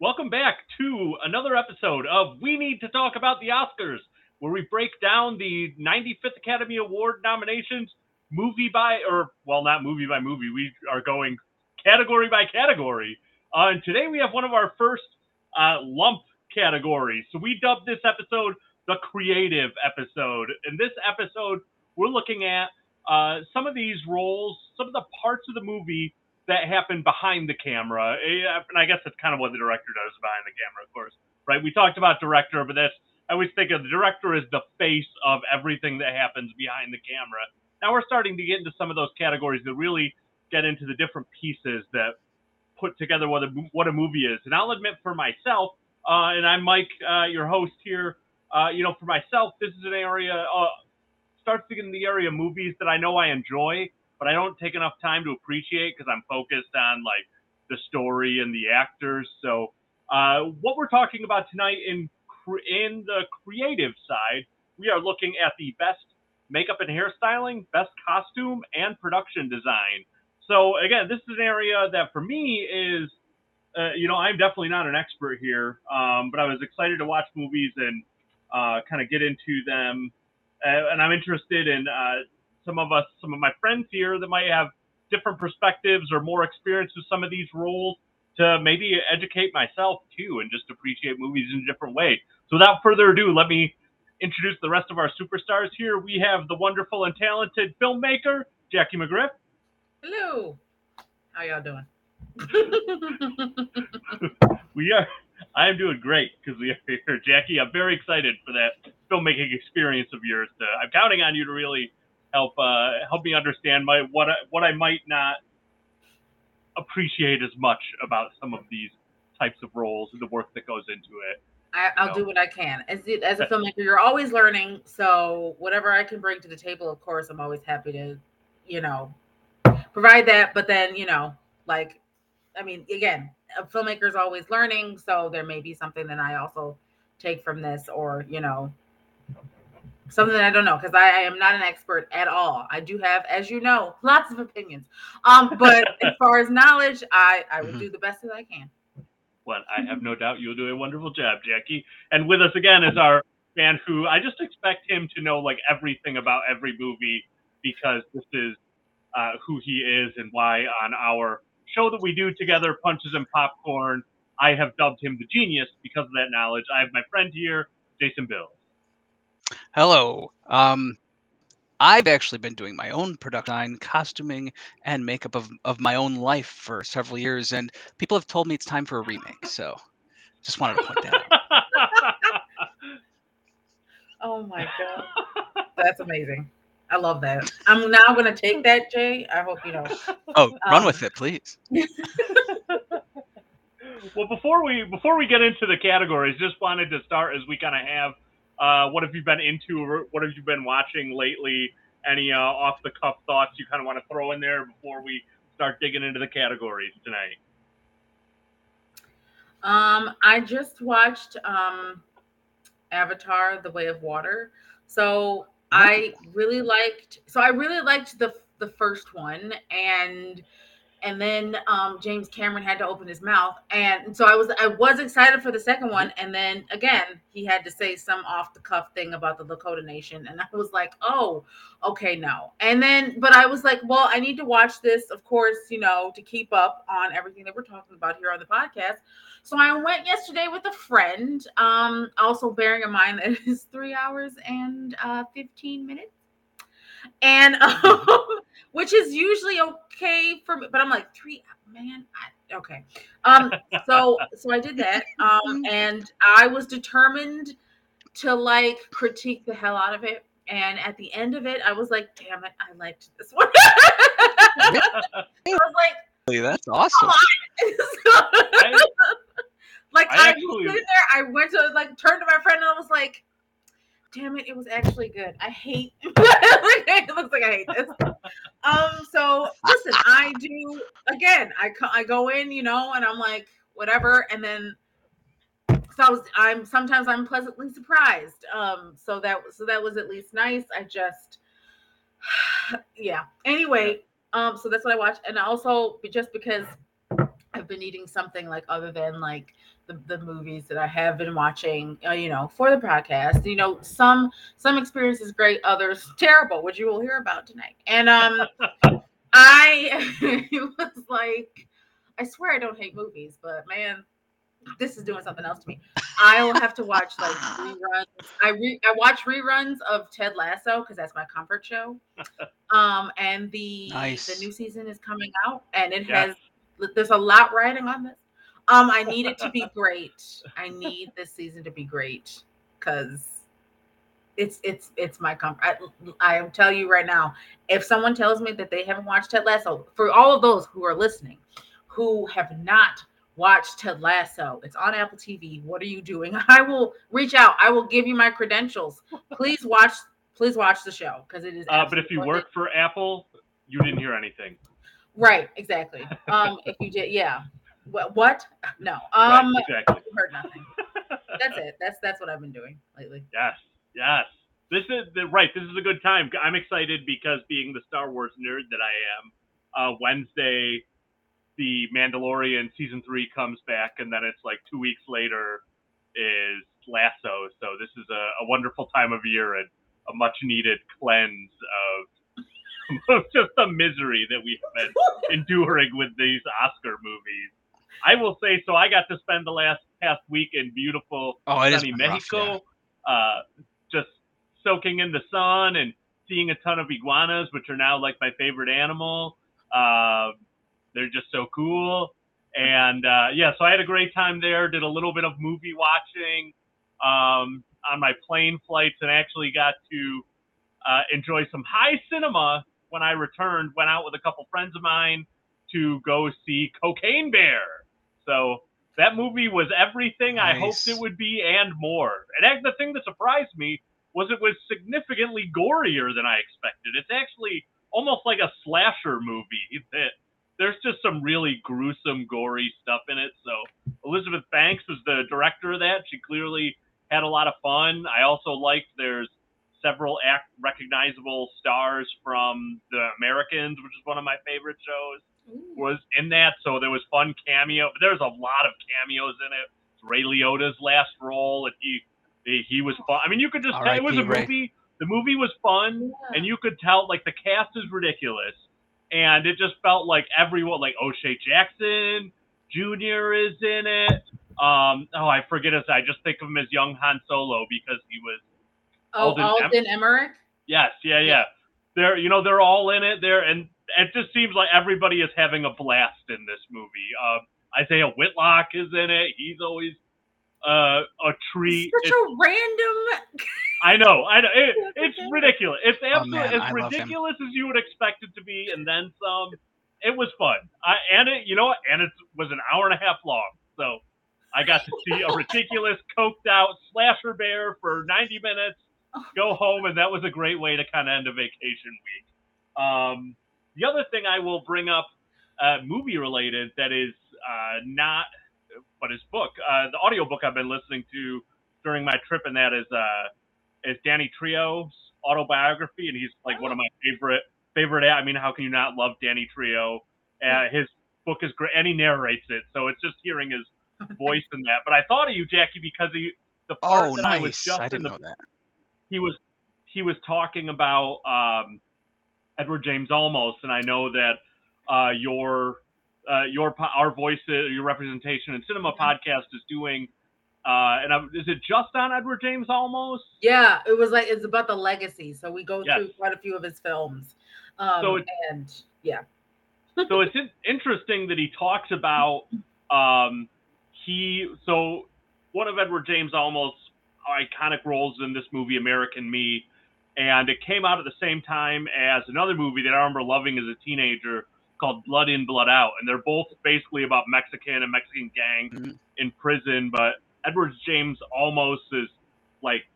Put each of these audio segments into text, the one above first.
Welcome back to another episode of We Need to Talk About the Oscars, where we break down the 95th Academy Award nominations movie by, or, well, not movie by movie. We are going category by category. Uh, and today we have one of our first uh, lump categories. So we dubbed this episode the creative episode. In this episode, we're looking at uh, some of these roles, some of the parts of the movie that happen behind the camera. And I guess that's kind of what the director does behind the camera, of course, right? We talked about director, but that's, I always think of the director as the face of everything that happens behind the camera. Now we're starting to get into some of those categories that really get into the different pieces that put together what a, what a movie is. And I'll admit for myself, uh, and I'm Mike, uh, your host here, uh, you know, for myself, this is an area, uh, starts to get in the area of movies that I know I enjoy, but I don't take enough time to appreciate because I'm focused on like the story and the actors. So, uh, what we're talking about tonight in in the creative side, we are looking at the best makeup and hairstyling, best costume, and production design. So again, this is an area that for me is, uh, you know, I'm definitely not an expert here, um, but I was excited to watch movies and uh, kind of get into them, uh, and I'm interested in uh, some of us, some of my friends here that might have different perspectives or more experience with some of these roles to maybe educate myself too and just appreciate movies in a different way. So without further ado, let me introduce the rest of our superstars here. We have the wonderful and talented filmmaker, Jackie McGriff. Hello. How y'all doing? We are I am doing great because we are here. Jackie, I'm very excited for that filmmaking experience of yours. To, I'm counting on you to really help uh, help me understand my what I, what I might not appreciate as much about some of these types of roles and the work that goes into it. I, I'll No. do what I can. As it, as a filmmaker, you're always learning. So whatever I can bring to the table, of course, I'm always happy to, you know, provide that. But then, you know, like, I mean, again, a filmmaker is always learning. So there may be something that I also take from this, or you know, something that I don't know because I, I am not an expert at all. I do have, as you know, lots of opinions. Um, but as far as knowledge, I I will Mhm. do the best that I can. Well, I have no doubt you'll do a wonderful job, Jackie. And with us again is our man who I just expect him to know like everything about every movie because this is uh, who he is and why on our show that we do together, Punches and Popcorn, I have dubbed him the genius because of that knowledge. I have my friend here, Jason Bill. Hello. Um, I've actually been doing my own production, design, costuming, and makeup of, of my own life for several years, and people have told me it's time for a remake. So, just wanted to point that out. Oh my god, that's amazing. I love that. I'm now going to take that, Jay. I hope you know. Oh, run Um, with it, please. well, before we before we get into the categories, just wanted to start as we kind of have. Uh, what have you been into? Or what have you been watching lately? Any uh, off the cuff thoughts you kind of want to throw in there before we start digging into the categories tonight? Um, I just watched um Avatar: The Way of Water. So I really liked. So I really liked the the first one, and and then um James Cameron had to open his mouth, and so I was I was excited for the second one, and then again he had to say some off the cuff thing about the Lakota Nation, and I was like, oh, okay, no. And then, but I was like, well, I need to watch this, of course, you know, to keep up on everything that we're talking about here on the podcast. So I went yesterday with a friend, um, also bearing in mind that it is three hours and uh, 15 minutes. And um, which is usually okay for me, but I'm like, three man, I, okay. Um, so so I did that. Um, and I was determined to like critique the hell out of it. And at the end of it, I was like, damn it, I liked this one. I was like, Hey, That's awesome. I, like I I, actually- was sitting there, I went to like turn to my friend and I was like, "Damn it, it was actually good." I hate. it looks like I hate this. Um. So listen, I do again. I I go in, you know, and I'm like whatever, and then so I was, I'm sometimes I'm pleasantly surprised. Um. So that so that was at least nice. I just yeah. Anyway, um. So that's what I watched, and also just because I've been eating something like other than like the, the movies that I have been watching, uh, you know, for the podcast. You know, some some experiences great, others terrible, which you will hear about tonight. And um, I was like, I swear I don't hate movies, but man, this is doing something else to me. I will have to watch like reruns. I re- I watch reruns of Ted Lasso because that's my comfort show. Um, and the Nice. the new season is coming out, and it Yeah. has there's a lot riding on this. Um, I need it to be great. I need this season to be great because it's it's it's my comfort. I, I am tell you right now, if someone tells me that they haven't watched Ted Lasso, for all of those who are listening, who have not watched Ted Lasso, it's on Apple TV. What are you doing? I will reach out. I will give you my credentials. Please watch. Please watch the show because it is. Uh, but if you work for Apple, you didn't hear anything. right, exactly. Um, if you did, yeah. What? What? No. Right, Um, exactly. heard nothing. That's it. That's that's what I've been doing lately. Yes, yes. This is the right. This is a good time. I'm excited because being the Star Wars nerd that I am, uh, Wednesday, the Mandalorian season three comes back, and then it's like two weeks later is Lasso. So this is a, a wonderful time of year and a much needed cleanse of, of just the misery that we have been enduring with these Oscar movies. I will say so. I got to spend the last past week in beautiful Oh, it sunny rough, Mexico, uh, just soaking in the sun and seeing a ton of iguanas, which are now like my favorite animal. Uh, they're just so cool. And uh, yeah, so I had a great time there. Did a little bit of movie watching um, on my plane flights, and actually got to uh, enjoy some high cinema when I returned. Went out with a couple friends of mine to go see Cocaine Bear. So that movie was everything I hoped it would be and more. And the thing that surprised me was it was significantly gorier than I expected. It's actually almost like a slasher movie. That there's just some really gruesome, gory stuff in it. So Elizabeth Banks was the director of that. She clearly had a lot of fun. I also liked there's several act recognizable stars from The Americans, which is one of my favorite shows was in that, so there was fun cameo. But there's a lot of cameos in it. It's Ray Liotta's last role, and he he, he was fun. I mean, you could just tell it was a Ray. movie. The movie was fun, and you could tell like the cast is ridiculous, and it just felt like everyone, like O'Shea Jackson Jr. is in it. Um, oh, I forget his. I just think of him as young Han Solo because he was Oh, Alden Em- Alden Ehrenreich. Yes, yeah, yeah. They're you know they're all in it there, and it just seems like everybody is having a blast in this movie. Uh, Isiah Whitlock is in it. He's always uh, a treat. Such It's- a random. I know, I know. It, it's ridiculous. It's absolutely Oh, man, as I ridiculous as you would expect it to be, and then some. It was fun. I, and it, you know, what? and it was an hour and a half long. So I got to see a ridiculous, coked out slasher bear for 90 minutes. Go home, and that was a great way to kind of end a vacation week. Um, the other thing I will bring up, uh, movie related, that is uh, not, but is book. Uh, the audiobook I've been listening to during my trip, and that is uh, is Danny Trejo's autobiography, and he's like one of my favorite favorite. I mean, how can you not love Danny Trio? Uh, his book is great, and he narrates it, so it's just hearing his voice in that. But I thought of you, Jackie, because he the part Oh, that I was just I in didn't the know that. he was he was talking about um, Edward James Olmos, and I know that uh, your uh, your our voice your representation in cinema podcast is doing. Uh, and I'm, is it just on Edward James Olmos? Yeah, it was like it's about the legacy. So we go Yes. through quite a few of his films. Um, So and yeah, so it's interesting that he talks about um, he so one of Edward James Olmos iconic roles in this movie American Me, and it came out at the same time as another movie that I remember loving as a teenager called Blood In Blood Out, and they're both basically about Mexican and Mexican gangs Mhm. in prison, but Edward James Olmos is like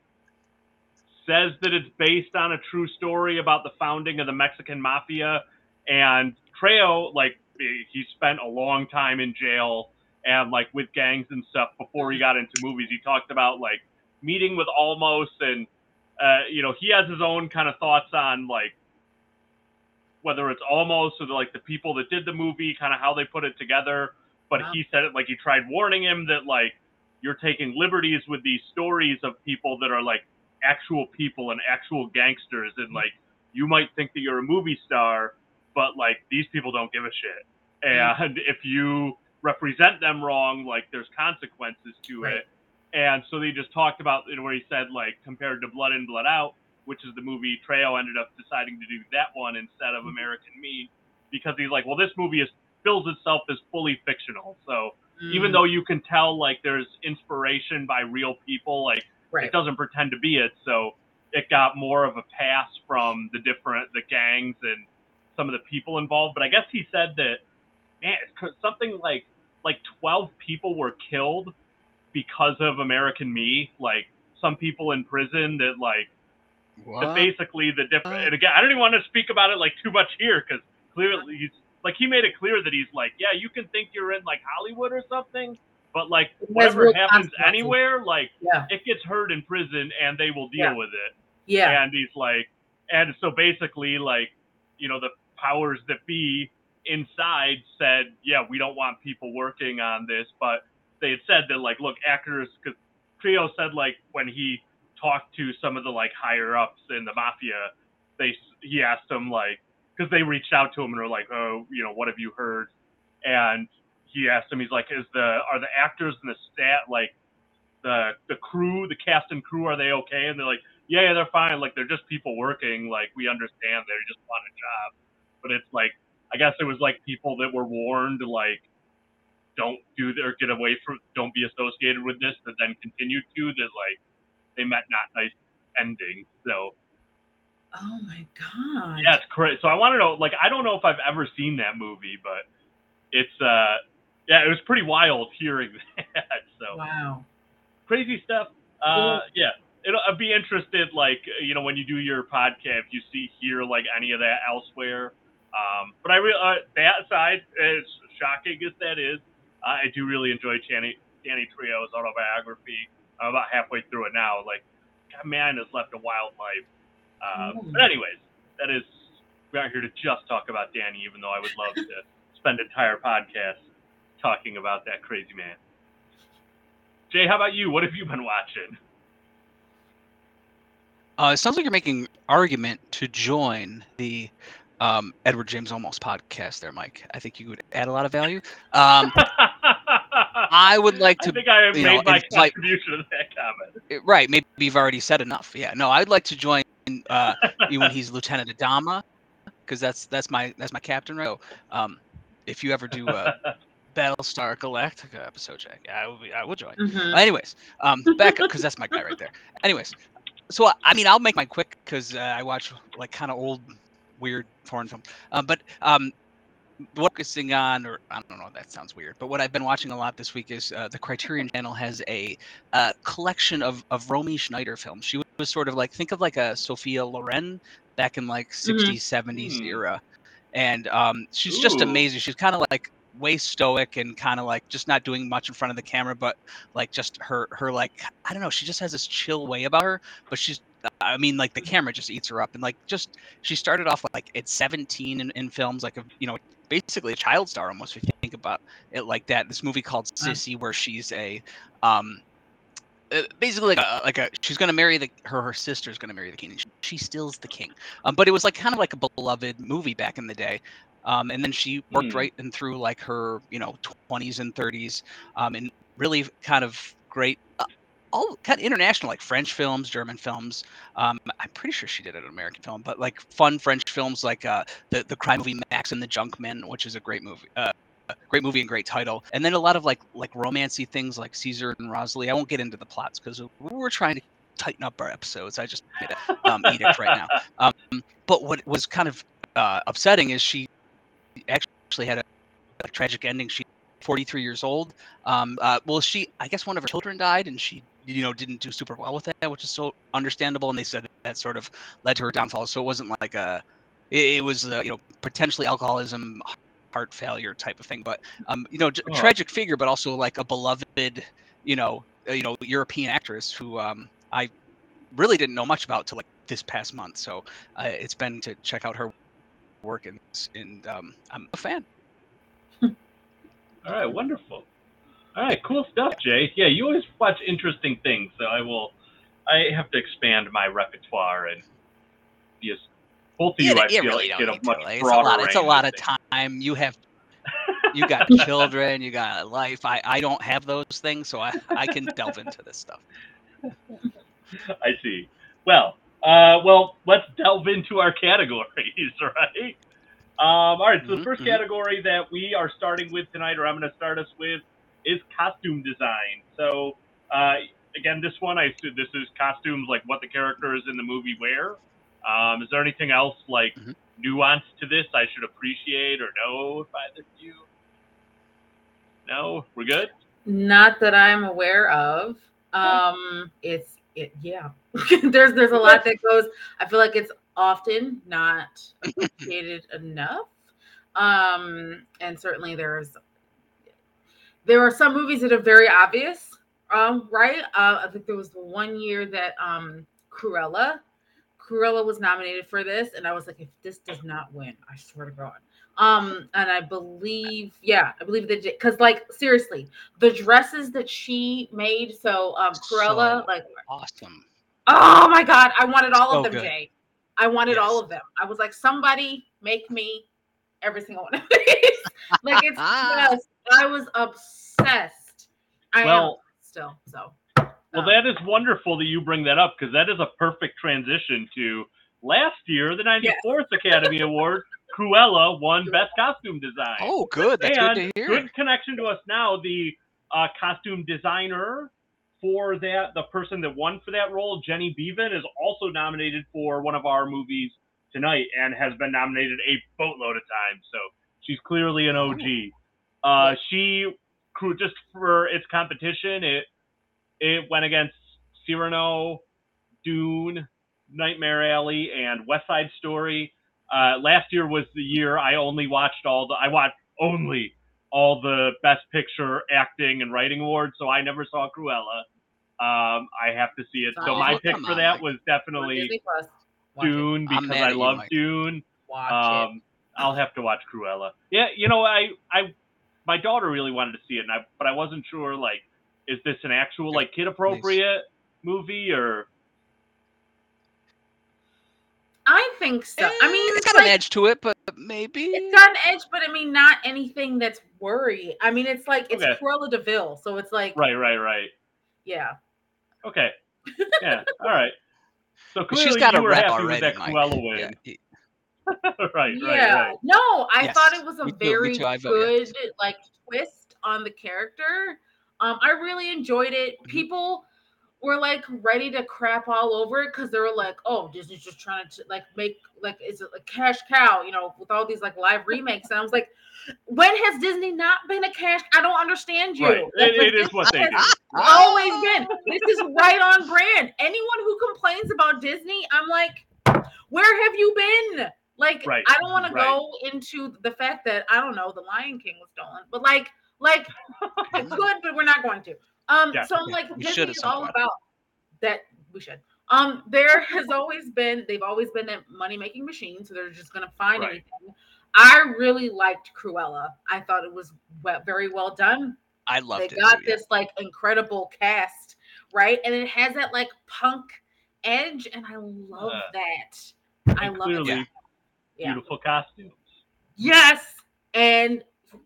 says that it's based on a true story about the founding of the Mexican mafia. And Trejo like he spent a long time in jail and like with gangs and stuff before he got into movies. He talked about like meeting with Olmos and uh, you know he has his own kind of thoughts on like whether it's Olmos or the, like the people that did the movie kind of how they put it together. But Wow. he said it like he tried warning him that like you're taking liberties with these stories of people that are like actual people and actual gangsters and like you might think that you're a movie star but like these people don't give a shit. And if you represent them wrong like there's consequences to Right. it and so they just talked about where he said like compared to blood in blood out which is the movie Trejo ended up deciding to do that one instead of American Me because he's like well this movie is bills itself as fully fictional. So even Mm, though you can tell like there's inspiration by real people like right. it doesn't pretend to be it. So it got more of a pass from the different the gangs and some of the people involved. But i guess he said that man something like like 12 people were killed because of american me like some people in prison that like that What? basically the different and again i don't even want to speak about it like too much here because clearly he's like he made it clear that he's like yeah you can think you're in like hollywood or something but like whatever happens consequences. anywhere like Yeah. it gets heard in prison and they will deal Yeah. with it Yeah. and he's like and so basically like you know the powers that be inside said yeah we don't want people working on this but they had said that like look actors because Trejo said like when he talked to some of the like higher ups in the mafia they he asked them like because they reached out to him and were like oh you know what have you heard? And he asked him he's like is the are the actors and the stat like the the crew the cast and crew are they okay? And they're like yeah, yeah they're fine. Like they're just people working. Like we understand. They just want a job. But it's like i guess it was like people that were warned like don't do their get away from don't be associated with this but then continue to that like they met not nice ending so oh my god. yeah it's crazy so i want to know like i don't know if i've ever seen that movie but it's uh yeah it was pretty wild hearing that so Wow. crazy stuff. Uh, yeah, it'll I'd be interested, like you know, when you do your podcast, you see hear like any of that elsewhere. Um, but I really uh, that side as shocking as that is, I do really enjoy Danny Danny Trejo's autobiography. I'm about halfway through it now. Like, man has left a wild life. Um. But anyways, that is we're not here to just talk about Danny, even though I would love to spend entire podcast talking about that crazy man. Jay, how about you? What have you been watching? Uh, it sounds like you're making argument to join the um, Edward James Olmos podcast there, Mike. I think you would add a lot of value. Um, I would like to. I think I have made know, my invite- contribution to that comment. eh, right? Maybe you've already said enough. Yeah, no, I'd like to join uh, you when he's Lieutenant Adama, because that's that's my that's my captain. Right? So, um, if you ever do a Battlestar Galactica episode, Jack, I will be, I would join. Mhm. Uh, Anyways, um, back up because that's my guy right there. Anyways, so I- I mean, I'll make mine quick because uh, I watch like kind of old, weird foreign film. Um, but um, focusing on, or I don't know, that sounds weird. But what I've been watching a lot this week is uh, the Criterion Channel has a uh, collection of of Romy Schneider films. She was sort of like think of like a Sophia Loren back in like 60s, 70s Hmm. era, and um, she's just amazing. She's kind of like way stoic and kind of like just not doing much in front of the camera but like just her her like i don't know she just has this chill way about her but she's i mean like the camera just eats her up and like just she started off like at 17 in, in films like a you know basically a child star almost if you think about it like that. This movie called Sissi where she's a um uh, basically like a, like a she's gonna marry the her her sister's gonna marry the king and she, she still's the king. Um, but it was like kind of like a beloved movie back in the day. Um, and then she worked Hmm. right and through like her you know 20s and 30s um, and really kind of great uh, all kind of international like french films german films um, i'm pretty sure she did an american film but like fun french films like uh, the, the crime movie max and the junkman which is a great movie uh, great movie and great title and then a lot of like like romancy things like caesar and rosalie i won't get into the plots because we're trying to tighten up our episodes i just made a um, edict right now um, but what was kind of uh, upsetting is she actually had a, a tragic ending. She 43 years old. Um, uh, well, she I guess one of her children died, and she you know didn't do super well with that, which is so understandable. And they said that, that sort of led to her downfall. So it wasn't like a it, was uh, you know potentially alcoholism, heart failure type of thing. But um, you know Oh. tragic figure, but also like a beloved you know uh, you know European actress who um, I really didn't know much about till like this past month. So uh, it's been to check out her work and, and um, I'm a fan. All right, wonderful. All right, cool stuff, Jay. Yeah, you always watch interesting things, so I will. I have to expand my repertoire and yes, both of you, I feel really like don't get a much to. It's a lot. It's a lot of things. time. You have you got children. You got life. I I don't have those things, so I I can delve into this stuff. I see. Well, uh, well, let's delve into our categories, right? Um, all right. So the Mhm, 1st mhm. category that we are starting with tonight, or I'm going to start us with, is costume design. So uh, again, this one, I assume this is costumes like what the characters in the movie wear. Um, is there anything else like Mhm. nuance to this I should appreciate or know if either of you? No, we're good. Not that I'm aware of. Um, it's it yeah. there's there's a lot that goes. I feel like it's often not appreciated enough. Um, and certainly there's there are some movies that are very obvious. Um, right? Uh, I think there was the one year that um Cruella, Cruella was nominated for this, and I was like, if this does not win, I swear to God. Um, and I believe, yeah, I believe that because, like, seriously, the dresses that she made, so um, Cruella, So like, Awesome. oh my God, I wanted all So of them, good. Jay. I wanted all of them. I was like, somebody make me every single one of these. like, it's just, I was obsessed. I Well- am still so. Well, um, that is wonderful that you bring that up because that is a perfect transition to last year, the 94th Academy Award. Cruella won Best Costume Design. Oh, good. That's and good to hear. good connection to us now. The uh, costume designer for that, the person that won for that role, Jenny Beavan, is also nominated for one of our movies tonight and has been nominated a boatload of times. So she's clearly an OG. Uh, she crew just for its competition. It it went against Cyrano, Dune, Nightmare Alley, and West Side Story. Uh, last year was the year I only watched all the I watched only all the Best Picture acting and writing awards, so I never saw Cruella. Um, I have to see it. So Oh, my pick on, for that Mike. was definitely Disney Plus. Watch it. Dune because I love Dune. Watch it. Um, I'll have to watch Cruella. Yeah, you know, I, I, my daughter really wanted to see it, and I, but I wasn't sure. Like, is this an actual like kid appropriate movie or? I think so. I mean, Eh, it's it's got like, an edge to it, but maybe It's got an edge, but I mean, not anything that's worry. I mean, it's like it's Okay. Cruella de Vil, so it's like, Right, right, right. yeah. Okay. Yeah. all right. So But she's clearly got you a were rep happy with that Mike. Cruella win. Yeah, he- right, right, yeah. right. No, I Yes. thought it was a Me too, very too, I vote good yes. like twist on the character. Um, I really enjoyed it. Mhm. People were like ready to crap all over it because they were like, "Oh, Disney's just trying to like make like it's a, a cash cow," you know, with all these like live remakes. And I was like, "When has Disney not been a cash? I don't understand you. Right. Like, It, it is what they do. always been. This is right on brand. Anyone who complains about Disney, I'm like, where have you been? Like, Right, I don't want to right. go into the fact that I don't know the Lion King was stolen, but like, like I could, but we're not going to. Um, Yeah. so I'm like, We Disney should is all about that. We should. Um, there has always been, they've always been a money making machine, so they're just gonna find Right. anything. I really liked Cruella. I thought it was very well done I loved they it. They got too, yeah. this like incredible cast, right? And it has that like punk edge, and I love Uh, that. I love it. clearly Yeah. Yeah. beautiful costumes. Yes, and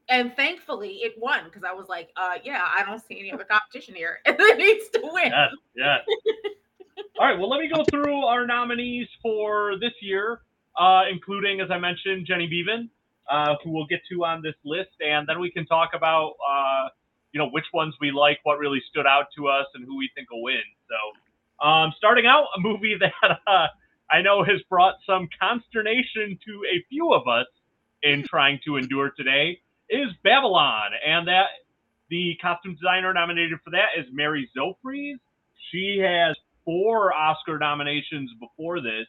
and thankfully it won because I was like, uh, yeah, I don't see any other competition here, and it needs to win. Yes, yes. All right, well, let me go through our nominees for this year, uh, including, as I mentioned, Jenny Beavan, uh, who we'll get to on this list, and then we can talk about, uh, you know, which ones we like, what really stood out to us, and who we think will win. So, um, starting out, a movie that uh, I know has brought some consternation to a few of us in trying to endure today is Babylon, and that the costume designer nominated for that is Mary Zophres. She has four Oscar nominations before this,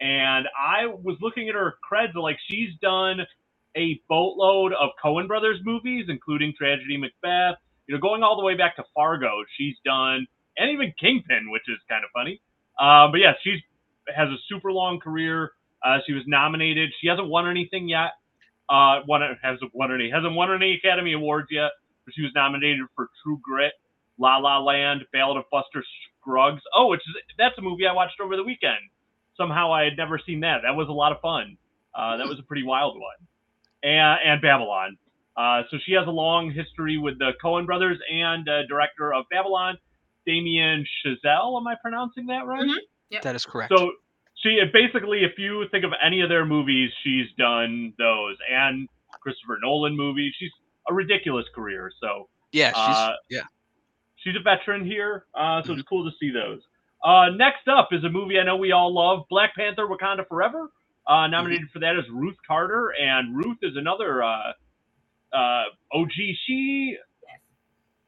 and I was looking at her creds. Like she's done a boatload of Coen Brothers movies, including Tragedy Macbeth. You know, going all the way back to Fargo, she's done, and even Kingpin, which is kind of funny. Um, but yeah, she's has a super long career. Uh, she was nominated. She hasn't won anything yet. Uh, won hasn't won any hasn't won any Academy Awards yet, but she was nominated for True Grit, La La Land, Ballad of Buster Scruggs. Oh, which is that's a movie I watched over the weekend. Somehow I had never seen that. That was a lot of fun. Uh, that was a pretty wild one. And, and Babylon. Uh, so she has a long history with the Coen brothers and uh, director of Babylon, Damien Chazelle. Am I pronouncing that right? That is correct. So she basically, if you think of any of their movies, she's done those and Christopher Nolan movies. She's a ridiculous career. So yeah, she's uh, yeah. she's a veteran here, uh, so it's cool to see those. Uh, next up is a movie I know we all love, Black Panther: Wakanda Forever. Uh, nominated for that is Ruth Carter, and Ruth is another uh, uh, OG. She,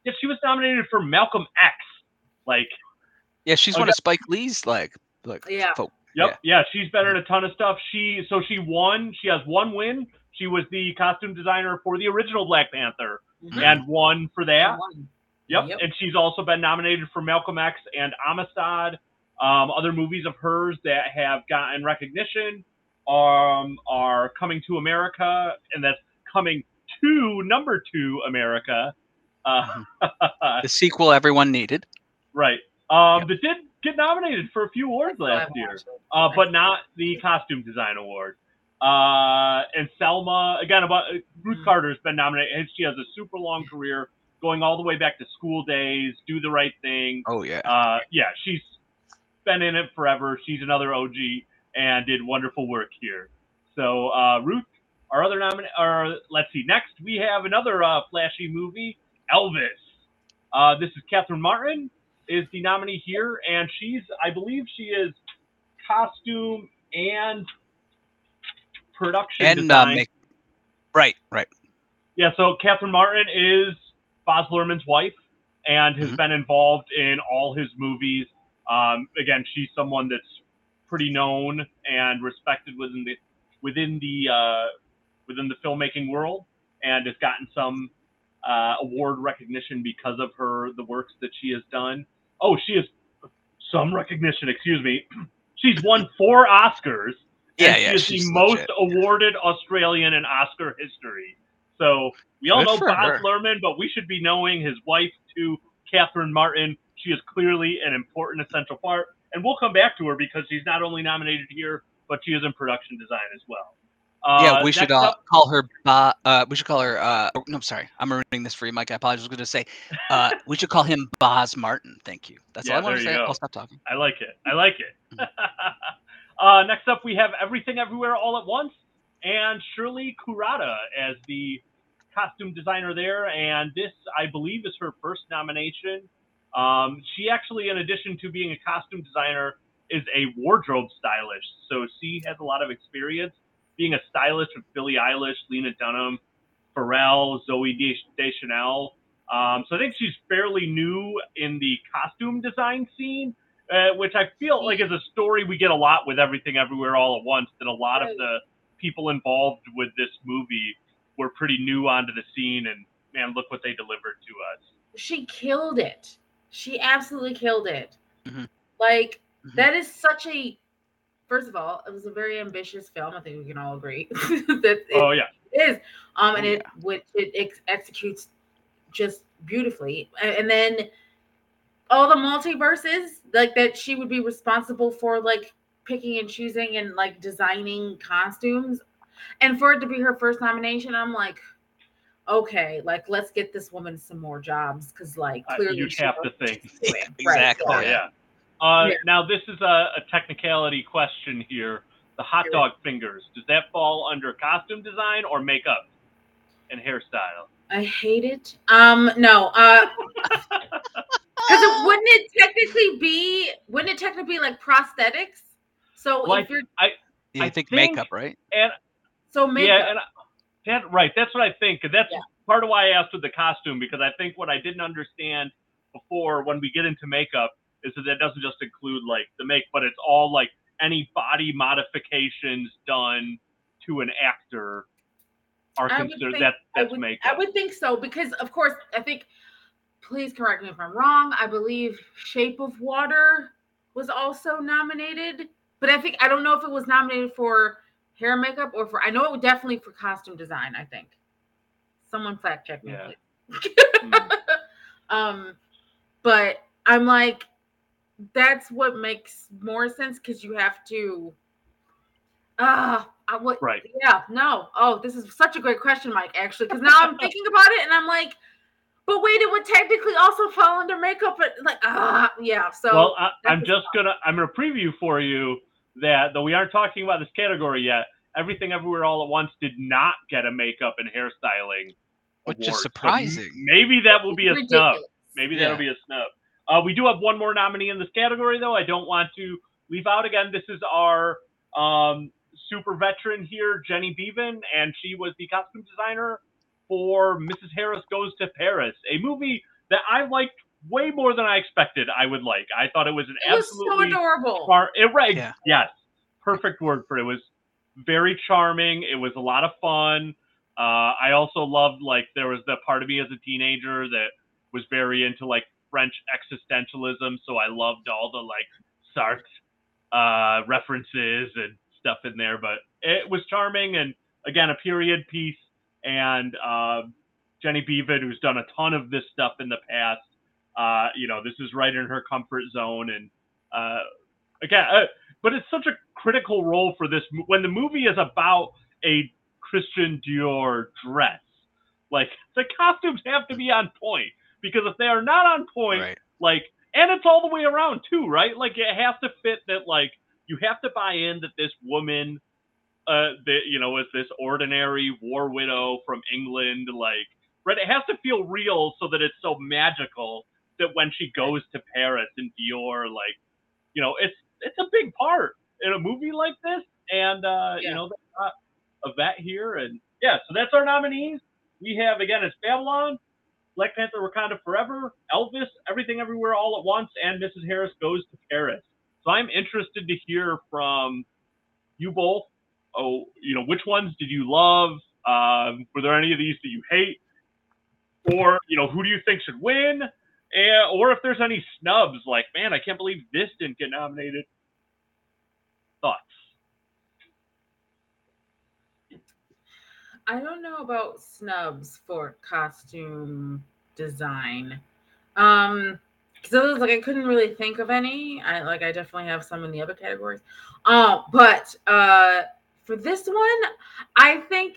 yeah, she was nominated for Malcolm X. Like, Yeah, she's Oh, one yeah. of Spike Lee's like like Yeah. folk. Yep. Yeah. she's been in a ton of stuff. She so she won. She has one win. She was the costume designer for the original Black Panther Mhm. and won for that. One. Yep. Yep. And she's also been nominated for Malcolm X and Amistad. Um, other movies of hers that have gotten recognition um, are Coming to America, and that's Coming to Number Two America. Uh, The sequel everyone needed. right. Um, That did get nominated for a few awards last year uh, but not the costume design award. Uh, and Selma, again, about Ruth Mm. Carter's been nominated. and She has a super long career, going all the way back to School Days, Do the Right Thing. Oh yeah. Uh, yeah, she's been in it forever. She's another OG and did wonderful work here. So uh, Ruth, our other nominee, or let's see, next we have another uh, flashy movie, Elvis. Uh, this is Catherine Martin is the nominee here, and she's, I believe, she is costume and production and uh, design. make right, right. Yeah, so Catherine Martin is Baz Luhrmann's wife and has Mhm. been involved in all his movies. Um, again, she's someone that's pretty known and respected within the within the uh, within the filmmaking world, and has gotten some uh, award recognition because of her the works that she has done. Oh, she has some recognition. Excuse me. She's won four Oscars. Yeah, yeah. She is she's the most legit. awarded Australian in Oscar history. So we all Good know Bob her. Luhrmann, but we should be knowing his wife too, Catherine Martin. She is clearly an important, essential part, and we'll come back to her because she's not only nominated here, but she is in production design as well. Uh, yeah, we should uh, up- call her. Ba- uh, we should call her. Uh, oh, no, I'm sorry, I'm ruining this for you, Mike. I apologize. I was going to say, uh, we should call him Baz Martin. Thank you. That's Yeah, all I want to say. go. I'll stop talking. I like it. I like it. uh, next up, we have Everything Everywhere All at Once and Shirley Kurata as the costume designer there. And this, I believe, is her first nomination. Um, she actually, in addition to being a costume designer, is a wardrobe stylist. So she has a lot of experience being a stylist with Billie Eilish, Lena Dunham, Pharrell, Zooey Deschanel. Um, so I think she's fairly new in the costume design scene uh, which I feel like is a story we get a lot with Everything Everywhere All at Once. That a lot of the people involved with this movie were pretty new onto the scene, and man, look what they delivered to us. She killed it. She absolutely killed it. Mhm. Like Mhm. that is such a. First of all, it was a very ambitious film. I think we can all agree that it Oh yeah, is. Um, and Oh, it which it ex- executes just beautifully. A- And then all the multiverses, like that, she would be responsible for like picking and choosing and like designing costumes. And for it to be her first nomination, I'm like, okay, like let's get this woman some more jobs because like Uh, clearly you she have knows to think. what. Right, Exactly. oh yeah. Yeah. Uh, Yeah. Now this is a, a technicality question here. The hot dog fingers does that fall under costume design or makeup and hairstyle? I hate it. Um, no, uh, because it, wouldn't it technically be? Wouldn't it technically be like prosthetics? So Like- if you're You I think, think- makeup, right? And so makeup, Yeah, and I, that right. That's what I think. and That's Yeah. part of why I asked with the costume because I think what I didn't understand before when we get into makeup is that that doesn't just include like the make, but it's all like any body modifications done to an actor are considered think- that I that's would, makeup. I would think so because, of course, I think. Please correct me if I'm wrong. I believe Shape of Water was also nominated, but I think I don't know if it was nominated for hair makeup or for I know it would definitely for costume design, I think. Someone fact check me, Yeah. please. Mm. um, but I'm like, that's what makes more sense because you have to. Ah, I what? Right. Yeah, no. Oh, this is such a great question, Mike. Actually, because now I'm thinking about it and I'm like, but wait, it would technically also fall under makeup, but like, ah, yeah. So well, I, I'm that's just gonna I'm gonna preview for you that though we aren't talking about this category yet, everything everywhere all at once did not get a makeup and hairstyling. Which is award. So surprising. maybe that will be a snub. Maybe Yeah. that'll be a snub. Uh, we do have one more nominee in this category, though. I don't want to leave out again. This is our um, super veteran here, Jenny Beavan, and she was the costume designer for Mrs. Harris Goes to Paris, a movie that I liked way more than I expected I would like. I thought it was an It was so absolutely adorable. far, it, right, Yeah. yes, perfect word for it. It was very charming. It was a lot of fun. Uh, I also loved like there was the part of me as a teenager that was very into like French existentialism, so I loved all the like Sartre uh, references and stuff in there. But it was charming and again a period piece. And uh, Jenny Beavan, who's done a ton of this stuff in the past, uh, you know, this is right in her comfort zone. And uh, again, uh, but it's such a critical role for this when the movie is about a Christian Dior dress. Like the costumes have to be on point because if they are not on point, Right. like, and it's all the way around too, right? Like it has to fit that. Like you have to buy in that this woman, uh, that you know, is this ordinary war widow from England. Like, right? It has to feel real so that it's so magical that when she goes to Paris and Dior, like, you know, it's it's a big part in a movie like this, and uh, you know, they got a vet here, and yeah, so that's our nominees. We have again, it's Babylon, Black Panther, Wakanda Forever, Elvis, Everything Everywhere All at Once, and Mrs. Harris Goes to Paris. So I'm interested to hear from you both. Oh, you know, which ones did you love? Um, were there any of these that you hate? Or, you know, who do you think should win? And, or if there's any snubs, like, man, I can't believe this didn't get nominated. Thoughts? I don't know about snubs for costume design. Um, because like I couldn't really think of any. I like I definitely have some in the other categories. Uh, but uh for this one, I think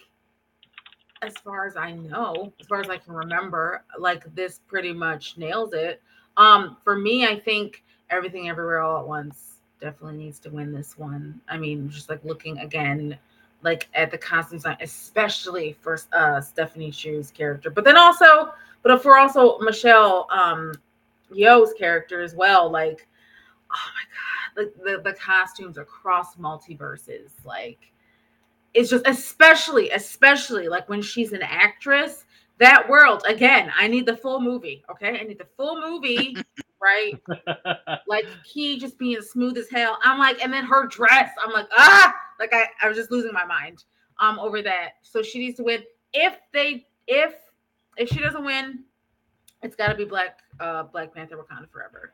as far as I know, as far as I can remember, like this pretty much nails it. Um, for me, I think everything everywhere all at once definitely needs to win this one. I mean, just like looking again like at the costume design, especially for uh Stephanie Hsu's character, but then also, but for also Michelle um Yeoh's character as well. Like, oh my god, the, the the costumes across multiverses, like it's just especially, especially like when she's an actress. That world again. I need the full movie. Okay, I need the full movie. right? like Key just being smooth as hell. I'm like, and then her dress, I'm like, ah, like I, I was just losing my mind um over that. So she needs to win. If they if if she doesn't win, it's gotta be Black uh Black Panther Wakanda Forever.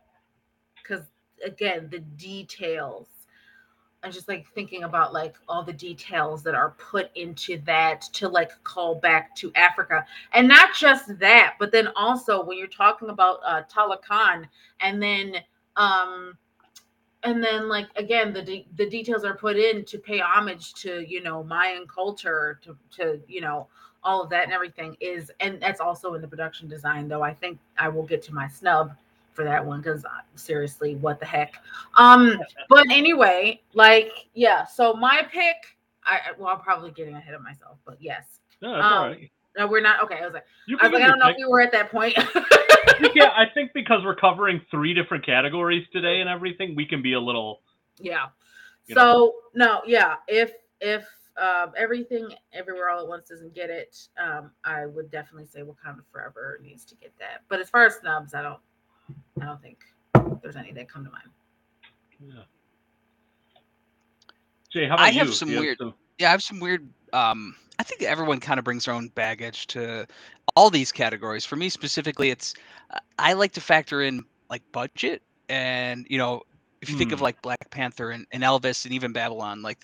Cause again, the details. I'm just like thinking about like all the details that are put into that to like call back to Africa. And not just that, but then also when you're talking about uh Tala and then um and then like again the de- the details are put in to pay homage to you know mayan culture to to you know all of that and everything is and that's also in the production design though i think i will get to my snub for that one because seriously what the heck um but anyway like yeah so my pick i well i'm probably getting ahead of myself but yes no, Um, right. No we're not okay i was like You i was like i don't know your if we were at that point yeah, I think because we're covering three different categories today and everything, we can be a little. Yeah. you So no, yeah. If if um, everything everywhere all at once doesn't get it, um, I would definitely say Wakanda Forever needs to get that. But as far as snubs, I don't, I don't think there's any that come to mind. Yeah. Jay, how about I you? have some Do you weird- yeah, I have some weird. Um, I think everyone kind of brings their own baggage to all these categories. For me specifically, it's uh, I like to factor in like budget, and you know, if you think of Hmm. like Black Panther and, and Elvis and even Babylon, like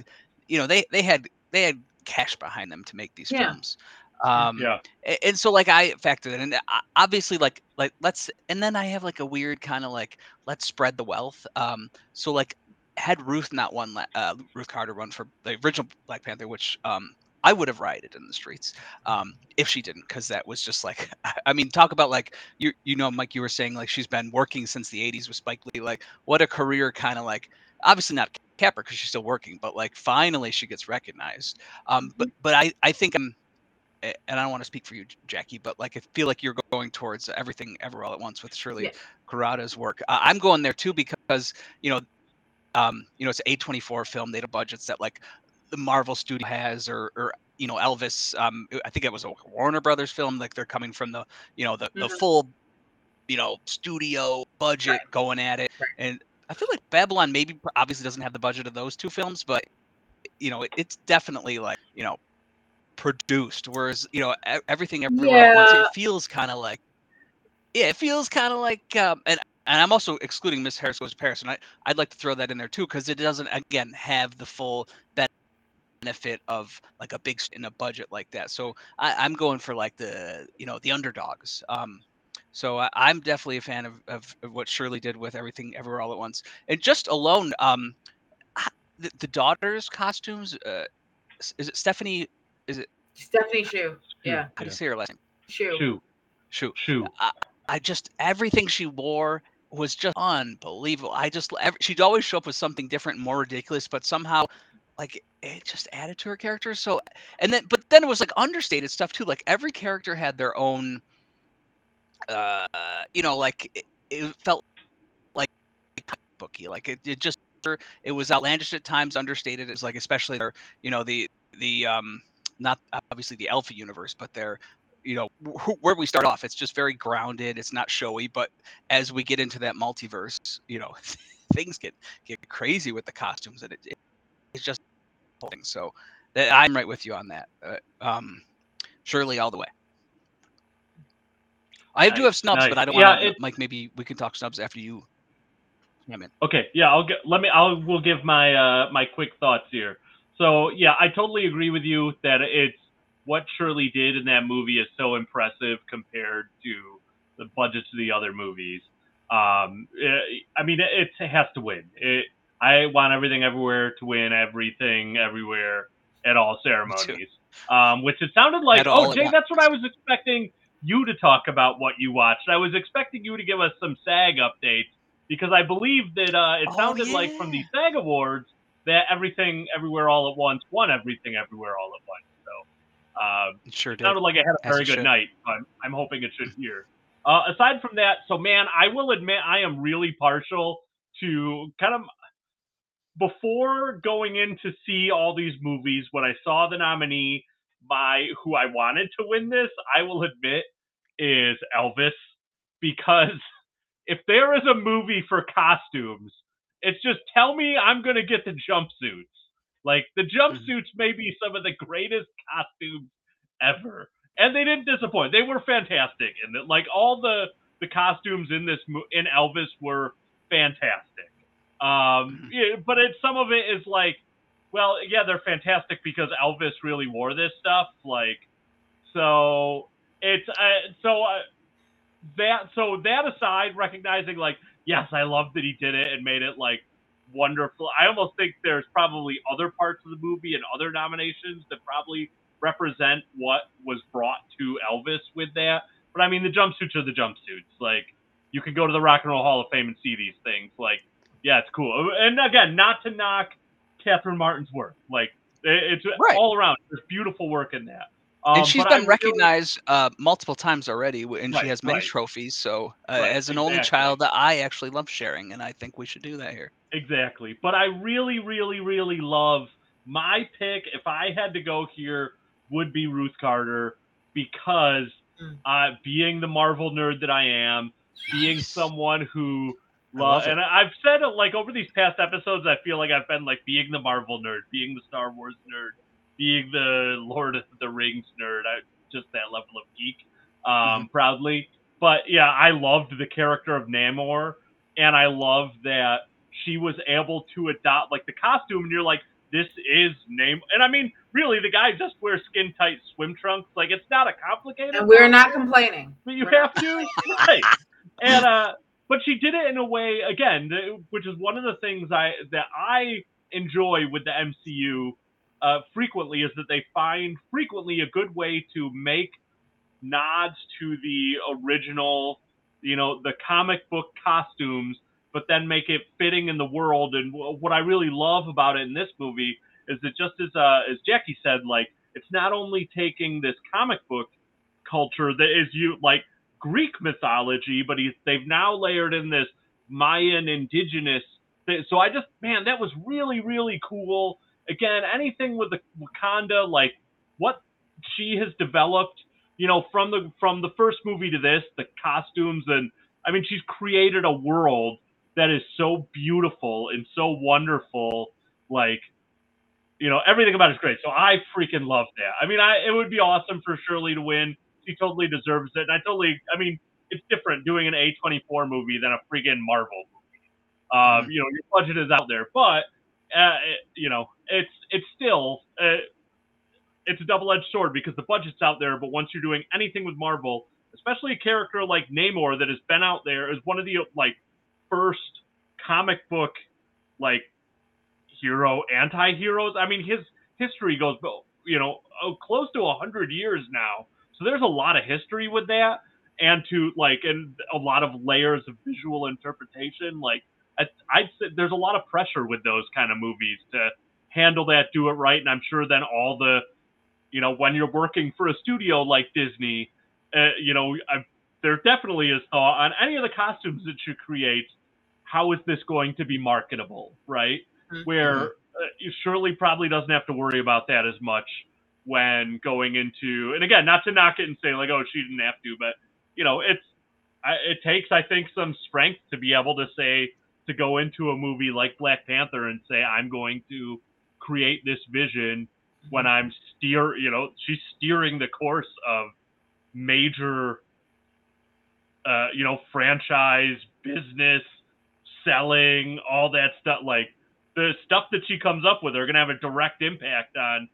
you know they they had they had cash behind them to make these Yeah. films. Um, Yeah. and so like I factored in, and obviously like like let's, and then I have like a weird kind of like let's spread the wealth. Um, so like had Ruth not won, uh, Ruth Carter run for the original Black Panther, which um I would have rioted in the streets um if she didn't, because that was just like I mean talk about like you you know Mike you were saying like she's been working since the '80s with Spike Lee, like what a career kind of like obviously not Capper because she's still working, but like finally she gets recognized. Um, but but I I think I'm and I don't want to speak for you, Jackie, but like I feel like you're going towards everything ever all at once with Shirley Yeah. Work. Uh, I'm going there too because you know, um, you know, it's A24 film. They have budgets that like the Marvel studio has, or or you know, Elvis. Um, I think it was a Warner Brothers film. Like they're coming from the you know the the Mhm. full you know studio budget Right. going at it, Right. and I feel like Babylon maybe obviously doesn't have the budget of those two films, but you know, it, it's definitely like you know produced. Whereas you know everything everywhere at once, it feels kind of like yeah, it feels kind of like um, and and I'm also excluding Miss Harris Goes to Paris, and I I'd like to throw that in there too because it doesn't again have the full benefit of like a big in a budget like that. So I, I'm going for like the you know the underdogs. Um, so I, I'm definitely a fan of, of, of what Shirley did with everything everywhere all at once. And just alone, um, the, the daughters' costumes. Uh, is it Stephanie? Is it Stephanie Hsu. Yeah. how do you say her last name? Hsu. Shoot. Shoot. Shoot. I just everything she wore was just unbelievable. I just ev- she'd always show up with something different, and more ridiculous, but somehow like it just added to her character. So and then but then it was like understated stuff too. Like every character had their own uh you know like it, it felt like booky. Like it, it just it was outlandish at times, understated. It's like especially their you know the the um not obviously the Alpha universe, but their you know wh- where we start off it's just very grounded it's not showy but as we get into that multiverse you know things get get crazy with the costumes and it, it it's just so that i'm right with you on that uh, um Shirley all the way i do have snubs nice. but i don't Yeah, want to mike maybe we can talk snubs after you come in Okay, yeah, I'll get. Let me. I'll. We'll give my uh my quick thoughts here. So yeah, I totally agree with you that it's what Shirley did in that movie is so impressive compared to the budgets of the other movies. Um, eh, I mean, it, it has to win. It, I want everything everywhere to win everything everywhere at all ceremonies. Um, which it sounded like. At Oh, Jay, that's what I was expecting you to talk about what you watched. I was expecting you to give us some SAG updates because I believe that uh, it Oh, sounded like from the SAG Awards that everything everywhere all at once won everything everywhere all at once. So uh, It sure it did sounded like I had a As very good should. night. So I'm, I'm hoping it should here. Uh, aside from that, so man, I will admit I am really partial to kind of before going in to see all these movies. When I saw the nominee, my who I wanted to win this, I will admit, is Elvis because if there is a movie for costumes, it's just tell me I'm gonna get the jumpsuits. Like the mm-hmm. jumpsuits may be some of the greatest costumes ever, and they didn't disappoint. They were fantastic, and like all the the costumes in this in Elvis were fantastic. Um, but it some of it is like, well, yeah, they're fantastic because Elvis really wore this stuff. Like, so it's uh, so uh, that so that aside, recognizing like, yes, I love that he did it and made it like wonderful. I almost think there's probably other parts of the movie and other nominations that probably represent what was brought to Elvis with that. But I mean, the jumpsuits are the jumpsuits. Like, you can go to the Rock and Roll Hall of Fame and see these things. Like, yeah, it's cool. And again, not to knock Catherine Martin's work. Like, it's Right. all around. There's beautiful work in that. Um, and she's but I been really- recognized uh, multiple times already, and Right, she has many right. trophies. So, uh, Right, as an only child, I actually love sharing, and I think we should do that here. Exactly. But I really, really, really love my pick. If I had to go here, would be Ruth Carter because Mm. uh, being the Marvel nerd that I am, being someone who I lo- love it. and I've said it like over these past episodes, I feel like I've been like being the Marvel nerd, being the Star Wars nerd, being the Lord of the Rings nerd. I just that level of geek, um, Mm-hmm. proudly. But yeah, I loved the character of Namor, and I love that she was able to adopt like the costume, and you're like, this is name. And I mean, really, the guy just wears skin tight swim trunks. Like it's not a complicated. And we're not complaining. But you have to, right? And uh, but she did it in a way again, which is one of the things I that I enjoy with the MCU uh, frequently is that they find frequently a good way to make nods to the original, you know, the comic book costumes, but then make it fitting in the world. And what I really love about it in this movie is that just as uh, as Jackie said, like it's not only taking this comic book culture that is you like Greek mythology, but he's, they've now layered in this Mayan indigenous. Thing. So I just man, that was really really cool. Again, anything with the Wakanda, like what she has developed you know, from the from the first movie to this, the costumes and I mean, she's created a world that is so beautiful and so wonderful. Like, you know, everything about it is great. So I freaking love that. I mean, I it would be awesome for Shirley to win. She totally deserves it. And I totally, I mean, it's different doing an A24 movie than a freaking Marvel movie. Um, mm-hmm. You know, your budget is out there, but uh, it, you know, it's it's still. Uh, it's a double-edged sword because the budget's out there, but once you're doing anything with Marvel, especially a character like Namor that has been out there as one of the like first comic book like hero anti-heroes. I mean, his history goes you know oh, close to a hundred years now, so there's a lot of history with that, and to like and a lot of layers of visual interpretation. Like I'd say there's a lot of pressure with those kind of movies to handle that, do it right, and I'm sure then all the you know, when you're working for a studio like Disney, uh, you know, I, there definitely is thought on any of the costumes that you create. How is this going to be marketable, right? Mm-hmm. Where uh, Shirley probably doesn't have to worry about that as much when going into, and again, not to knock it and say like, oh, she didn't have to, but you know, it's it takes, I think, some strength to be able to say to go into a movie like Black Panther and say, I'm going to create this vision when I'm steer, you know, she's steering the course of major, uh, you know, franchise business selling, all that stuff. Like the stuff that she comes up with are going to have a direct impact on,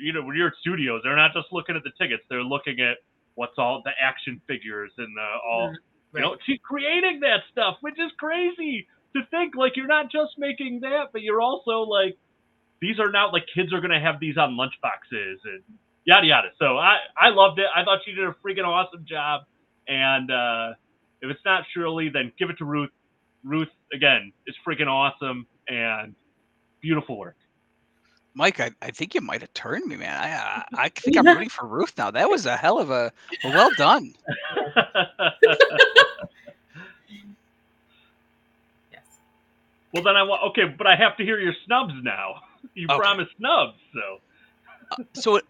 you know, when you're at studios, they're not just looking at the tickets; they're looking at what's all the action figures and the all. Right. You know, she's creating that stuff, which is crazy to think. Like you're not just making that, but you're also like these are now like kids are gonna have these on lunch boxes and yada yada. So I I loved it. I thought she did a freaking awesome job. And uh, if it's not Shirley, then give it to Ruth. Ruth again is freaking awesome and beautiful work. Mike, I, I think you might have turned me, man. I I, I think I'm rooting for Ruth now. That was a hell of a, a well done. yes. Well, then I want okay, but I have to hear your snubs now you okay. promised snubs, so. uh, so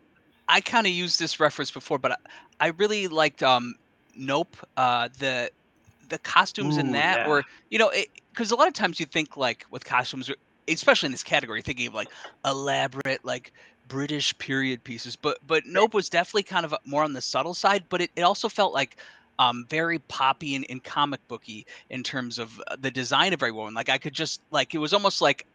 I kind of used this reference before, but I, I really liked um, Nope. Uh, the the costumes Ooh, in that yeah. were, you know, because a lot of times you think like with costumes, especially in this category, thinking of like elaborate, like British period pieces. But but Nope was definitely kind of more on the subtle side, but it, it also felt like um, very poppy and, and comic booky in terms of uh, the design of every woman. Like I could just like it was almost like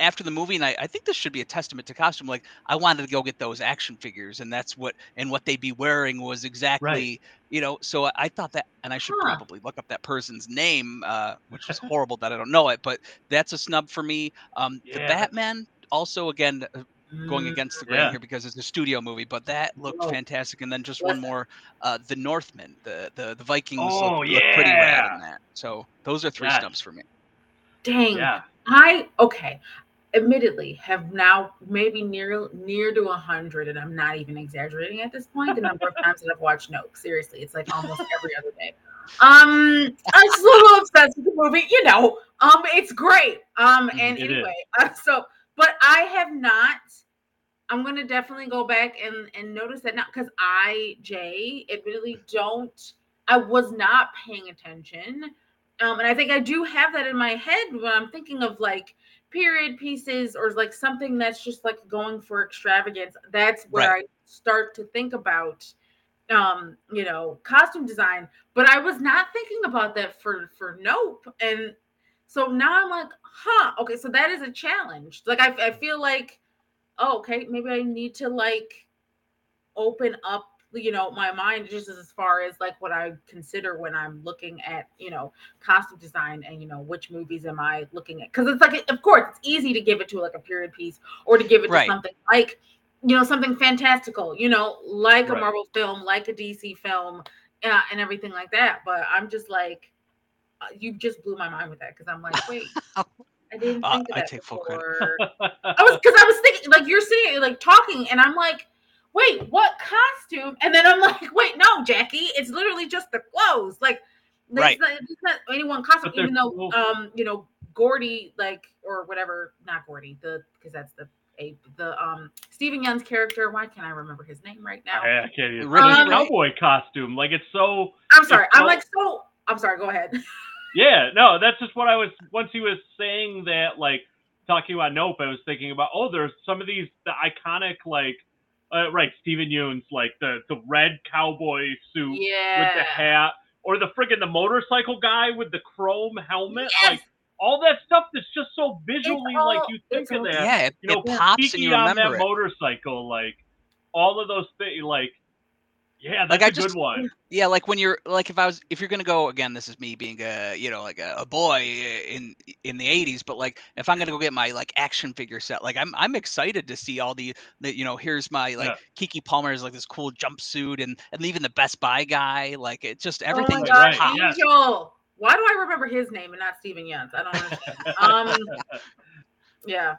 after the movie, and I, I think this should be a testament to costume. Like I wanted to go get those action figures, and that's what and what they'd be wearing was exactly right. you know. So I thought that, and I should huh. probably look up that person's name, uh, which is horrible that I don't know it, but that's a snub for me. Um, yeah. The Batman also again uh, going mm, against the grain yeah. here because it's a studio movie, but that looked oh. fantastic. And then just one more, uh, the Northman, the the the Vikings oh, look, yeah. look pretty rad in that. So those are three yes. snubs for me. Dang. Yeah. I okay admittedly have now maybe near near to a hundred, and I'm not even exaggerating at this point. The number of times that I've watched Nope. Seriously, it's like almost every other day. Um, I'm a little obsessed with the movie. You know, um, it's great. Um, mm-hmm, and it anyway, uh, so but I have not. I'm gonna definitely go back and and notice that now because I Jay admittedly don't. I was not paying attention. Um, and I think I do have that in my head when I'm thinking of like period pieces or like something that's just like going for extravagance that's where right. i start to think about um you know costume design. But i was not thinking about that for for nope. And so now i'm like huh okay so that is a challenge. Like i, I feel like oh, okay, maybe I need to like open up you know my mind just as far as like what i consider when i'm looking at you know costume design and you know which movies am i looking at? Because it's like of course it's easy to give it to like a period piece or to give it to something like you know something fantastical you know like a marvel film like a dc film uh, and everything like that. But i'm just like uh, you just blew my mind with that because i'm like wait i didn't Uh, think of I that take full credit. I was because I was thinking like you're sitting like talking, and I'm like, wait, what costume? And then I'm like, wait, no, Jackie, it's literally just the clothes. Like, like, Right. it's, not, it's not any one costume, But even though cool. um, you know, Gordy, like or whatever, not Gordy, the because that's the a, the um Steven Yeun's character. Why can't I remember his name right now? I, I can't even. Ricky the cowboy costume, like it's so. I'm sorry, I'm so- like so. I'm sorry. Go ahead. Yeah, no, that's just what I was. Once he was saying that, like talking about Nope, I was thinking about. Oh, there's some of these the iconic, like, uh, right, Steven Yeun's, like the the red cowboy suit with the hat, or the friggin' the motorcycle guy with the chrome helmet, Yes! like all that stuff that's just so visually like you think it's of all- that. yeah, it, You know, it pops and Keke you on that it. motorcycle, like all of those things, like yeah, Like, that's I a good just- one. Yeah, like when you're like if I was if you're gonna go again, this is me being a you know like a, a boy in in the '80s, but like if I'm gonna go get my like action figure set, like I'm I'm excited to see all the the you know here's my like Yeah. Keke Palmer is like this cool jumpsuit and and even the Best Buy guy, like it just Oh everything my just Right, yes. Angel. Why do I remember his name and not Steven Yeun's? I don't understand. um, yeah,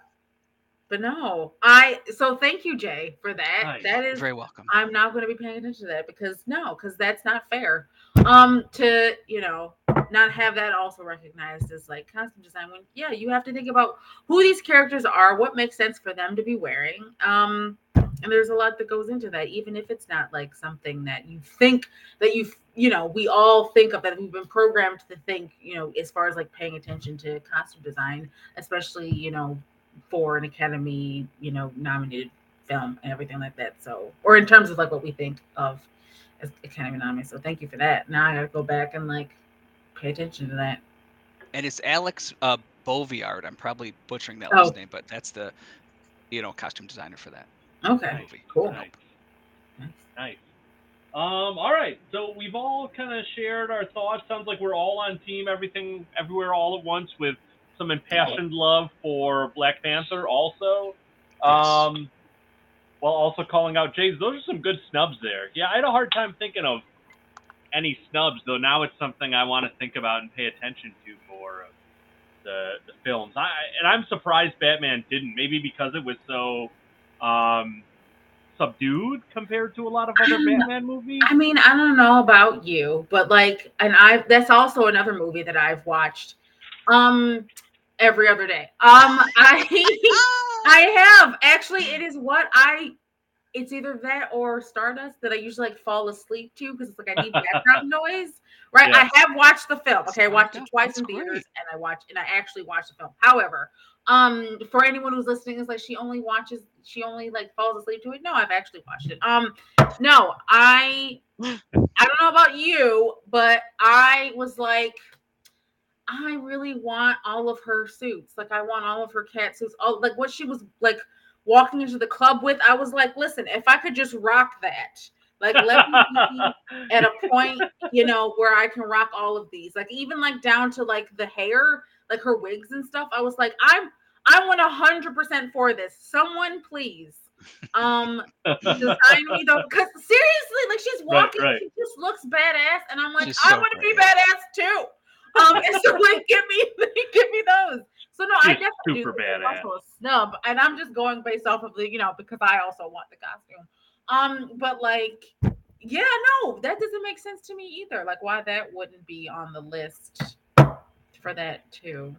but no, I. So thank you, Jay, for that. Nice. That very welcome. I'm not going to be paying attention to that because no, because that's not fair. Um, to you know, not have that also recognized as like costume design. When yeah, you have to think about who these characters are, what makes sense for them to be wearing. Um, and there's a lot that goes into that, even if it's not like something that you think that you you know we all think of that we've been programmed to think you know as far as like paying attention to costume design especially you know for an academy you know nominated film and everything like that so or in terms of like what we think of as academy nominated so thank you for that now i gotta go back and like pay attention to that And it's Alex uh, Bovaird. I'm probably butchering that Oh. last name, but that's the you know costume designer for that okay movie. cool Nice. Nice. Nice. Um, all right. So we've all kind of shared our thoughts. Sounds like we're all on team everything everywhere all at once with some impassioned love for Black Panther also. Um while also calling out Jays. Those are some good snubs there. Yeah, I had a hard time thinking of any snubs though. Now it's something I want to think about and pay attention to for the the films. I and I'm surprised Batman didn't. Maybe because it was so um subdued compared to a lot of other Batman movies. I mean, I don't know about you, but like, and I that's also another movie that I've watched um every other day. Um I I have actually it is what I it's either that or Stardust that I usually like fall asleep to because it's like I need background noise. Right. Yeah. I have watched the film. Okay, I watched it twice in theaters great. and I watched and I actually watched the film. However, um for anyone who's listening is like she only watches she only like falls asleep to it. No, I've actually watched it. Um no, I I don't know about you, but I was like I really want all of her suits. Like I want all of her cat suits. All like what she was like walking into the club with. I was like, listen, if I could just rock that, like let me be at a point, you know, where I can rock all of these. Like even like down to like the hair, like her wigs and stuff. I was like, I'm I want a hundred percent for this. Someone please um design me though because seriously like she's walking right. she just looks badass and i'm like She's i so want to be badass too um and so like give me give me those so no i She's definitely super do badass. also a snub and i'm just going based off of the you know because i also want the costume um but like yeah no that doesn't make sense to me either like why that wouldn't be on the list for that too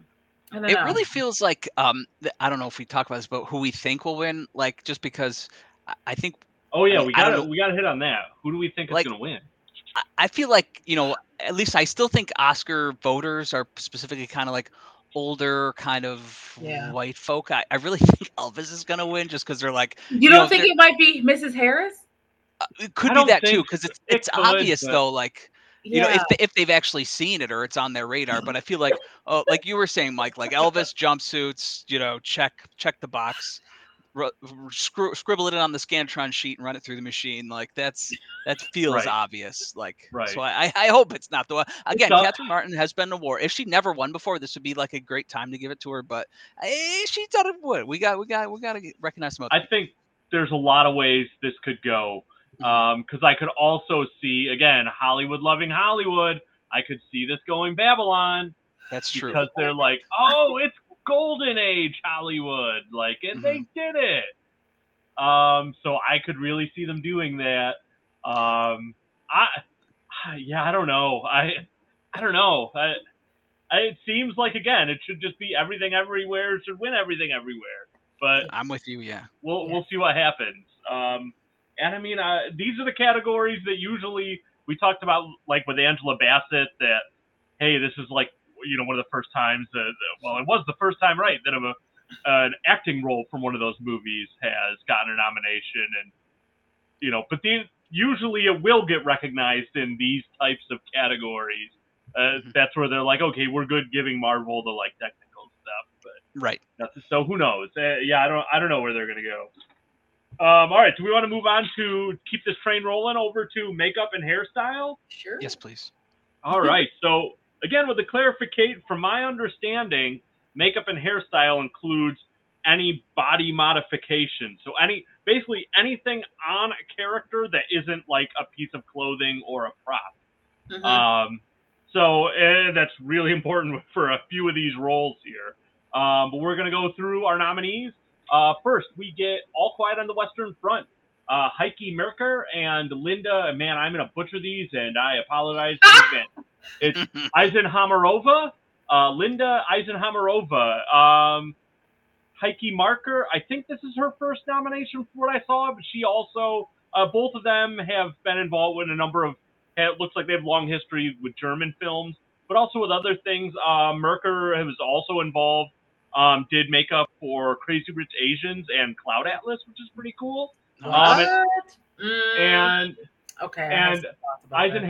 It know. really feels like um I don't know if we talk about this, but who we think will win, like just because I- I think oh yeah, I mean, we got to we got to hit on that. Who do we think Like- is going to win? I- I feel like you know at least I still think Oscar voters are specifically kind of like older kind of Yeah. white folk. I, I really think Elvis is gonna win just because they're like you know, don't think it might be mrs harris uh, it could I be that too because it's it it's could, obvious but- though like you know if, they, if they've actually seen it or it's on their radar but i feel like oh like you were saying mike like elvis jumpsuits you know check check the box scri- scribble it on the scantron sheet and run it through the machine. Like that's that feels Right. obvious. Like Right. so I, I hope it's not the one. Again, does- Catherine Martin has been a war. If she never won before, this would be like a great time to give it to her. But eh, she done it would. We got we got we got to recognize some. I think there's a lot of ways this could go. Because I could also see again Hollywood loving Hollywood. I could see this going Babylon That's true. because they're like, oh, it's golden age Hollywood, like, and they did it. Um, so I could really see them doing that. Um, I, yeah, I don't know. I, I don't know. I, I, it seems like again, it should just be everything everywhere. It should win everything everywhere. But I'm with you. Yeah. we'll we'll see what happens. Um, and I mean, uh, these are the categories that usually we talked about, like with Angela Bassett. That hey, this is like you know one of the first times that well, it was the first time, right, that of a an acting role from one of those movies has gotten a nomination, and you know, but these usually it will get recognized in these types of categories. Uh, Mhm. That's where they're like, okay, we're good giving Marvel the like technical stuff, but Right. that's, so who knows? Uh, yeah, I don't I don't know where they're gonna go. Um, all right, do we want to move on to keep this train rolling over to makeup and hairstyle? Sure. Yes, please. All right. So again, with the clarification, from my understanding, makeup and hairstyle includes any body modification. So any basically anything on a character that isn't like a piece of clothing or a prop. Mhm. Um, so eh, that's really important for a few of these roles here. Um, but we're going to go through our nominees. Uh, first, we get All Quiet on the Western Front. Uh, Heike Merker and Linda, man, I'm going to butcher these and I apologize in advance. It's Eisenhamerova, uh, Linda Eisenhamerova, um, Heike Merker. I think this is her first nomination from what I saw, but she also, uh, both of them have been involved with a number of, it looks like they have long history with German films, but also with other things. Uh, Merker was also involved, um, did makeup for Crazy Rich Asians and Cloud Atlas, which is pretty cool. Um, it- Mm, And okay. And some thoughts about that.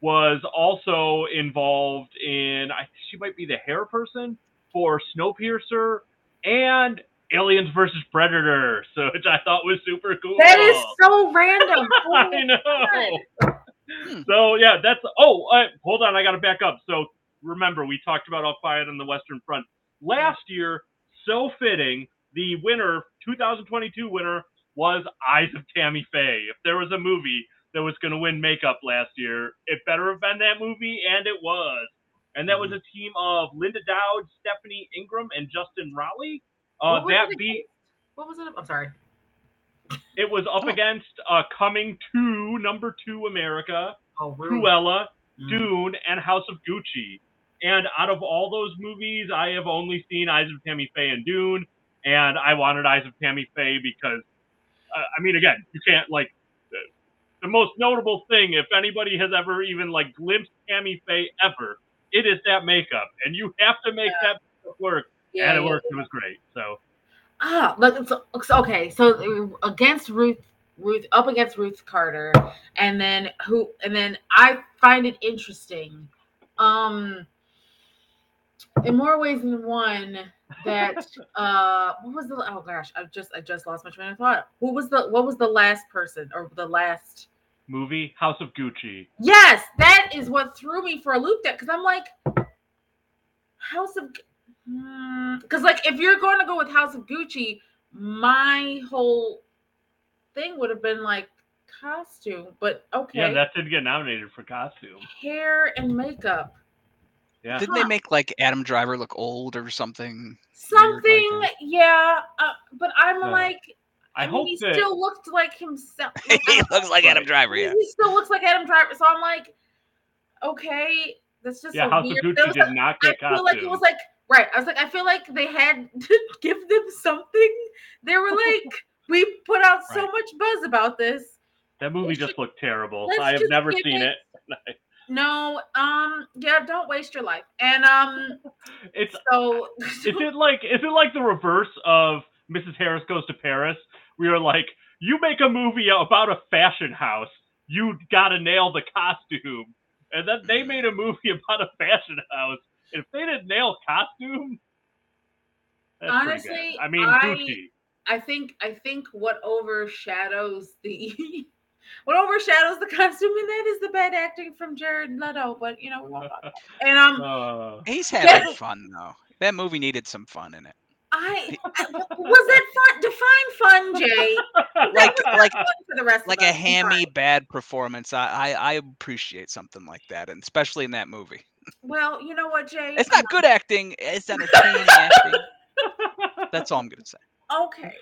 Was also involved in, I think she might be the hair person for Snowpiercer and Aliens versus Predator, so which I thought was super cool. That is so random. Oh I know. Hmm. So yeah, that's. Oh, uh, hold on, I got to back up. So remember, we talked about All Quiet on the Western Front last year. So fitting, the winner, 2022 winner, was Eyes of Tammy Faye. If there was a movie that was going to win makeup last year, it better have been that movie, and it was. And that was a team of Linda Dowd, Stephanie Ingram, and Justin Raleigh. Uh, What was that it beat What was it? I'm sorry. it was up Oh. against uh, coming to number two America, Oh. Cruella, Mm. Dune, and House of Gucci. And out of all those movies, I have only seen Eyes of Tammy Faye and Dune, and I wanted Eyes of Tammy Faye because, uh, I mean, again, you can't like the, the most notable thing. If anybody has ever even like glimpsed Tammy Faye ever, it is that makeup, and you have to make that work, Yeah, and it yeah. worked. It was great. So Ah, it's, it's okay. So uh, against Ruth, Ruth up against Ruth Carter, and then who? And then I find it interesting, um, in more ways than one. That uh, what was the? Oh gosh, I just I just lost my train of thought. Who was the? What was the last person or the last? movie House of Gucci. Yes, that is what threw me for a loop. That because I'm like, House of, because like if you're going to go with House of Gucci, my whole thing would have been like costume, but okay, Yeah, that did get nominated for costume. hair and makeup, Yeah. Didn't they make like Adam Driver look old or something? something, like yeah. Uh, but I'm Uh, like, I mean, hope he that still looked like himself. he looks like Adam Driver. Yeah. He still looks like Adam Driver. So I'm like, okay, that's just yeah, so House weird. of That Gucci was did like- not I get feel costume. like it was like right. I was like, I feel like they had to give them something. They were like, we put out so much buzz about this. that movie let's just just- looked terrible. I have never seen it- it. No, um, yeah, don't waste your life. And um, It's so is it like is it like the reverse of Mrs. Harris Goes to Paris? We are like, you make a movie about a fashion house, you gotta nail the costume. And then they made a movie about a fashion house. And if they didn't nail costume, Honestly. I mean I- Gucci. I think I think what overshadows the what overshadows the costume and that is the bad acting from Jared Leto. But you know, we won't talk. And um, Uh, He's having fun though. That movie needed some fun in it. I, I was it fun? Define fun, Jay. Like like for the rest like of a us. Hammy bad performance. I, I I appreciate something like that, and especially in that movie. Well, you know what, Jay? It's not good acting. It's entertaining acting. That's all I'm gonna say. Okay.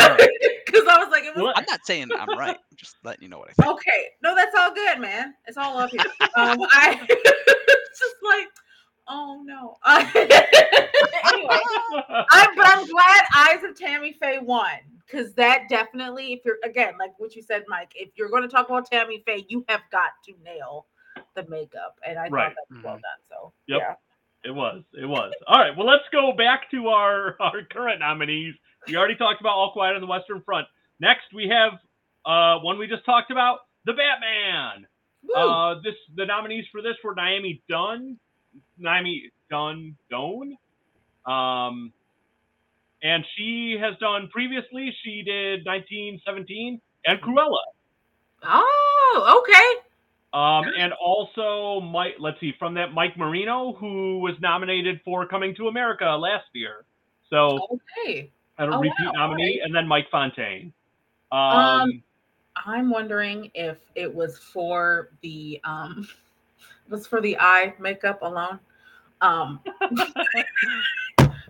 All right. Because I was like, it was Well, I'm not saying I'm right. I'm just letting you know what I think. okay. No, that's all good, man. It's all up here. Um, I it's just like, oh no. anyway, I'm, but I'm glad Eyes of Tammy Faye won because that definitely, if you're again, like what you said, Mike, if you're going to talk about Tammy Faye, you have got to nail the makeup, and I Right. thought that was well done. So Yep. yeah, It was. It was. All right. Well, let's go back to our, our current nominees. We already talked about All Quiet on the Western Front. Next, we have uh, one we just talked about, The Batman. Uh, this the nominees for this were Naomi Dunn, Naomi Dunn Doan, um, and she has done previously. She did 1917 and Cruella. oh, okay. Um, and also Mike, let's see, from that Mike Marino, who was nominated for Coming to America last year. So Okay. And a Oh, repeat wow, nominee, and then Mike Fontaine. Um, Um, I'm wondering if it was for the um it was for the eye makeup alone. Um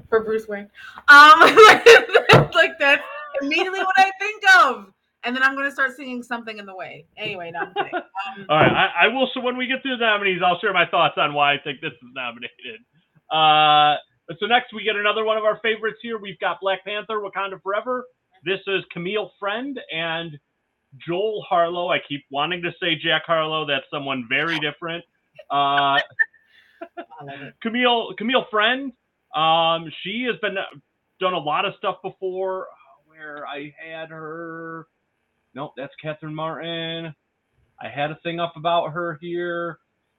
for Bruce Wayne. Um like that's immediately what I think of. And then I'm gonna start singing something in the way. Anyway, no, I'm kidding. Um, all right, I, I will. So when we get to the nominees, I'll share my thoughts on why I think this is nominated. Uh, so next we get another one of our favorites here. We've got Black Panther: Wakanda Forever. This is Camille Friend and Joel Harlow. I keep wanting to say Jack Harlow. That's someone very different. Uh. Camille Camille Friend. Um, she has been done a lot of stuff before. Where I had her. Nope, that's Catherine Martin. I had a thing up about her here.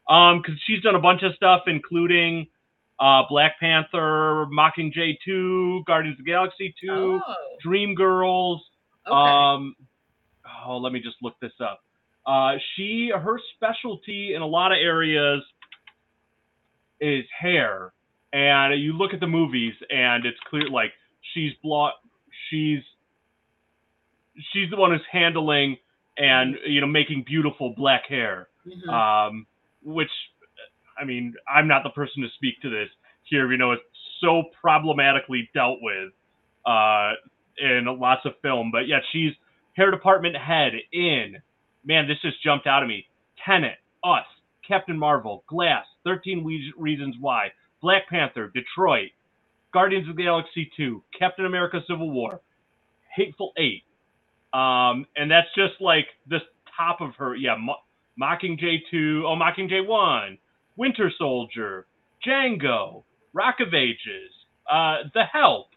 Um, because she's done a bunch of stuff, including uh Black Panther, Mockingjay 2, Guardians of the Galaxy 2, Oh, Dreamgirls. okay. Um, oh, let me just look this up. Uh, she her specialty in a lot of areas is hair, and you look at the movies, and it's clear like she's blo- she's she's the one who's handling and you know making beautiful black hair. Mhm. Um, which I mean, I'm not the person to speak to this here. You know, it's so problematically dealt with uh, in lots of film. But yeah, she's hair department head in. Man, this just jumped out at me. Tenet, Us, Captain Marvel, Glass, 13 We- Reasons Why, Black Panther, Detroit, Guardians of the Galaxy 2, Captain America Civil War, Hateful Eight. Um, and that's just like the top of her. Yeah, Mo- Mockingjay 2, oh, Mockingjay 1, Winter Soldier, Django, Rock of Ages, uh, The Help,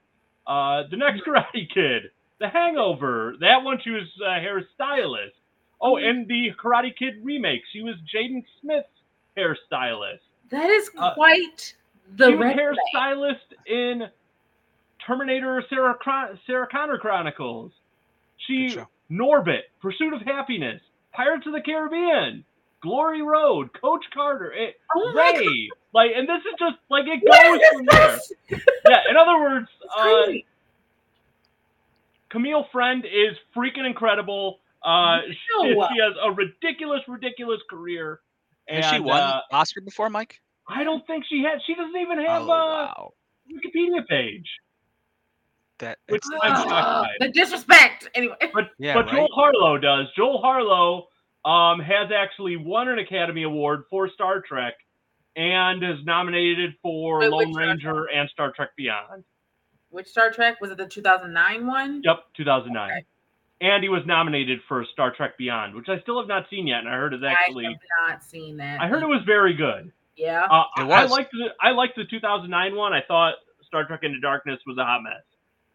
uh, The Next Karate Kid, The Hangover. That one she was a hairstylist. Oh, and the Karate Kid remake. She was Jaden Smith's hairstylist. that is uh, quite the she was resume. hairstylist in Terminator Sarah, Chron- Sarah Connor Chronicles. She Norbit, Pursuit of Happiness, Pirates of the Caribbean, Glory Road, Coach Carter, it, Oh my God. Ray. Like, and this is just like it goes is from there. Yeah. In other words, uh. Camille Friend is freaking incredible. Uh, she, she has a ridiculous, ridiculous career. Has she won uh, Oscar before, Mike? I don't think she had. She doesn't even have oh a wow, Wikipedia page. that which it's- I'm it's- shocked by. the disrespect. Anyway. But yeah, but right. Joel Harlow does. Joel Harlow um, has actually won an Academy Award for Star Trek and is nominated for Wait, Lone which Star Ranger and Star Trek Beyond. Which Star Trek was it? The 2009 one. Yep, 2009. Okay. And he was nominated for Star Trek Beyond, which I still have not seen yet, and I heard is actually. I have not seen that. I heard it was very good. Yeah. Uh, It I- I liked the I liked the 2009 one. I thought Star Trek Into Darkness was a hot mess.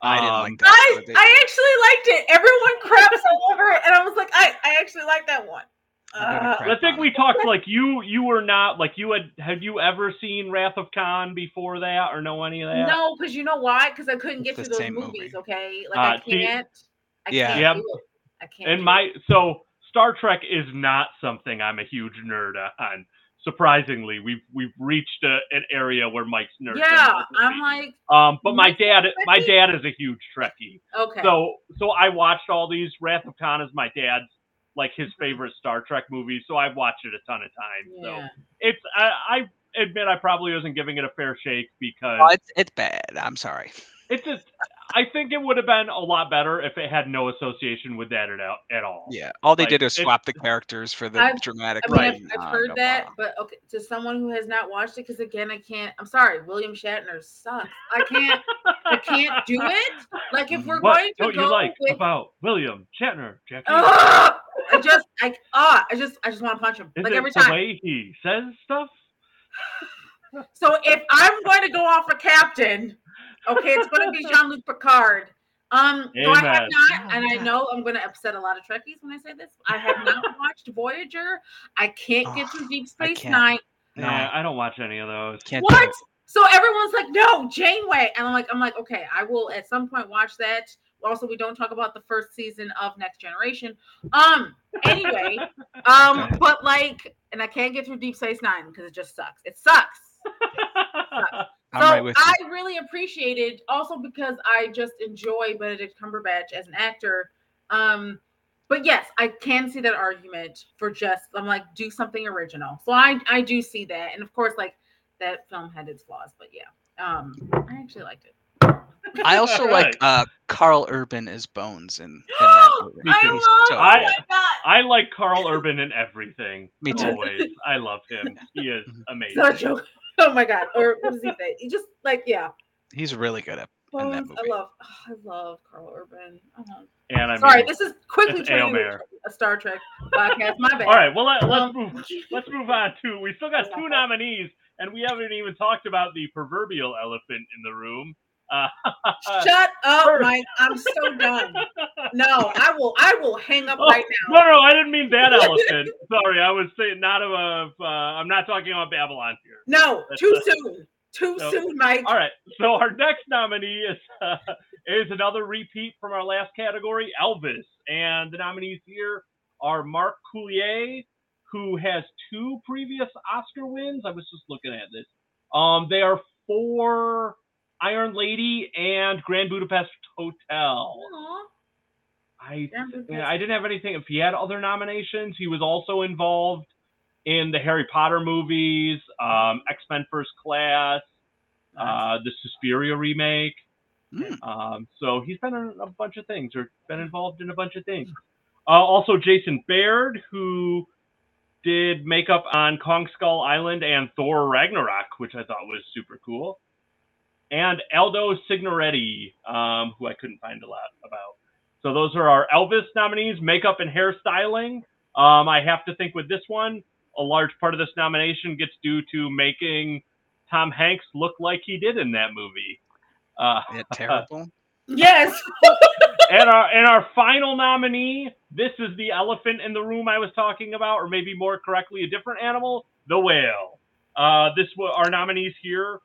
I didn't Um, like that. I, they- I actually liked it. Everyone craps all over it, and I was like, I, I actually like that one. I'm Uh, I think we talked like you you were not like you had had you ever seen Wrath of Khan before that or know any of that? No, because you know why? Because I couldn't get It's through the those movies. movie. Okay, like Uh, I can't. I Yeah. can't Yep. I can't. And my so Star Trek is not something I'm a huge nerd on. Surprisingly, we've we've reached a, an area where Mike's nerd. yeah, I'm like um, but my Mike's dad my dad is a huge Trekkie. okay. So so I watched all these. Wrath of Khan is my dad's like his favorite Star Trek movie, so I've watched it a ton of times. So it's I, I admit I probably wasn't giving it a fair shake because Oh, it's, it's bad. I'm sorry. it's just I think it would have been a lot better if it had no association with that at, all- at all. Yeah, all they Like, did is it- swap the characters for the I've- dramatic. I mean, Right. I've, uh, I've heard that, problem. but okay, to someone who has not watched it, because again, I can't. I'm sorry, William Shatner sucks. I can't. I can't do it. Like if we're What going to don't go you like with, about William Shatner, Jackie? Ugh! I just, I, ah, I just, I just want to punch him Is like it every the time. way he says stuff? So if I'm going to go off a captain, okay, it's going to be Jean Luc Picard. Um, no, I have Amen. not, and I know I'm going to upset a lot of Trekkies when I say this. I have not watched Voyager. I can't get through Deep Space. Nine. No, Nah, I don't watch any of those. can't What? So everyone's like, no, Janeway, and I'm like, I'm like, okay, I will at some point watch that. Also, we don't talk about the first season of Next Generation. Um, anyway, um, Okay. but like, and I can't get through Deep Space Nine because it just sucks. It sucks. I'm so right with you. I really appreciated also because I just enjoy Benedict Cumberbatch as an actor. Um, but yes, I can see that argument for just I'm like do something original. So I I do see that, and of course like that film had its flaws, but yeah, um, I actually liked it. I also like uh, Karl Urban as Bones in, in that movie. I love. He's so I- good. I like Karl Urban in everything. Me too. Always. I love him. He is amazing. Such a oh my god, or what does he say? He just like yeah. He's really good at. In that Bones, I love, oh, I love Karl Urban. Oh, And I mean, Sorry, this is quickly turning into a Star Trek podcast. My bad. all right. Well, let, Um, let's move. Let's move on to. We still got two nominees, and we haven't even talked about the proverbial elephant in the room. Uh, Shut up, First- Mike. I'm so done. No, I will. I will hang up Oh, right No, now. no, no, I didn't mean that elephant. Sorry, I was saying not of a. Uh, I'm not talking about Babylon here. No, too soon. Too No. soon, Mike. All right. So our next nominee is uh, is another repeat from our last category, Elvis, and the nominees here are Mark Coulier, who has two previous Oscar wins. I was just looking at this. Um, they are for Iron Lady and Grand Budapest Hotel. Aw, I damn yeah, I didn't have anything. If he had other nominations, he was also involved in the Harry Potter movies, um, X Men First Class, uh, the Suspiria remake. Mm. Um, so he's been in a bunch of things, or been involved in a bunch of things. Uh, also, Jason Baird, who did makeup on Kong Skull Island and Thor Ragnarok, which I thought was super cool. And Aldo Signoretti, um, who I couldn't find a lot about. So those are our Elvis nominees, makeup and hairstyling. Um, I have to think with this one, a large part of this nomination gets due to making Tom Hanks look like he did in that movie. Uh, Yeah, terrible. Yes. and our and our final nominee, this is the elephant in the room I was talking about, or maybe more correctly, a different animal, the whale. Uh, this wa- our nominees here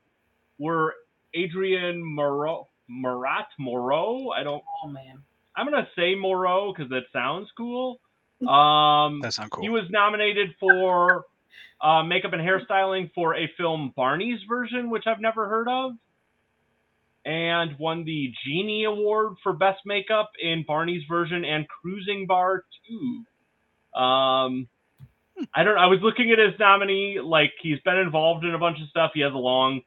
were Adrien Morot, Marat Moreau. I don't. Oh man. I'm gonna say Moreau because that sounds cool. Um, That sounds cool. he was nominated for uh, makeup and hairstyling for a film Barney's version, which I've never heard of, and won the Genie Award for Best Makeup in Barney's version and Cruising Bar 2. Um, I don't. I was looking at his nominee. Like he's been involved in a bunch of stuff. He has a long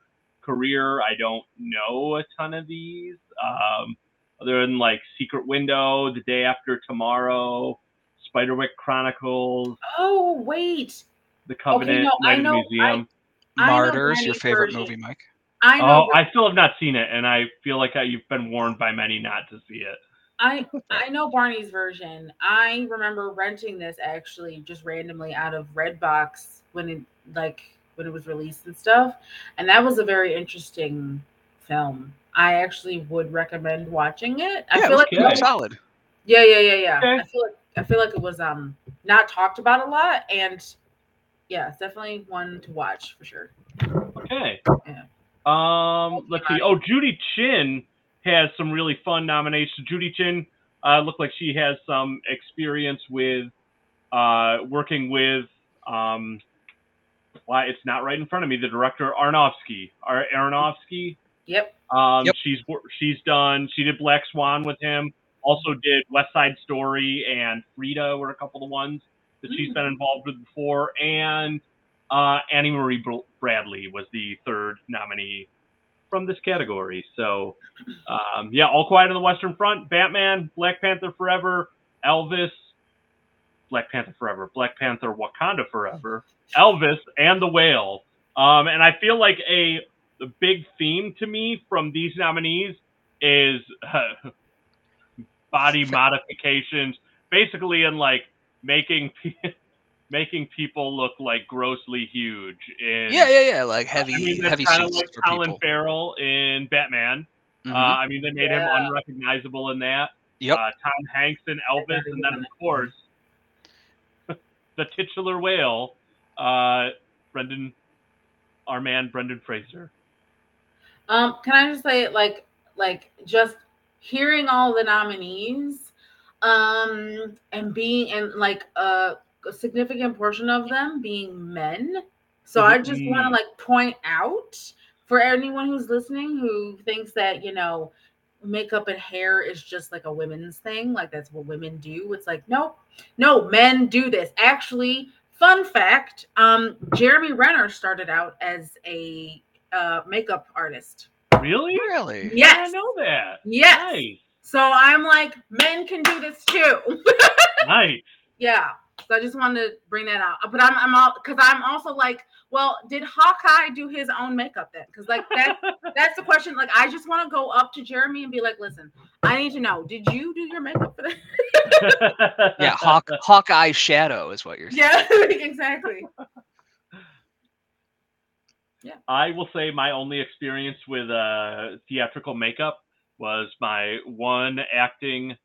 career. I don't know a ton of these. Um, other than like Secret Window, The Day After Tomorrow, Spiderwick Chronicles, Oh wait. The Covenant, okay, no, I Night at the know- Museum. I know Martyrs, your favorite version. movie, Mike? I know. Oh, I still have not seen it, and I feel like I, you've been warned by many not to see it. I I know Barney's version. I remember renting this actually just randomly out of Redbox when it like when it was released and stuff, and that was a very interesting film. I actually would recommend watching it. I yeah, feel like it was okay. solid. yeah, yeah, yeah, yeah. Okay. I feel like I feel like it was um not talked about a lot. And yeah, it's definitely one to watch for sure. Okay. Yeah. Um, let's see. Oh, Judy Chin has some really fun nominations. Judy Chin uh, looked like she has some experience with uh, working with. Um, why it's not right in front of me. The director Aronofsky. Ar- Aronofsky. Yep. Um, Yep. she's she's done. She did Black Swan with him. Also did West Side Story and Frida were a couple of the ones that she's been involved with before. And uh, Annie Marie Br- Bradley was the third nominee from this category. So um, yeah, All Quiet on the Western Front, Batman, Black Panther Forever, Elvis, Black Panther Forever, Black Panther Wakanda Forever, Elvis, and The Whale. Um, and I feel like a the big theme to me from these nominees is uh, body modifications, basically in like making pe- making people look like grossly huge. In, Yeah, yeah, yeah. Like heavy, I mean, heavy kind of suits like for Colin people. Farrell in Batman. Mhm. Uh, I mean, they made Yeah. him unrecognizable in that. Yep. Uh, Tom Hanks in Elvis, and then of course the titular whale, uh, Brendan, our man Brendan Fraser. Um, can I just say, like, like just hearing all the nominees, um, and being and like a, a significant portion of them being men. So I just want to Mhm. like point out for anyone who's listening who thinks that you know makeup and hair is just like a women's thing, like that's what women do. It's like nope, no, men do this. Actually, fun fact: um, Jeremy Renner started out as a uh, makeup artist. Really? Really? I didn't know that. Yes. Nice. So I'm like, men can do this too. Nice. yeah. So I just wanted to bring that out. But I'm I'm all because I'm also like, well, did Hawkeye do his own makeup then? Because like that that's the question. Like I just want to go up to Jeremy and be like, listen, I need to know, did you do your makeup for that? Yeah, Hawk, Hawkeye Shadow is what you're saying. yeah, exactly. Yeah. I will say my only experience with uh, theatrical makeup was my one acting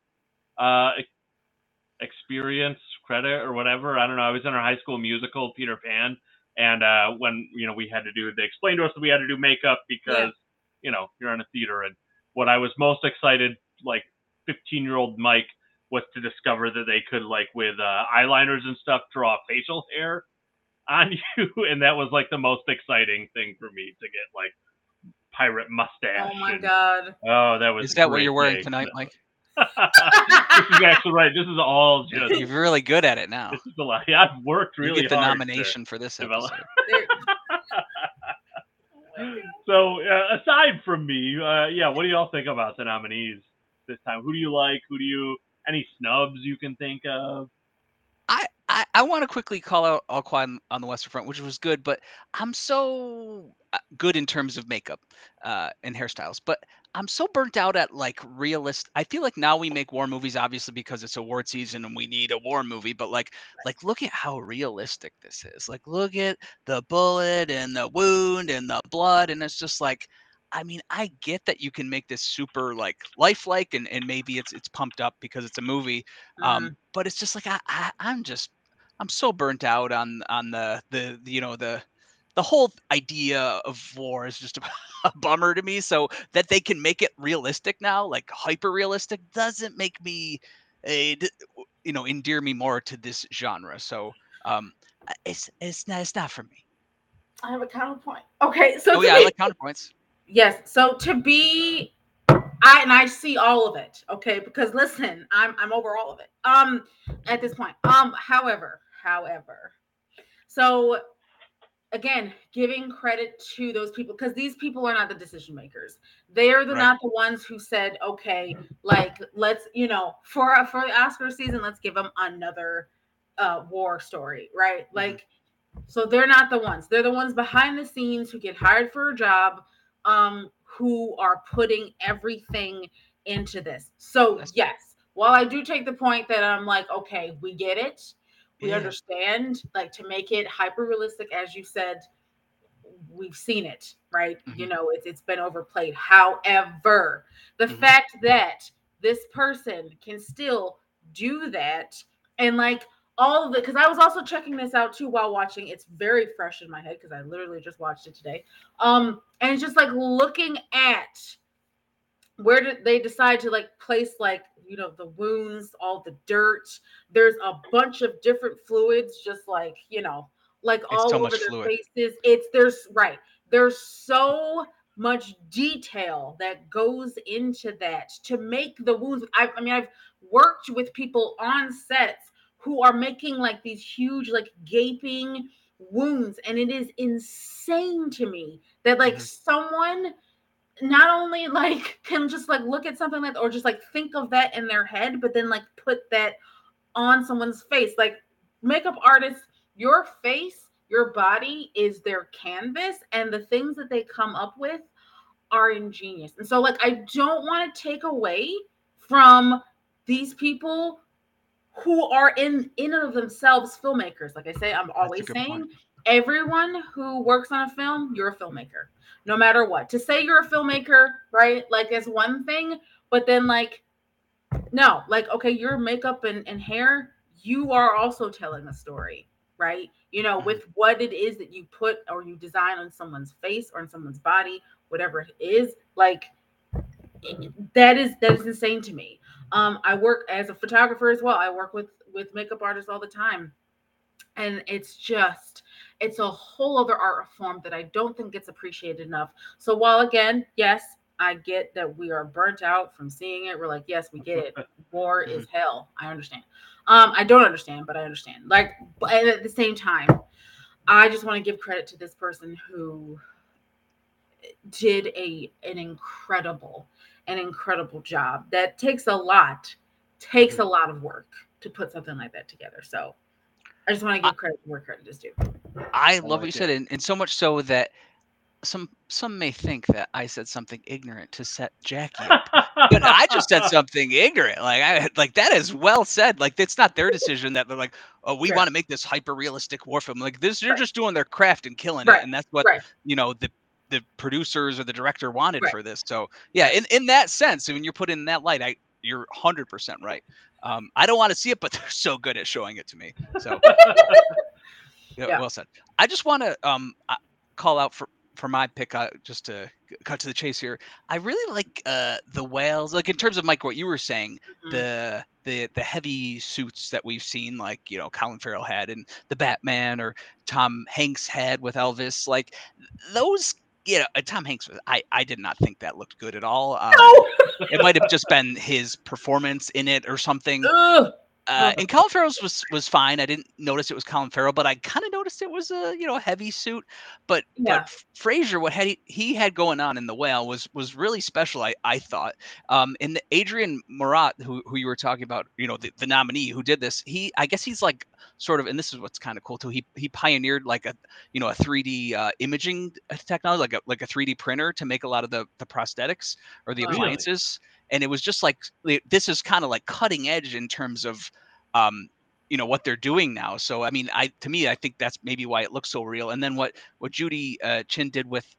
uh, experience credit or whatever. I don't know. I was in our high school musical Peter Pan, and uh, when you know we had to do, they explained to us that we had to do makeup because you know you're in a theater. And what I was most excited, like 15 year old Mike, was to discover that they could like with uh, eyeliners and stuff draw facial hair on you, and that was like the most exciting thing for me to get like pirate mustache. Oh my and- god. Oh, that was. Is a that what you're wearing day. tonight, Mike? This is actually right. This is all just. You're really good at it now. This is a lot. Yeah, I've worked really. You get the nomination for this episode. So uh, aside from me, uh, yeah, what do y'all think about the nominees this time? Who do you like? Who do you? Any snubs you can think of? I, I, I want to quickly call out All Quiet on- on the Western Front, which was good, but I'm so uh, good in terms of makeup uh, and hairstyles, but I'm so burnt out at like realist. I feel like now we make war movies obviously because it's award season and we need a war movie, but like like look at how realistic this is. Like look at the bullet and the wound and the blood, and it's just like. I mean, I get that you can make this super like lifelike and, and maybe it's it's pumped up because it's a movie, um Mhm. but it's just like I, I i'm just i'm so burnt out on on the, the you know the the whole idea of war is just a, a bummer to me so that they can make it realistic now like hyper realistic doesn't make me a you know endear me more to this genre so um it's it's not it's not for me I have a counterpoint. Okay, so oh yeah i like counterpoints Yes. So to be I and I see all of it. Okay, because listen, I'm I'm over all of it. Um at this point. Um however, however. So again, giving credit to those people because these people are not the decision makers. They are the Right. not the ones who said, "Okay, like let's, you know, for for the Oscar season, let's give them another uh war story, right?" Like so they're not the ones. They're the ones behind the scenes who get hired for a job um who are putting everything into this. So That's- yes, while I do take the point that I'm like, okay, we get it, we Yeah. understand, like to make it hyper realistic, as you said, we've seen it, right? You Mhm. know, it's it's been overplayed. However, the Mhm. fact that this person can still do that and like all of it because I was also checking this out too while watching. It's very fresh in my head because I literally just watched it today. Um, and it's just like looking at where did they decide to like place like you know the wounds, all the dirt. There's a bunch of different fluids, just like you know, like It's all over their fluid. faces. It's there's right. There's so much detail that goes into that to make the wounds. I, I mean, I've worked with people on sets who are making like these huge, like gaping wounds, and it is insane to me that like Mhm. someone not only like can just like look at something like or just like think of that in their head, but then like put that on someone's face. Like makeup artists, your face, your body is their canvas, and the things that they come up with are ingenious. And so, like, I don't want to take away from these people who are in in and of themselves filmmakers. Like I say, I'm always saying point. everyone who works on a film, you're a filmmaker, no matter what. To say you're a filmmaker, right? Like is one thing, but then like no, like okay, your makeup and, and hair, you are also telling a story, right? You know, Mhm. with what it is that you put or you design on someone's face or on someone's body, whatever it is, like that is that is insane to me. Um, I work as a photographer as well. I work with with makeup artists all the time, and it's just it's a whole other art form that I don't think gets appreciated enough. So while again, yes, I get that we are burnt out from seeing it. We're like, yes, we get it. War is hell. I understand. Um, I don't understand, but I understand. Like, but at the same time, I just want to give credit to this person who did a an incredible, an incredible job. That takes a lot, takes a lot of work to put something like that together. So I just want to give credit where credit is due. I love what like you said, and, and so much so that some some may think that I said something ignorant to set Jackie up. but I just said something ignorant. Like I like that is well said. Like it's not their decision that they're like, oh, we Right. want to make this hyper realistic war film. Like this, they're Right. just doing their craft and killing Right. it, and that's what you know the the producers or the director wanted for this. So yeah, in in that sense, when you're put in that light, I you're hundred percent right. Um, I don't want to see it, but they're so good at showing it to me. So yeah, Yeah. well said. I just want to um call out for for my pick, uh, just to cut to the chase here. I really like uh the whales, like in terms of Mike, what you were saying, Mhm. the the the heavy suits that we've seen, like you know Colin Farrell had and the Batman or Tom Hanks had with Elvis, like those. You know, uh, Tom Hanks. I I did not think that looked good at all. Um, No. it might have just been his performance in it or something. Ugh. Uh, Oh. and Colin Farrell's was was fine. I didn't notice it was Colin Farrell, but I kind of noticed it was a you know heavy suit. But Yeah. but Fraser, what had he, he had going on in the whale was was really special. I I thought. Um, and Adrien Morot, who who you were talking about, you know the, the nominee who did this, he I guess he's like sort of, and this is what's kind of cool too. He he pioneered like a you know a 3D uh, imaging technology, like a like a 3D printer to make a lot of the the prosthetics or the Really? And it was just like this is kind of like cutting edge in terms of um you know what they're doing now so i mean i to me i think that's maybe why it looks so real and then what what judy uh, chin did with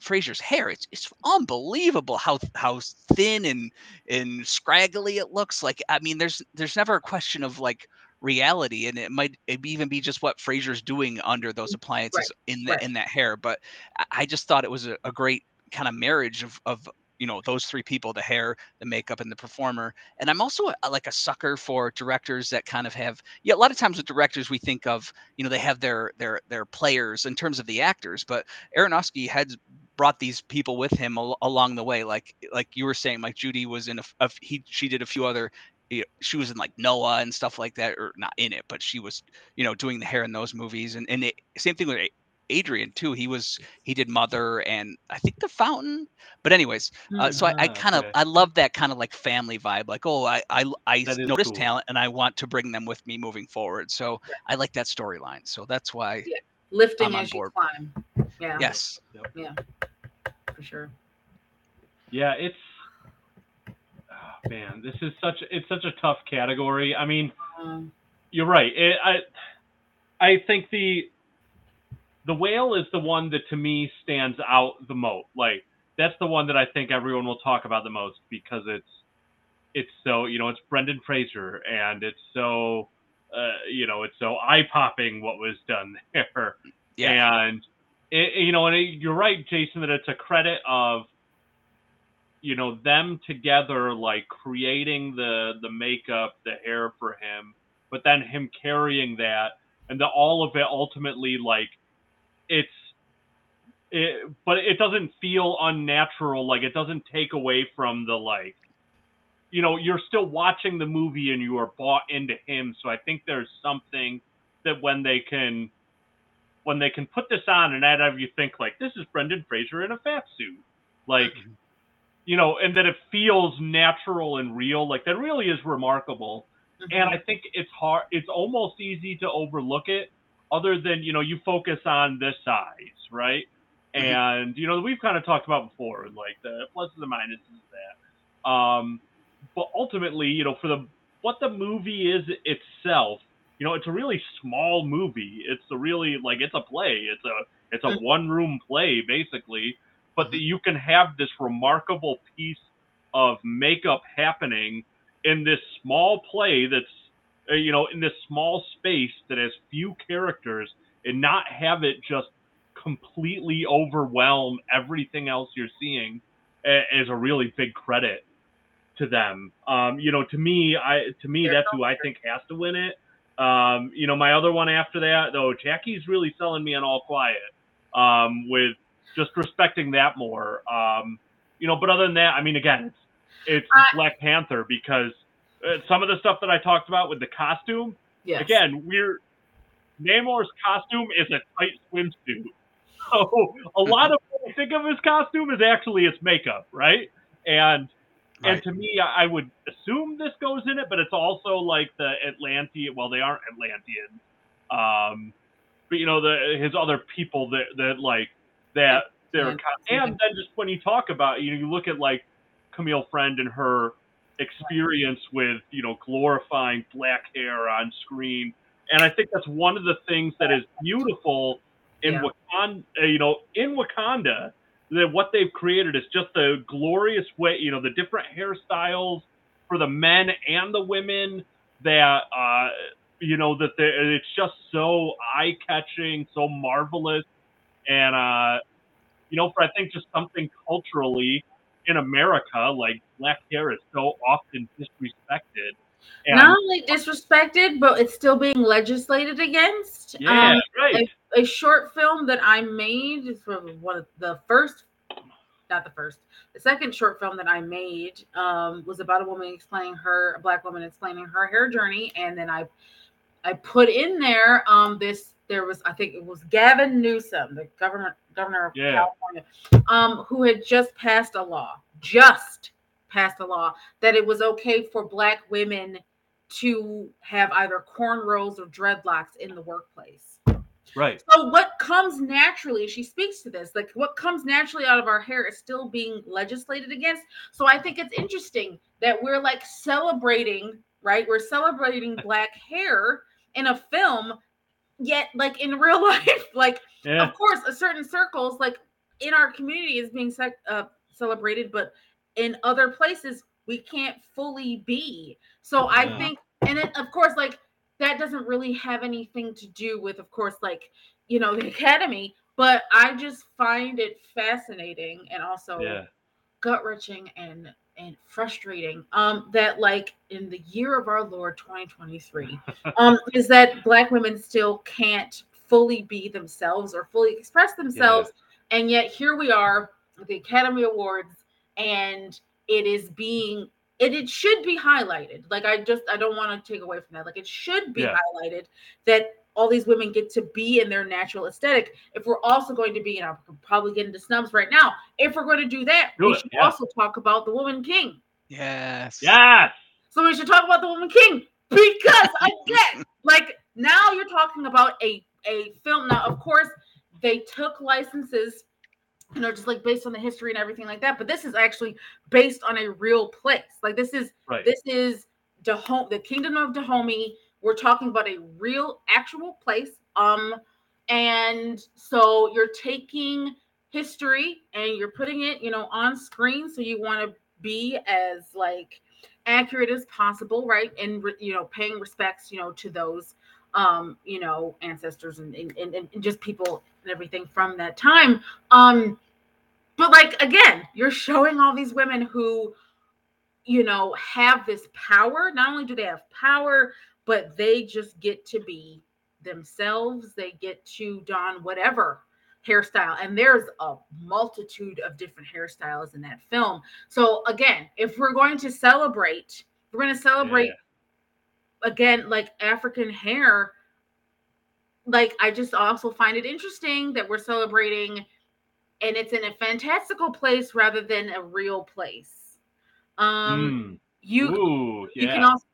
Fraser's hair it's it's unbelievable how how thin and and scraggly it looks like i mean there's there's never a question of like reality and it might it even be just what Fraser's doing under those appliances in that right. in that hair but I- I just thought it was a, a great kind of marriage of of you know those three people the hair the makeup and the performer and i'm also a, like a sucker for directors that kind of have yeah a lot of times with directors we think of you know they have their their their players in terms of the actors but aronofsky had brought these people with him al- along the way like like you were saying like judy was in a he she did a few other she was in like Noah and stuff like that, or not in it, but she was, you know, doing the hair in those movies. And and it, same thing with A- Adrien too. He was he did Mother and I think The Fountain. But anyways, uh, so I, I Ah, kind of okay. I love that kind of like family vibe. Like, oh, I I I That is notice cool. talent and I want to bring them with me moving forward. So I like that storyline. So that's why, Lifting I'm on as you climb. Yeah. yes, Yeah. For sure. Yeah, it's oh, man, this is such it's such a tough category. I mean, Um, you're right. It, I I think the the whale is the one that to me stands out the most. Like that's the one that I think everyone will talk about the most because it's it's so you know it's Brendan Fraser and it's so uh, you know, it's so eye popping what was done there. Yeah. And it, you know, and it, you're right, Jason, that it's a credit of you know them together, like creating the the makeup, the hair for him, but then him carrying that, and the all of it ultimately like it's. It, but it doesn't feel unnatural. Like it doesn't take away from the like you know, you're still watching the movie and you are bought into him. So I think there's something that when they can when they can put this on and have you think like this is Brendan Fraser in a fat suit. Like mm-hmm. you know, and that it feels natural and real. Like that really is remarkable. Mm-hmm. And I think it's hard it's almost easy to overlook it other than, you know, you focus on this size, right? Mhm. And you know, we've kind of talked about before, like the pluses and minuses of that. Um but ultimately, you know, for the what the movie is itself, you know, it's a really small movie. It's a really like it's a play. It's a it's a Mhm. one room play basically, but that you can have this remarkable piece of makeup happening in this small play that's you know in this small space that has few characters and not have it just completely overwhelm everything else you're seeing is a really big credit to them. Um, you know, to me, I to me They're that's who I think has to win it. Um, you know, my other one after that though, Jackie's really selling me on All Quiet um, with just respecting that more. Um, you know, but other than that, I mean, again, it's it's I- Black Panther because uh, some of the stuff that I talked about with the costume, yes. again, we're Namor's costume is a tight swimsuit. So a lot of what I think of his costume is actually its makeup, right? And and to me, I I would assume this goes in it, but it's also like the Atlantean. Well, they aren't Atlanteans, um, but you know the his other people that that like that they're Yeah, and then just when you talk about you know you look at like Camille Friend and her experience with you know glorifying black hair on screen, and I think that's one of the things that is beautiful in Yeah. Wakanda. uh, You know, in Wakanda, that what they've created is just a glorious way. You know, the different hairstyles for the men and the women. That uh, you know that they- it's just so eye catching, so marvelous, and uh, you know, for I think just something culturally in America, like black hair is so often disrespected. And Not only disrespected, but it's still being legislated against. yeah, Um, right. a short film that I made is from one of the first, not the first, the second short film that I made um, was about a woman explaining her, a black woman explaining her hair journey, and then I, I put in there um, this. There was, I think it was Gavin Newsom, the government governor of Yeah. California, um, who had just passed a law, just passed a law that it was okay for black women to have either cornrows or dreadlocks in the workplace. Right. So what comes naturally, she speaks to this, like what comes naturally out of our hair is still being legislated against. So I think it's interesting that we're like celebrating, right? We're celebrating black hair in a film, yet like in real life, like Yeah. of course, a certain circles, like in our community, is being sec- uh, celebrated, but in other places, we can't fully be. So I think, and then of course, like that doesn't really have anything to do with, of course, like you know, the academy. But I just find it fascinating and also Yeah. gut wrenching and and frustrating um that like in the year of our lord 2023 um is that black women still can't fully be themselves or fully express themselves. And yet here we are with the academy awards and it is being it, it should be highlighted. Like i just i don't want to take away from that. Like it should be Yeah. highlighted that all these women get to be in their natural aesthetic if we're also going to be and i'm probably getting into snubs right now if we're going to do that Do we it, should yeah. also talk about the woman king Yes. Yes. so we should talk about the woman king because again, like now you're talking about a a film. Now, of course, they took licenses, you know, just like based on the history and everything like that. But this is actually based on a real place. Like this is Right. this is Dahomey, the kingdom of Dahomey. We're talking about a real actual place. Um, and so you're taking history and you're putting it, you know, on screen. So you want to be as like accurate as possible, right? And you know, paying respects, you know, to those um, you know, ancestors and, and, and just people and everything from that time. Um, but like again, you're showing all these women who, you know, have this power. Not only do they have power, but they just get to be themselves. They get to don whatever hairstyle and there's a multitude of different hairstyles in that film so again if we're going to celebrate we're going to celebrate Yeah. again like african hair like i just also find it interesting that we're celebrating and it's in a fantastical place rather than a real place um Mm. you Ooh, you yeah. can also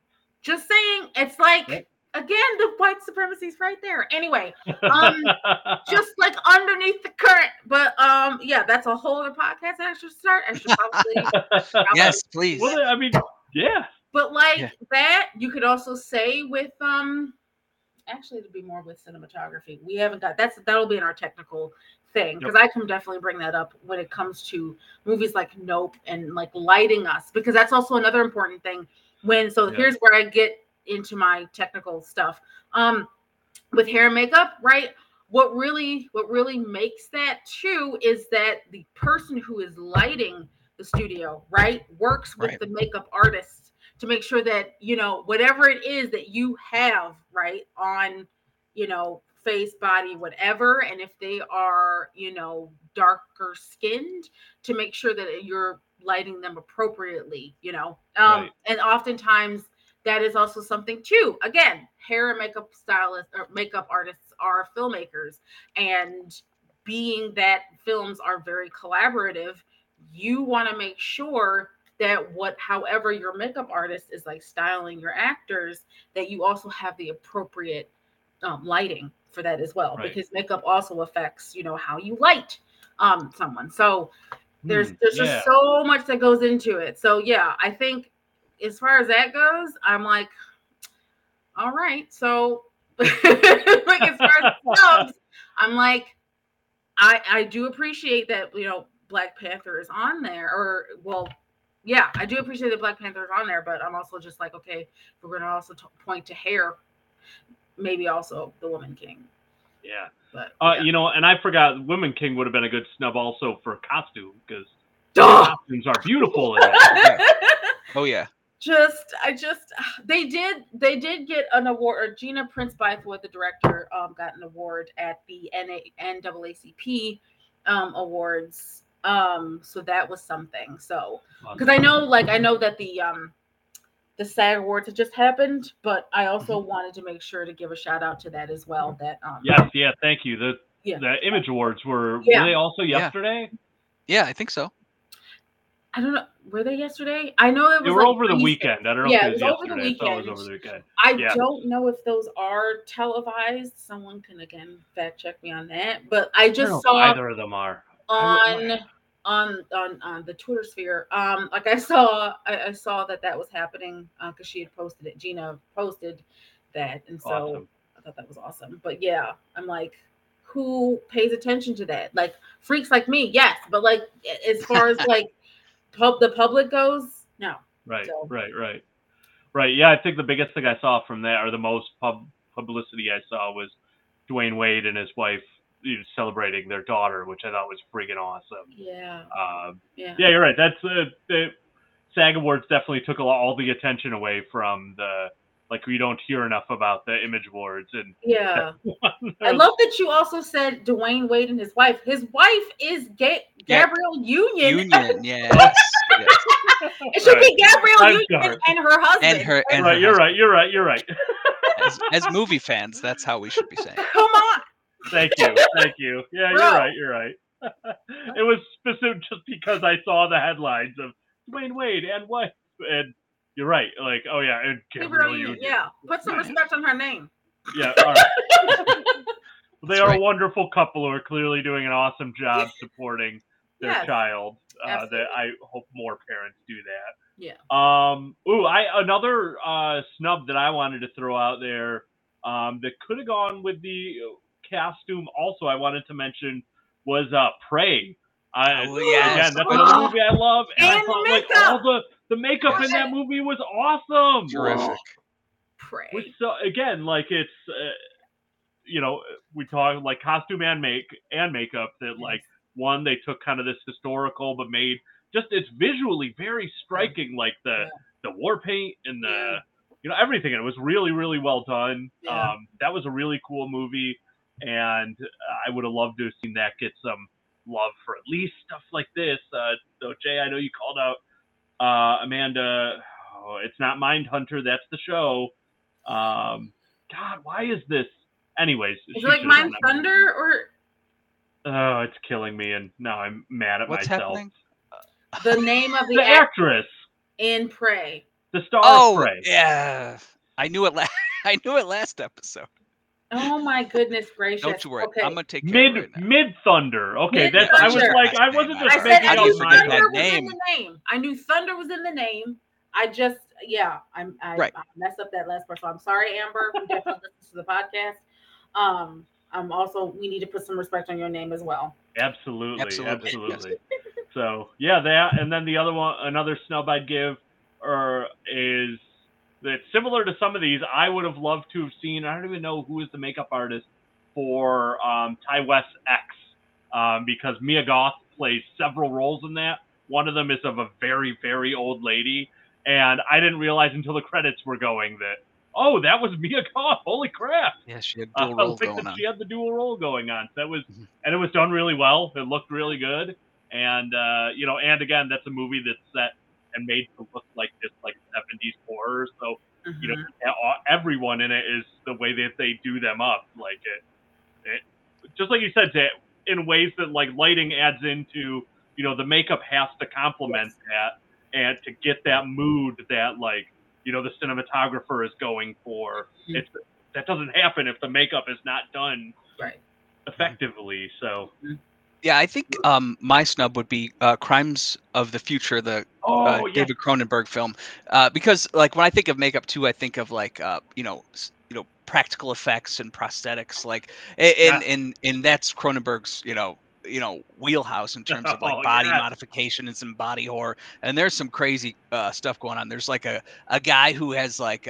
just saying it's like Yep. again the white supremacy's right there anyway um, just like underneath the current but um yeah that's a whole other podcast i should start i should probably Yes, please. well, I mean, yeah. but like Yeah. that you could also say with um actually it'd be more with cinematography we haven't got that's that'll be in our technical thing because i can definitely bring that up when it comes to movies like nope and like lighting us because that's also another important thing when so Yeah. here's where i get into my technical stuff um with hair and makeup right what really what really makes that too is that the person who is lighting the studio right works with Right. the makeup artist to make sure that you know whatever it is that you have right on you know face body whatever and if they are you know darker skinned to make sure that you're lighting them appropriately you know um Right. and oftentimes that is also something too again hair and makeup stylists or makeup artists are filmmakers and being that films are very collaborative you want to make sure that what however your makeup artist is like styling your actors that you also have the appropriate um, lighting for that as well Right. because makeup also affects you know how you light um someone so there's Hmm, there's yeah. just so much that goes into it. So yeah i think as far as that goes i'm like all right. So like as far as subs i'm like i i do appreciate that you know black panther is on there or well yeah i do appreciate that black panther is on there but i'm also just like okay we're to also t- point to hair maybe also the woman king yeah. but Uh, yeah. You know, and I forgot Women King would have been a good snub also for costume because costumes are beautiful in it. Oh yeah. just i just they did they did get an award or gina prince bythewood the director um got an award at the NA, naacp um awards um so that was something so because i know like i know that the um the sag awards had just happened but i also wanted to make sure to give a shout out to that as well that um Yes, yeah, thank you. The Yeah. the Image Awards were Yeah. were they also yesterday? Yeah, I think so. i don't know were they yesterday i know it was They were like over the recent. weekend. I don't know Yeah, if it it was, was over the yesterday. I it was over the weekend. I Yeah. don't know if those are televised. Someone can again fact check me on that. But I I don't just know if saw either of them are. on on on on the Twitter sphere. Um, like I saw I, I saw that that was happening because she had posted it. Gina posted that, and so Awesome. I thought that was awesome. But yeah, I'm like, who pays attention to that? Like freaks like me, yes, but like as far as like pub the public goes, no. Right, So- right, right, right. Yeah, I think the biggest thing I saw from that, or the most pub publicity I saw, was Dwyane Wade and his wife you know, celebrating their daughter, which I thought was friggin' awesome. Yeah, Um, yeah, yeah, you're right. That's uh, the SAG Awards definitely took a lot, all the attention away from the like we don't hear enough about the Image Awards and yeah. I love that you also said Dwyane Wade and his wife. His wife is Ga- Yeah. Gabrielle Union. Union, yes. yes. It should be Gabrielle I'm Union sorry. and her husband. And her and right. her You're husband. right. You're right. You're right. As, as movie fans, that's how we should be saying. Come on. Thank you. Thank you. Yeah, you're right. You're right. it was specific just because I saw the headlines of Dwyane Wade and what, and you're right. Like, oh yeah, and Gabrielle Gabrielle Union. Union. Yeah. Put some respect on her name. Yeah. All right. They That's are right. a wonderful couple who are clearly doing an awesome job supporting their Yes. child. Uh, that I hope more parents do that. Yeah. Um. Ooh, I another uh, snub that I wanted to throw out there. Um, that could have gone with the costume. Also, I wanted to mention was uh, Prey. I, Oh, yes. Again, that's another Oh. movie I love, and, I And thought like all the The makeup in that movie was awesome. Terrific. Pray. Which so again, like it's uh, you know we talk like costume and make and makeup that like one they took kind of this historical but made just it's visually very striking like the Yeah. the war paint and the Yeah. you know everything and it was really really well done Yeah. um that was a really cool movie and i would have loved to have seen that get some love for at least stuff like this uh so jay i know you called out uh amanda oh, it's not mind hunter that's the show um god why is this anyways Is it like should've Mind done. Thunder or oh it's killing me and now i'm mad at What's myself happening? the name of the, the actress in Prey? the star Oh, of prey yeah. I knew it. La- I knew it last episode. Oh my goodness gracious! Don't you worry. Okay. I'm gonna take care Mid of it right mid thunder. Okay, Mid that's I was like I wasn't just I said making I How up do knew you my forget Thunder that was name? in the name. I knew Thunder was in the name. I just yeah, I'm I, Right. I messed up that last part. So I'm sorry, Amber. Who definitely listens to the podcast. Um, I'm also we need to put some respect on your name as well. Absolutely, Absolutely, absolutely. So yeah, that and then the other one, another snub I'd give, or is that similar to some of these. I would have loved to have seen. I don't even know who is the makeup artist for um, Ti West X, um, because Mia Goth plays several roles in that. One of them is of a very very old lady, and I didn't realize until the credits were going that oh that was Mia Goth. Holy crap! Yeah, she had Uh, dual roles like going on. She had the dual role going on. So that was, Mhm. and it was done really well. It looked really good, and uh, you know, and again, that's a movie that's set and made to look like this like '70s horror. So you know, Mhm. everyone in it is the way that they do them up, like it, it just like you said, to, in ways that like lighting adds into, you know, the makeup has to complement Yes. that and to get that mood that like you know the cinematographer is going for. Mhm. It's that doesn't happen if the makeup is not done Right. effectively. So Yeah, I think um, my snub would be uh, Crimes of the Future, the oh uh, yeah, David Cronenberg film, uh, because like when I think of makeup too, I think of like uh, you know you know practical effects and prosthetics, like and Yeah. and and that's Cronenberg's you know you know wheelhouse in terms of like Oh, body yes. modification and some body horror, and there's some crazy uh, stuff going on. There's like a a guy who has like.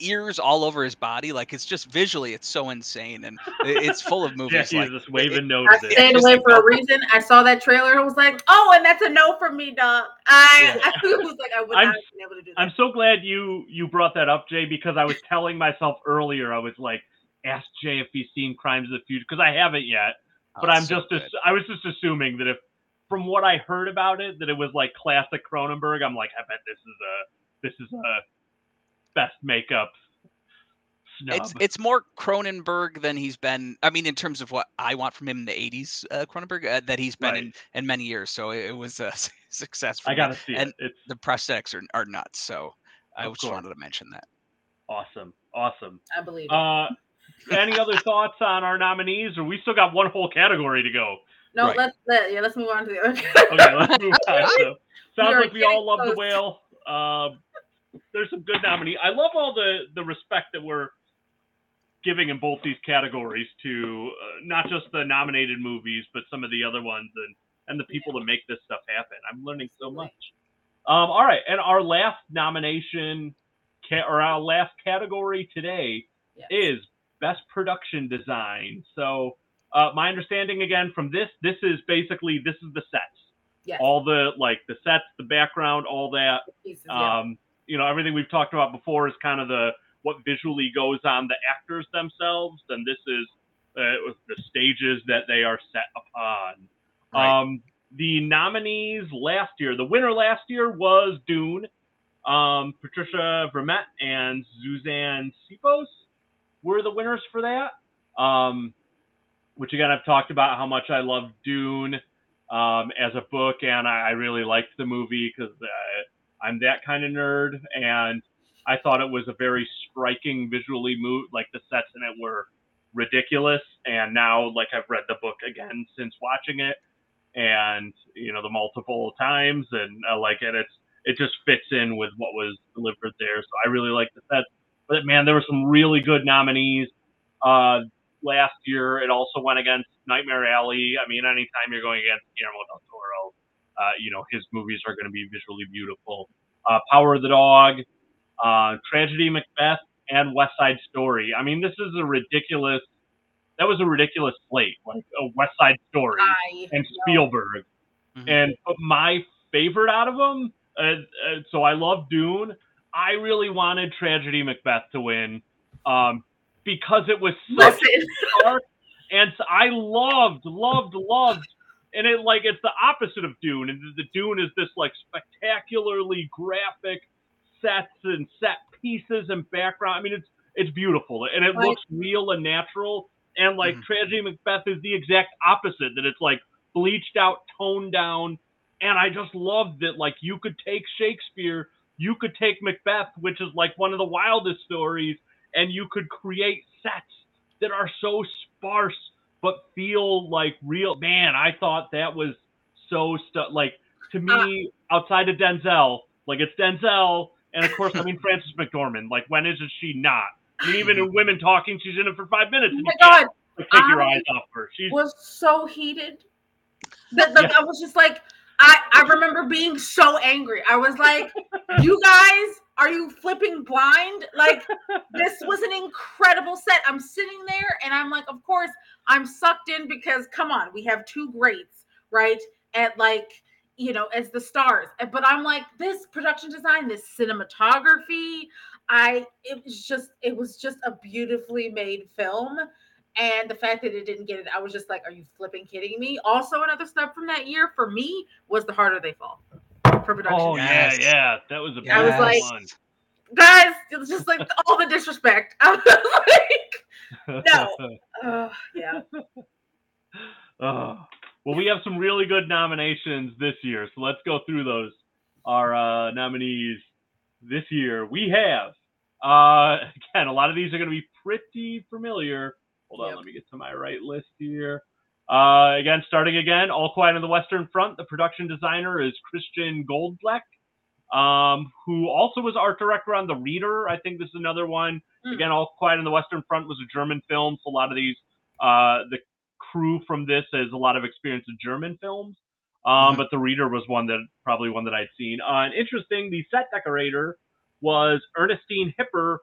Ears all over his body like it's just visually it's so insane and it's full of movies. yeah, movies he's like just waving I noses. Yeah, stayed away like for a reason. I saw that trailer and was like, oh, and that's a no for me, dog. I, Yeah. I was like, I would I'm- not have been able to do that. I'm so glad you you brought that up, Jay, because I was telling myself earlier, I was like, ask Jay if he's seen Crimes of the Future, because I haven't yet. Oh, But I'm so just good. ass- I was just assuming that if from what I heard about it, that it was like classic Cronenberg. I'm like, I bet this is a this is a best makeup snub. It's it's more Cronenberg than he's been. I mean, in terms of what I want from him in the '80s, uh, Cronenberg uh, that he's been Right. in in many years. So it, it was a s- success. For I gotta see and it. It's The prosthetics are, are nuts. So I Of just course. wanted to mention that. awesome, awesome. I believe. Uh, any other thoughts on our nominees, or we still got one whole category to go? no, right. let's let yeah, let's move on to the other. Okay, let's move on. So, sounds are like we all love the whale. Um, there's some good nominees. I love all the the respect that we're giving in both these categories to uh, not just the nominated movies, but some of the other ones and and the people that make this stuff happen. I'm learning so much. Um, all right, and our last nomination, ca- or our last category today Yes. is best production design. So, uh, my understanding again from this, this is basically this is the sets, Yes. all the like the sets, the background, all that. pieces, yeah. Um, you know, everything we've talked about before is kind of the what visually goes on the actors themselves, and this is uh, the stages that they are set upon. Right. Um, the nominees last year, the winner last year was Dune. Um, Patricia Vermette and Suzanne Sipos were the winners for that. Um, which again, I've talked about how much I love Dune um, as a book, and I, I really liked the movie because uh, I'm that kind of nerd, and I thought it was a very striking visually move. Like the sets in it were ridiculous, and now like I've read the book again since watching it, and you know the multiple times, and I like it. It's it just fits in with what was delivered there, so I really like the sets. But man, there were some really good nominees. Uh, last year, it also went against Nightmare Alley. I mean, anytime you're going against Guillermo del Toro, uh, you know his movies are going to be visually beautiful. uh, Power of the Dog, uh, Tragedy Macbeth, and West Side Story. I mean, this is a ridiculous. That was a ridiculous slate, like a West Side Story I and know. Spielberg. Mhm. And but my favorite out of them, uh, uh, so I love Dune. I really wanted Tragedy Macbeth to win um, because it was such Listen, dark, and I loved, loved, loved, and it like it's the opposite of Dune. And the Dune is this like spectacularly graphic sets and set pieces and background. I mean, it's it's beautiful and it Right. looks real and natural. And like Mhm. Tragedy Macbeth is the exact opposite. That it's like bleached out, toned down, and I just loved that. Like you could take Shakespeare, you could take Macbeth, which is like one of the wildest stories, and you could create sets that are so sparse but feel like real. Man, I thought that was so stu- like to me uh, outside of Denzel, like it's Denzel, and of course I mean Frances McDormand. Like when isn't she not? I mean, even in Women Talking, she's in it for five minutes. oh my god, like, take your eyes off her. She was so heated. That that- Yeah. I was just like, I I remember being so angry. I was like, you guys, are you flipping blind? Like this was an incredible set. I'm sitting there and I'm like, of course, I'm sucked in because come on, we have two greats, right? At like, you know, as the stars. But I'm like, this production design, this cinematography, I it was just it was just a beautifully made film. And the fact that it didn't get it, I was just like, are you flipping kidding me? Also, another snub from that year for me was the harder they fall for production. oh design. Yes. yeah, yeah, that was a I was bad like- one. guys, it was just like all the disrespect. I was like, No. oh, yeah. Oh. Well, we have some really good nominations this year, so let's go through those. Our uh, nominees this year. We have, uh, again, a lot of these are going to be pretty familiar. Hold on, Yep. let me get to my right list here. Uh, again, starting again, All Quiet on the Western Front. The production designer is Christian Goldbeck, um, who also was art director on The Reader. I think this is another one. Mm. Again, All Quiet on the Western Front was a German film, so a lot of these, uh, the crew from this has a lot of experience in German films. Um, Mhm. But The Reader was one that probably one that I'd seen. Uh, and interesting, the set decorator was Ernestine Hipper,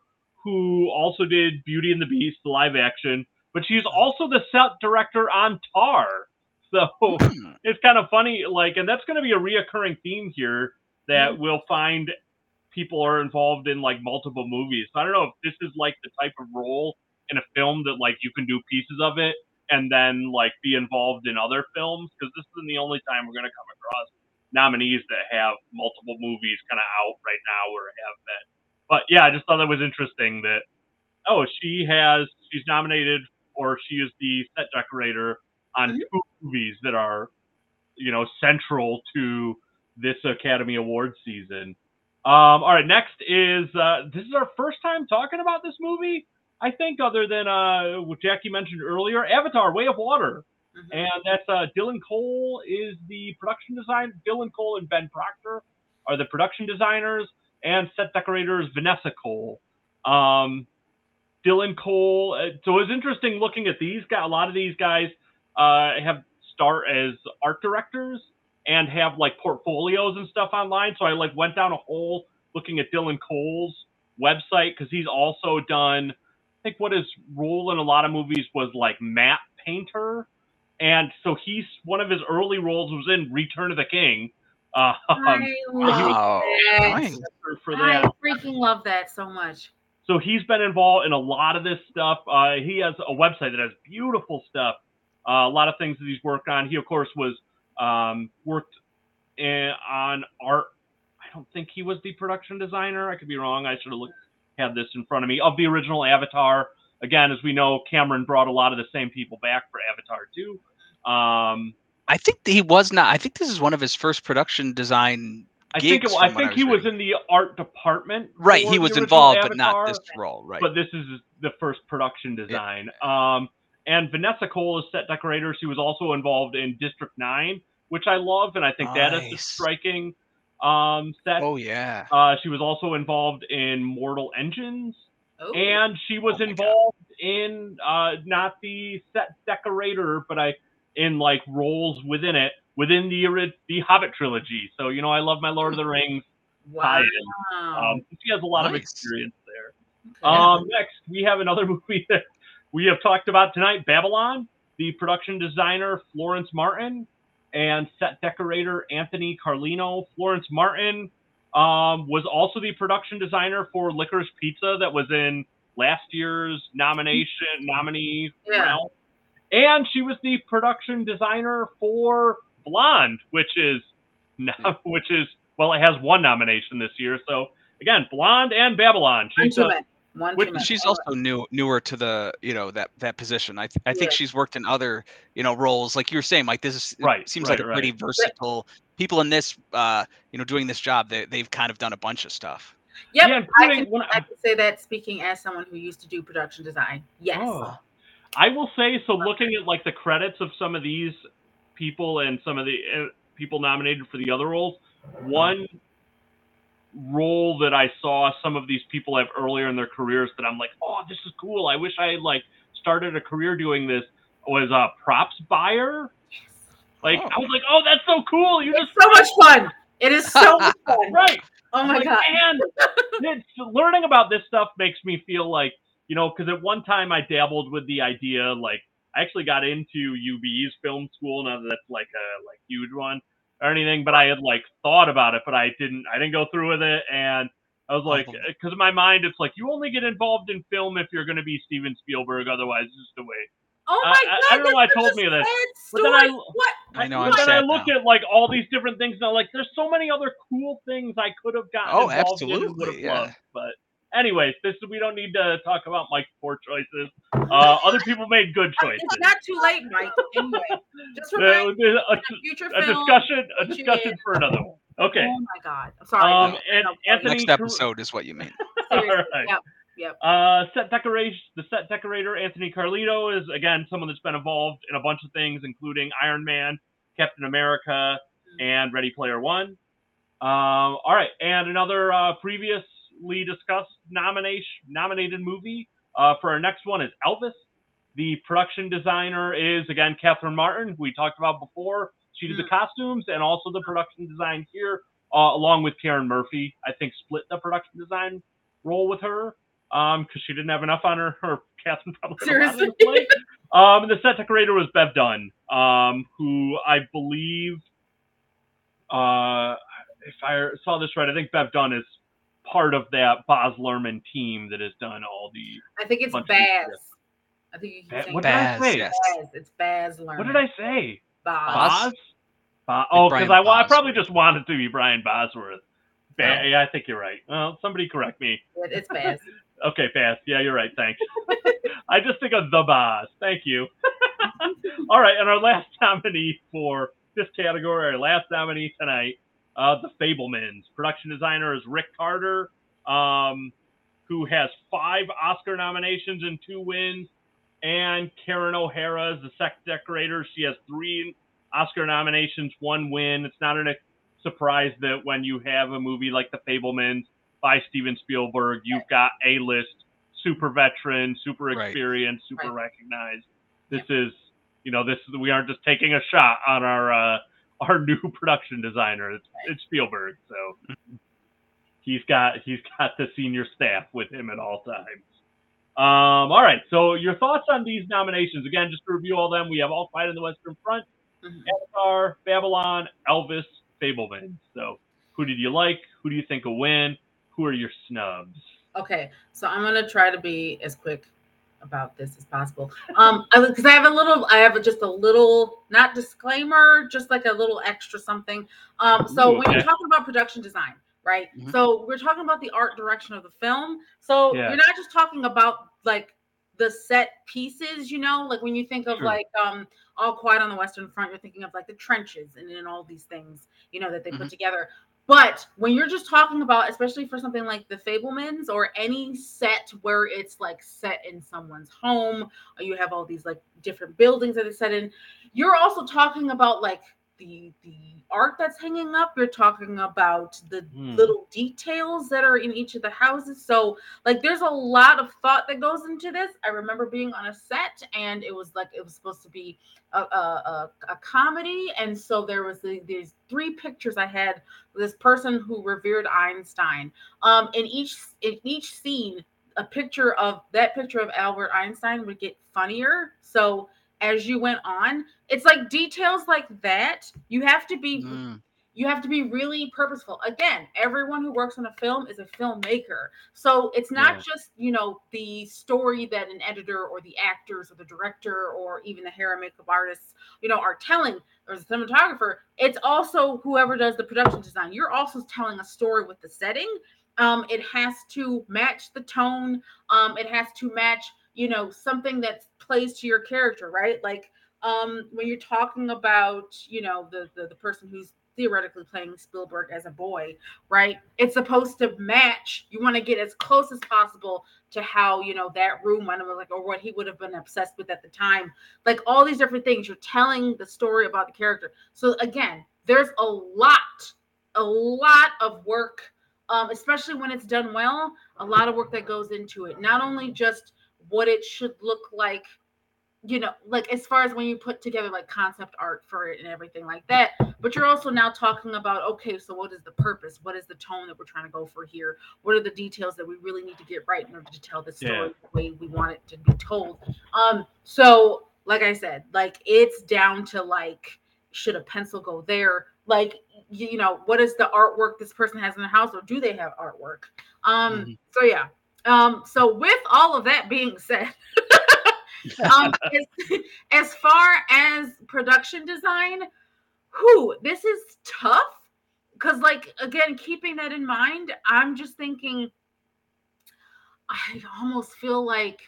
who also did Beauty and the Beast, the live action, but she's also the set director on Tar. So Hmm. it's kind of funny, like, and that's going to be a reoccurring theme here that we'll find people are involved in like multiple movies. So I don't know if this is like the type of role in a film that like you can do pieces of it and then like be involved in other films because this isn't the only time we're going to come across nominees that have multiple movies kind of out right now or have been. But yeah, I just thought that was interesting that oh, she has she's nominated or she is the set decorator on Mhm. two movies that are you know central to this Academy Awards season. Um, all right, next is uh, this is our first time talking about this movie. I think, other than uh, what Jackie mentioned earlier, Avatar: Way of Water, Mhm. and that's uh, Dylan Cole is the production design. Dylan Cole and Ben Proctor are the production designers, and set decorators Vanessa Cole. Um, Dylan Cole. uh, So it was interesting looking at these guys. A lot of these guys uh, have start as art directors and have like portfolios and stuff online. So I like went down a hole looking at Dylan Cole's website because he's also done. I think what his role in a lot of movies was like matte painter, and so he's one of his early roles was in Return of the King. Um, I love Wow. that. Nice. for, for I freaking love that so much. So he's been involved in a lot of this stuff. Uh, he has a website that has beautiful stuff. Uh, a lot of things that he's worked on. He of course was um, worked in, on art. I don't think he was the production designer. I could be wrong. I should have looked, had this in front of me of the original Avatar. Again, as we know, Cameron brought a lot of the same people back for Avatar too. Um, I think he was not. I think this is one of his first production design. I think it, Gigs I from what I think was he was in the art department. Right, he was original involved, but not this role. Right. but this is the first production design. Um, and Vanessa Cole is set decorator. She was also involved in District Nine, which I love, and I think that is a striking um, set. oh yeah. Uh, she was also involved in Mortal Engines, Oh, and she was Oh involved in uh, not the set decorator, but I in like roles within it within the the Hobbit trilogy. So you know, I love my Lord of the Rings. Wow. Um, she has a lot of experience there. Okay. Um, next, we have another movie that we have talked about tonight Babylon. The production designer, Florence Martin, and set decorator, Anthony Carlino. Florence Martin um, was also the production designer for Licorice Pizza that was in last year's nomination nominee Yeah. round. And she was the production designer for Blonde, which is no, which is well, it has one nomination this year. So again, Blonde and Babylon. She's too uh, which- She's also new, newer to the, you know, that that position. I th- I think Yeah. she's worked in other, you know, roles. Like you were saying, Like This is, Right, Seems right, like a pretty versatile. People in this, uh, you know, doing this job, they they've kind of done a bunch of stuff. Yep, yeah, I can, when I can say that speaking as someone who used to do production design. Yes. Oh. I will say so. Looking at like the credits of some of these people and some of the uh, people nominated for the other roles, one role that I saw some of these people have earlier in their careers that I'm like, oh, this is cool. I wish I had like started a career doing this. Was a props buyer. Like Oh. I was like, oh, that's so cool. You It's just so much fun. It is so much fun. right. Oh my like, god. man, it's, learning about this stuff makes me feel like, you know, because at one time I dabbled with the idea, like, I actually got into UB's film school. Not that that's like a like huge one or anything, but I had like thought about it, but I didn't. I didn't go through with it, and I was like, because in my mind, it's like you only get involved in film if you're going to be Steven Spielberg. Otherwise, it's just a waste. Oh I- my I- god. I don't know why that's told me this, sad but then I- what? I know, But I'm then I look now. at like all these different things now, like there's so many other cool things I could have gotten Oh, involved in and would absolutely, have yeah. loved. But anyways, this we don't need to talk about Mike's poor choices. Uh, other people made good choices. It's not too late, Mike. Anyway, just Uh, remind me a, future a film. discussion, a discussion for another one. Okay. Oh my god. I'm sorry. Um, and Anthony Next episode is what you mean. seriously. Alright. Yep. Uh, set decoration. The set decorator Anthony Carlino is again someone that's been involved in a bunch of things, including Iron Man, Captain America, and Ready Player One. Um, all right, and another uh, previously discussed nomination nominated movie uh, for our next one is Elvis. The production designer is again Catherine Martin, who we talked about before. She did the costumes and also the production design here, uh, along with Karen Murphy. I think split the production design role with her um because she didn't have enough on her her Catherine probably had a lot on her Seriously? um and the set decorator was Bev Dunn um who I believe uh if I saw this right I think Bev Dunn is part of that Boz Luhrmann team that has done all the I think it's bunch Baz. I think you keep Ba- saying what did I say? yes. Baz. It's Baz Luhrmann. what did I say Baz. Boz Bo- oh because I, wa- I probably just wanted to be Brian Bosworth Ba- Oh. yeah I think you're right well somebody correct me It's Baz. Okay, fast. Yeah, you're right. Thanks. I just think of the boss. Thank you. All right, and our last nominee for this category, our last nominee tonight, uh, the Fabelmans. Production designer is Rick Carter, um, who has five Oscar nominations and two wins. And Karen O'Hara is the set decorator. She has three Oscar nominations, one win. It's not a surprise that when you have a movie like The Fabelmans by Steven Spielberg, you've got a list, super veteran, super Right. experienced, super Right. recognized. This is, you know, this we aren't just taking a shot on our uh, our new production designer. It's, it's Spielberg, so he's got he's got the senior staff with him at all times. Um, all right, so your thoughts on these nominations? Again, just to review all them, we have All Quiet on the Western Front, Mhm. Avatar, Babylon, Elvis, Fabelman. So, who did you like? Who do you think will win? Who are your snubs? Okay, so I'm gonna try to be as quick about this as possible. Um, because I have a little, I have just a little, not disclaimer, just like a little extra something. Um, so Ooh, when you're talking about production design, right? Mhm. So we're talking about the art direction of the film. So Yeah. you're not just talking about like the set pieces, you know, like when you think of Sure. like um all quiet on the western front, you're thinking of like the trenches and then all these things, you know, that they Mhm. put together. But when you're just talking about, especially for something like the Fabelmans or any set where it's like set in someone's home, you have all these like different buildings that it's set in, you're also talking about like the the art that's hanging up. You're talking about the Hmm. little details that are in each of the houses. So like there's a lot of thought that goes into this. I remember being on a set and it was like it was supposed to be a a, a, a comedy, and so there was the, these three pictures I had. of This person who revered Einstein. Um, in each in each scene, a picture of that picture of Albert Einstein would get funnier. So as you went on, it's like details like that. You have to be Mm, you have to be really purposeful. Again, everyone who works on a film is a filmmaker. So it's not Yeah. just, you know, the story that an editor or the actors or the director or even the hair and makeup artists, you know, are telling or the cinematographer. It's also whoever does the production design. You're also telling a story with the setting. Um, it has to match the tone. Um, it has to match, you know, something that plays to your character, right? Like um when you're talking about you know the, the the person who's theoretically playing Spielberg as a boy, right? It's supposed to match. You want to get as close as possible to how you know that room been like, or what he would have been obsessed with at the time. Like all these different things. You're telling the story about the character. So again, there's a lot, a lot of work, um, especially when it's done well. A lot of work that goes into it. Not only just what it should look like you know, like as far as when you put together like concept art for it and everything like that, but you're also now talking about okay, so what is the purpose? What is the tone that we're trying to go for here? What are the details that we really need to get right in order to tell the story Yeah. the way we want it to be told? Um, so like I said, like it's down to like should a pencil go there? Like you, know, what is the artwork this person has in the house, or do they have artwork? Um, Mhm. so yeah. Um, so with all of that being said, um, as, as far as production design, who this is tough because, like, again, keeping that in mind, I'm just thinking, I almost feel like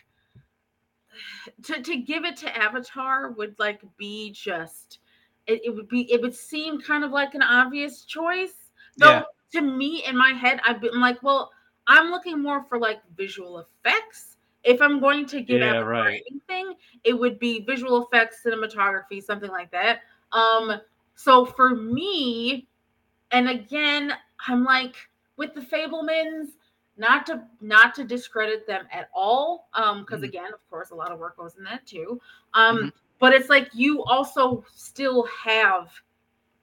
to to give it to Avatar would like be just it, it would be it would seem kind of like an obvious choice. Though Yeah. to me in my head, I've been like, well, I'm looking more for like visual effects. If I'm going to give Yeah, right. anything, it would be visual effects, cinematography, something like that. Um, so for me, and again, I'm like with the Fabelmans, not to not to discredit them at all, um, because Mhm. again, of course, a lot of work goes in that too. Um, Mhm. but it's like you also still have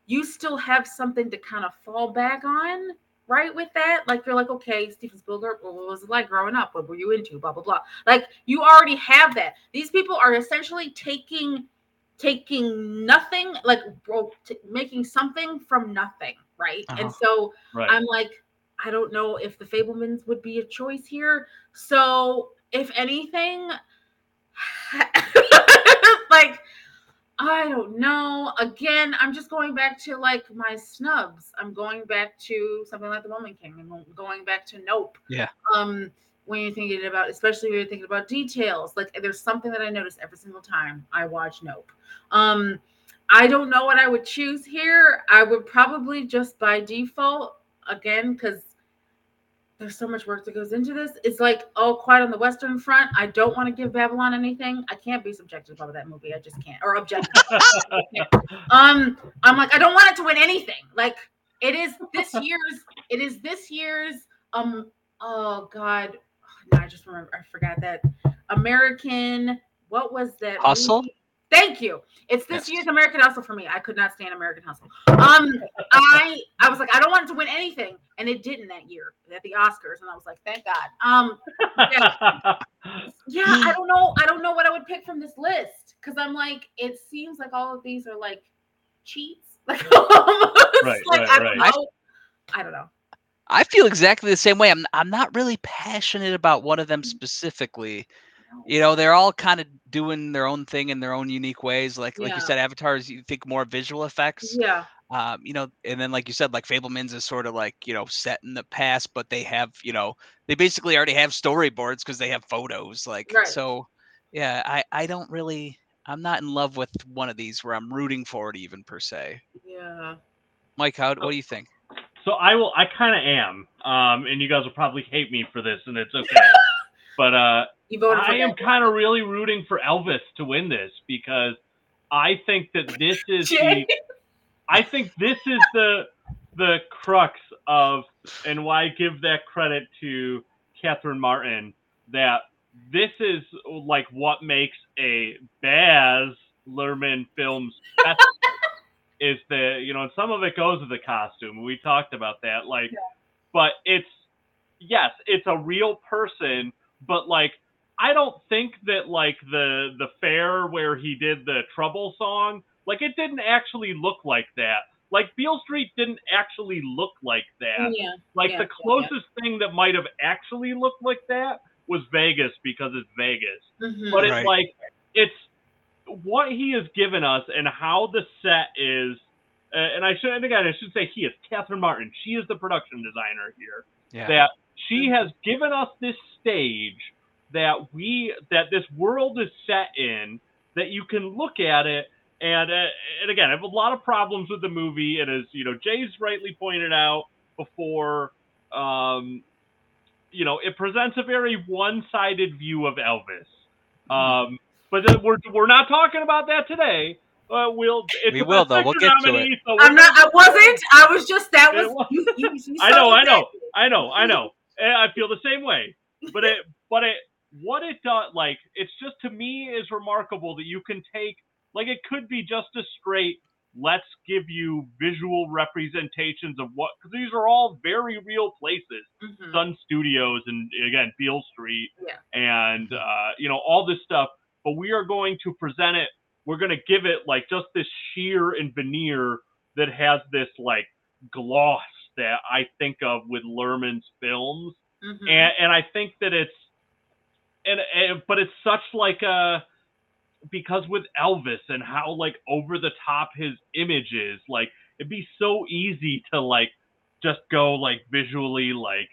you still have something to kind of fall back on, right? With that, like you're like, okay, Steven Spielberg, what was it like growing up? What were you into? Blah blah blah. Like you already have that. These people are essentially taking taking nothing, like bro, t- making something from nothing, right? And Uh-huh. so Right. I'm like, I don't know if the Fabelmans would be a choice here. So if anything, I don't know. Again, I'm just going back to like my snubs. I'm going back to something like The Woman King. I'm going back to Nope. Yeah. Um, when you're thinking about, especially when you're thinking about details, like there's something that I notice every single time I watch Nope. Um, I don't know what I would choose here. I would probably just by default, again, because there's so much work that goes into this. It's like, oh, quiet on the Western Front. I don't want to give Babylon anything. I can't be subjective about that movie. I just can't. Or objective. um, I'm like, I don't want it to win anything. Like, it is this year's. It is this year's. Um. Oh God. No, I just remember. I forgot that American. What was that? Hustle? movie? Thank you. It's this Yes. year's American Hustle for me. I could not stand American Hustle. Um, I I was like, I don't want it to win anything, and it didn't that year at the Oscars, and I was like, thank God. Um, yeah, yeah. I don't know. I don't know what I would pick from this list because I'm like, it seems like all of these are like cheats. Like, almost. Right, like right, I don't know. I don't know. I feel exactly the same way. I'm I'm not really passionate about one of them specifically. You know, they're all kind of doing their own thing in their own unique ways. Like like you said, avatars. You think more visual effects. Yeah, Um, you know, and then like you said, like Fabelmans is sort of like you know set in the past, but they have you know they basically already have storyboards because they have photos. Like Right. so, yeah. I I don't really. I'm not in love with one of these where I'm rooting for it even per se. yeah. Mike, how what do you think? So I will. I kind of am. Um, and you guys will probably hate me for this, and it's okay. but uh, Voted I am kind of really rooting for Elvis to win this because I think that this is the I think this is the the crux of and why I give that credit to Catherine Martin that this is like what makes a Baz Luhrmann film special is the you know and some of it goes with the costume. We talked about that like Yeah. but it's yes, it's a real person, but like I don't think that like the the fair where he did the trouble song, like it didn't actually look like that. Like Beale Street didn't actually look like that. Yeah. Like yeah, the yeah, yeah. closest thing that might have actually looked like that was Vegas because it's Vegas. Mhm. But it's Right. like it's what he has given us and how the set is. Uh, and I should and again I should say he is Catherine Martin. She is the production designer here Yeah. that she has given us this stage that we that this world is set in that you can look at it and uh, and again I have a lot of problems with the movie and as you know Jay's rightly pointed out before um you know it presents a very one-sided view of Elvis um but then we're we're not talking about that today uh, we'll it's We will, though. We'll Picture get to nominee, so I'm not. I wasn't. I was just. That was. was- You, you, you I know, I know. I know, I know. I feel the same way. But it, but it, what it does, like, it's just to me is remarkable that you can take, like, it could be just a straight. Let's give you visual representations of what, because these are all very real places. Mhm. Sun Studios and again Beale Street, Yeah. and uh, you know all this stuff. But we are going to present it. We're going to give it like just this sheer and veneer that has this like gloss that I think of with Luhrmann's films, Mhm. and and I think that it's and, and but it's such like a because with Elvis and how like over the top his image is, like it'd be so easy to like just go like visually like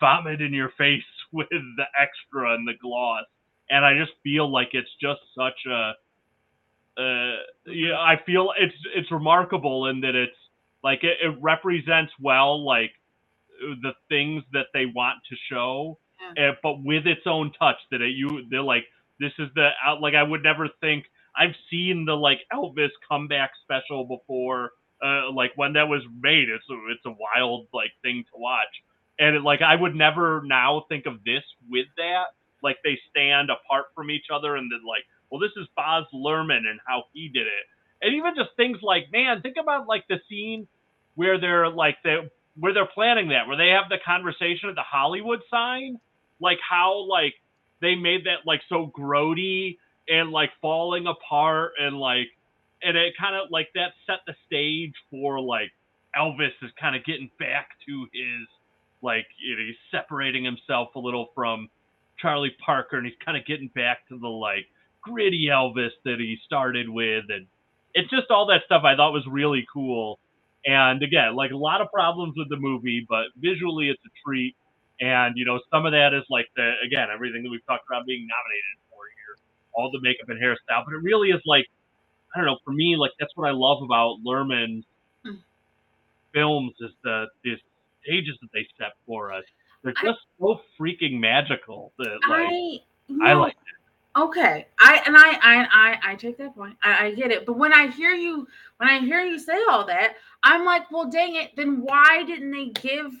vomit in your face with the extra and the gloss. And I just feel like it's just such a uh yeah, I feel it's it's remarkable in that it's like it, it represents well like the things that they want to show uh, but with its own touch that it, you they're like this is the out like I would never think I've seen the like Elvis comeback special before uh like when that was made. It's a, it's a wild like thing to watch. And it, like I would never now think of this with that. Like they stand apart from each other and then like well this is Boz Luhrmann and how he did it. And even just things like man think about like the scene where they're like they where they're planning that where they have the conversation at the Hollywood sign like how like they made that like so grody and like falling apart and like and it kind of like that set the stage for like Elvis is kind of getting back to his like you know, he's separating himself a little from Charlie Parker and he's kind of getting back to the like gritty Elvis that he started with. And it's just all that stuff I thought was really cool. And again like a lot of problems with the movie but visually it's a treat and you know some of that is like the again everything that we've talked about being nominated for here all the makeup and hairstyle but it really is like i don't know for me like that's what i love about luhrmann's Mm. films is the the stages that they set for us they're I- just so freaking magical that like I. i like Okay, I and I I I, I take that point. I, I get it. But when I hear you when I hear you say all that, I'm like, well, dang it. Then why didn't they give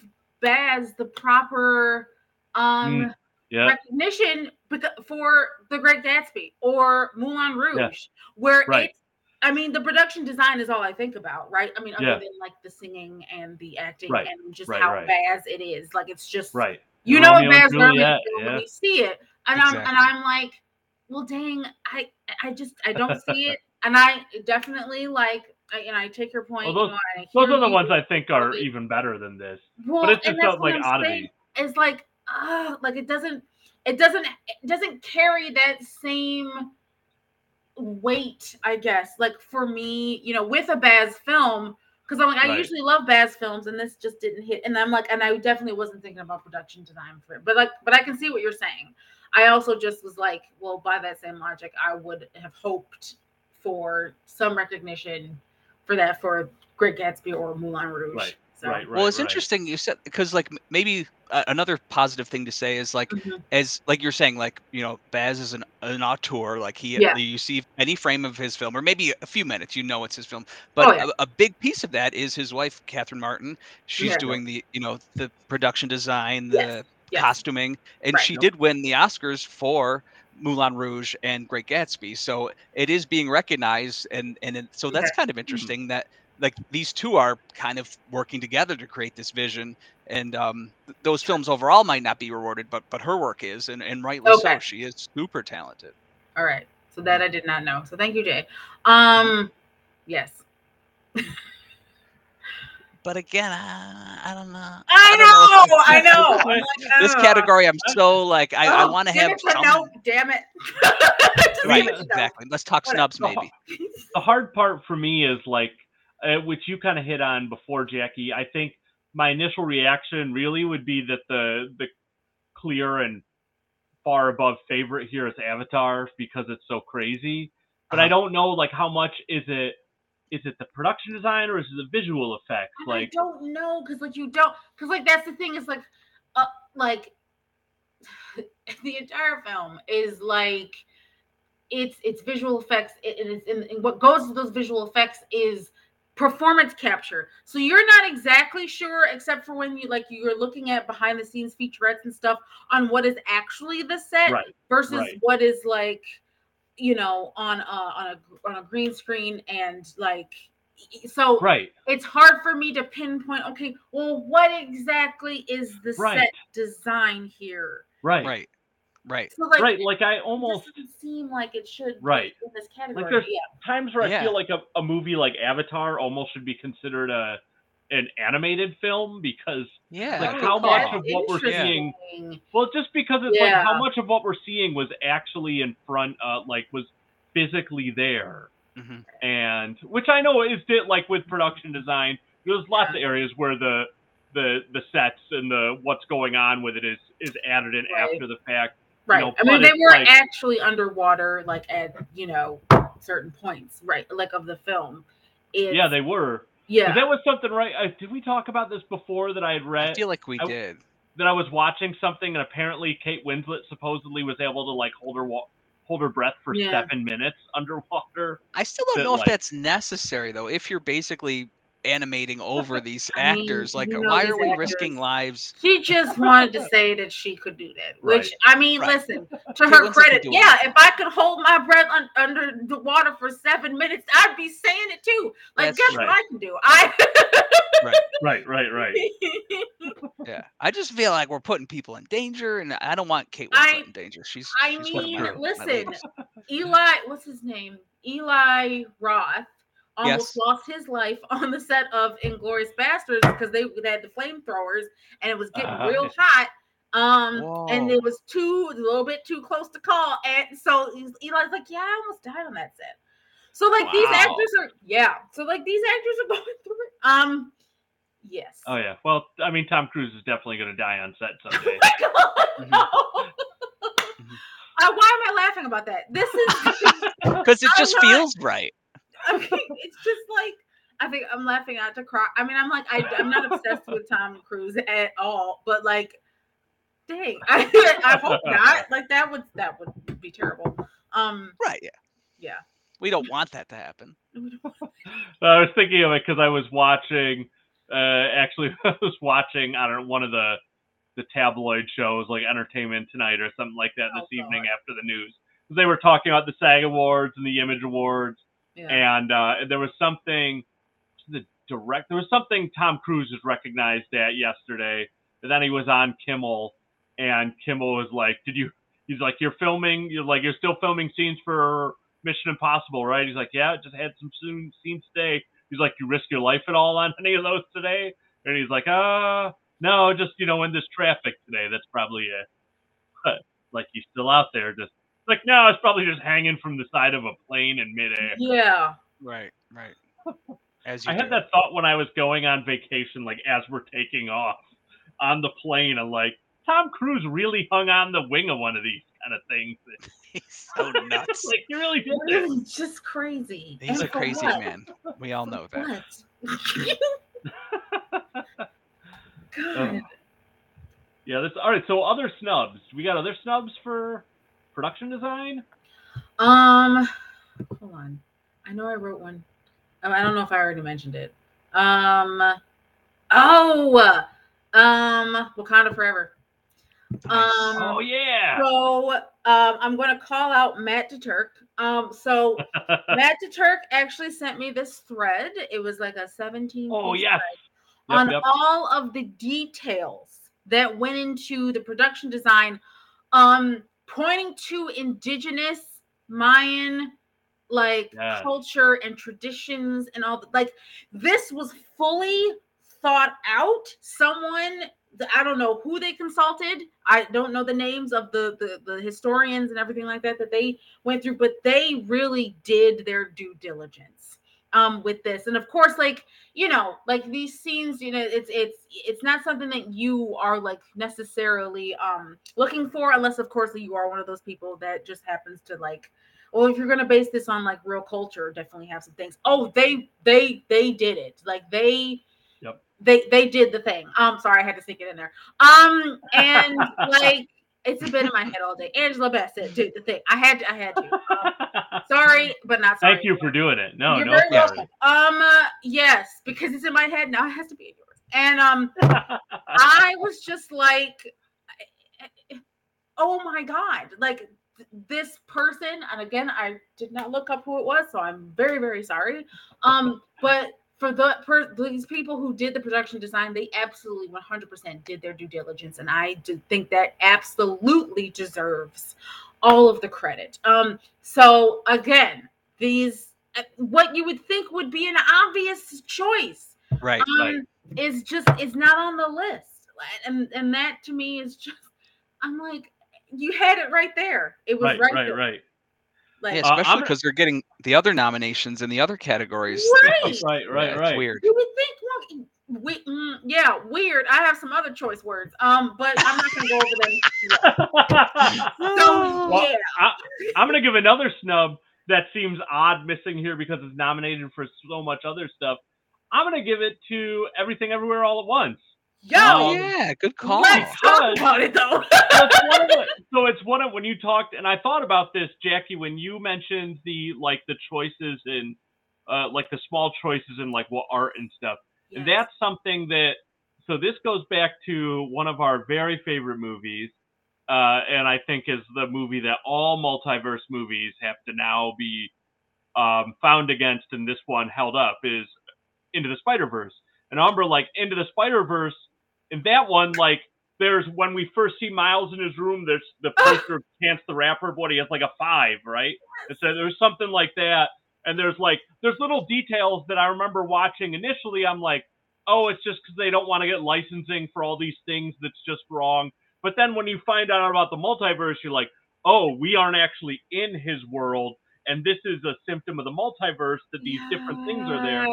Baz the proper um Mm, yeah recognition for The Great Gatsby or Moulin Rouge, where Right. it's I mean, the production design is all I think about, right? I mean, other Yeah. than like the singing and the acting Right, and just right, how right. Baz it is. Like it's just right you know Romeo what and Baz Luhrmann Juliet, is when you see it, and I'm and I'm like, well, dang, I I just I don't see it, and I definitely like, I, and I take your point. Well, those- you know, those are the ones i think are even better than this Well, but it's and just what like oddity. It's like, ah, like it doesn't, it doesn't, it doesn't carry that same weight, I guess. Like for me, you know, with a Baz film, because I'm like, I Right. usually love Baz films, and this just didn't hit. And I'm like, and I definitely wasn't thinking about production design for it, but like, but I can see what you're saying. I also just was like, well, by that same logic, I would have hoped for some recognition for that for Great Gatsby or Moulin Rouge. Right, So, right, right. well, it's right. interesting you said because like maybe uh, another positive thing to say is like Mhm. as like you're saying like you know Baz is an an auteur like he Yeah. you see any frame of his film or maybe a few minutes you know it's his film but Oh, yeah. a, a big piece of that is his wife Catherine Martin she's Yeah. doing the you know the production design the Yes, yes. costuming and Right. she Yep. did win the Oscars for Moulin Rouge and Great Gatsby. So it is being recognized and and it, so that's kind of interesting that like these two are kind of working together to create this vision. And um th- those films overall might not be rewarded but but her work is and, and rightly so. She is super talented. All right. So that I did not know. So thank you, Jay. Um, yes. but again i, I don't know I don't know if know. I know. I'm like, this ugh. category i'm so like i, I Oh, want to have it some no, damn it. Right give it to no. exactly let's talk Whatever. snubs maybe the hard part for me is like uh, which you kind of hit on before jackie i think my initial reaction really would be that the the clear and far above favorite here is avatar because it's so crazy but i Uh-huh. don't know like how much is it is it the production design or is it the visual effects And like I don't know because like you don't because like that's the thing is like uh like the entire film is like it's it's visual effects it, it is and, and what goes to those visual effects is performance capture so you're not exactly sure except for when you like you're looking at behind the scenes featurettes and stuff on what is actually the set right versus right. what is like you know on a on a on a green screen and like so right it's hard for me to pinpoint okay well what exactly is the Right. set design here right right right so like right like i almost doesn't seem like it should be Right. in this category there's- yeah times where Yeah. I feel like a, a movie like Avatar almost should be considered a an animated film because yeah. Like, how much of what we're seeing well just because it's like how much of what we're seeing was actually in front uh like was physically there. Mhm. and which I know is di- like with production design there's lots of areas where the the the sets and the what's going on with it is is added in Right. after the fact right. know, i mean they were like- actually underwater like at you know certain points right like of the film. It's, yeah they were yeah But that was something right uh, did we talk about this before that I had read i feel like we I- did that I was watching something and apparently Kate Winslet supposedly was able to like hold her wa- hold her breath for Yeah. seven minutes underwater. I still don't that, know if like- that's necessary though. If you're basically animating over these I mean, actors, like you know why are we actors- risking lives? She just wanted to say that she could do that, which Right. I mean, Right. listen to Kate her Winslet credit. could Yeah, anything. if I could hold my breath un- under the water for seven minutes, I'd be saying it too. Like, That's guess right. what I can do? I. Right, right, right. right. Yeah, I just feel like we're putting people in danger, and I don't want Kate Winslet I- in danger. She's. I she's mean, my- my listen, ladies. Eli, what's his name? Eli Roth almost Yes. lost his life on the set of Inglourious Basterds because they, they had the flamethrowers and it was getting Ah, real hot. Um, and it was too a little bit too close to call. And so Eli's like, Yeah, I almost died on that set. So like these actors are yeah. So like these actors are going through it. Um yes. Oh yeah. Well, I mean, Tom Cruise is definitely going to die on set someday. my God, Mhm. no. Mhm. Uh, why am I laughing about that? This is Because it just not- feels right. I mean, it's just like I think I'm laughing out to cry. I mean, I'm like I, I'm not obsessed with Tom Cruise at all, but like, dang, I, I hope not. Like that would that would be terrible. Um, Right. Yeah. Yeah. We don't want that to happen. I was thinking of it because I was watching. Uh, actually, I was watching. I don't know one of the the tabloid shows like Entertainment Tonight or something like that this Oh, evening God. after the news. They were talking about the SAG Awards and the Image Awards, and uh, there was something the direct there was something Tom Cruise was recognized at yesterday. And then he was on Kimmel, and Kimmel was like, "Did you?" He's like, "You're filming. You're like, you're still filming scenes for Mission Impossible, right?" He's like, "Yeah, just had some soon scenes today." He's like, "You risk your life at all on any of those today?" And he's like, "Uh, no, just you know, in this traffic today. That's probably it." But like, he's still out there, just like, no, it's probably just hanging from the side of a plane in midair. yeah. Right. Right. As you I had that thought when I was going on vacation, like as we're taking off on the plane, I'm like, Tom Cruise really hung on the wing of one of these kind of things. He's so nuts. like he really did It it. just crazy. He's And a crazy what? man. We all know that. What? God. yeah, this all right. So other snubs. We got other snubs for production design. Um, hold on. I know I wrote one. Oh, I don't know if I already mentioned it. Um, oh, um, Wakanda Forever. Um, Oh yeah. so um, I'm going to call out Matt DeTurk. Um, so Matt DeTurk actually sent me this thread. It was like a 17. oh yeah. Yep, on yep. all of the details that went into the production design, um, pointing to indigenous Mayan like Yes. culture and traditions and all the, like this was fully thought out. Someone I don't know who they consulted. I don't know the names of the, the the historians and everything like that that they went through, but they really did their due diligence um with this. And of course, like you know, like these scenes, you know, it's it's it's not something that you are like necessarily um looking for, unless of course you are one of those people that just happens to like well if you're going to base this on like real culture definitely have some things. Oh they they they did it. Like they Yep. they they did the thing. Um sorry i had to sneak it in there. Um and like it's been in my head all day. Angela bassett did the thing. I had to i had to. Um, sorry but not sorry Thank you for doing it. No, You're no very sorry. welcome. um uh, yes because it's in my head now it has to be in yours and um I was just like, oh my God, like this person, and again, I did not look up who it was, so I'm very, very sorry. Um, but for the per, these people who did the production design, they absolutely 100% did their due diligence, and I do think that absolutely deserves all of the credit. Um, so again, these uh, what you would think would be an obvious choice Right. um, right. is just is not on the list and and that to me is just i'm like you had it right there it was right, right, right, there. right. like Yeah, Uh, especially gonna- because they're getting the other nominations in the other categories. Right. Right, Yeah, right, it's right. weird. you would think well, we, mm, yeah weird i have some other choice words um but i'm not gonna go over them so Well, yeah I'm gonna give another snub that seems odd missing here because it's nominated for so much other stuff. I'm gonna give it to Everything Everywhere All at Once. yo Oh Um, yeah, good call. let's talk about it though so it's one of the, so it's one of when you talked and I thought about this, Jackie, when you mentioned the like the choices and uh, like the small choices in like what art and stuff. And Yes. that's something that so this goes back to one of our very favorite movies. Uh, and I think is the movie that all multiverse movies have to now be um, found against, and this one held up is Into the Spider Verse. And remember like Into the Spider Verse, in that one, like there's when we first see Miles in his room, there's the poster of Chance the Rapper, but he has like a five, right? And so there's something like that. And there's like there's little details that I remember watching initially. I'm like, oh, it's just because they don't want to get licensing for all these things that's just wrong. But then when you find out about the multiverse, you're like, oh, we aren't actually in his world, and this is a symptom of the multiverse that these different things are there.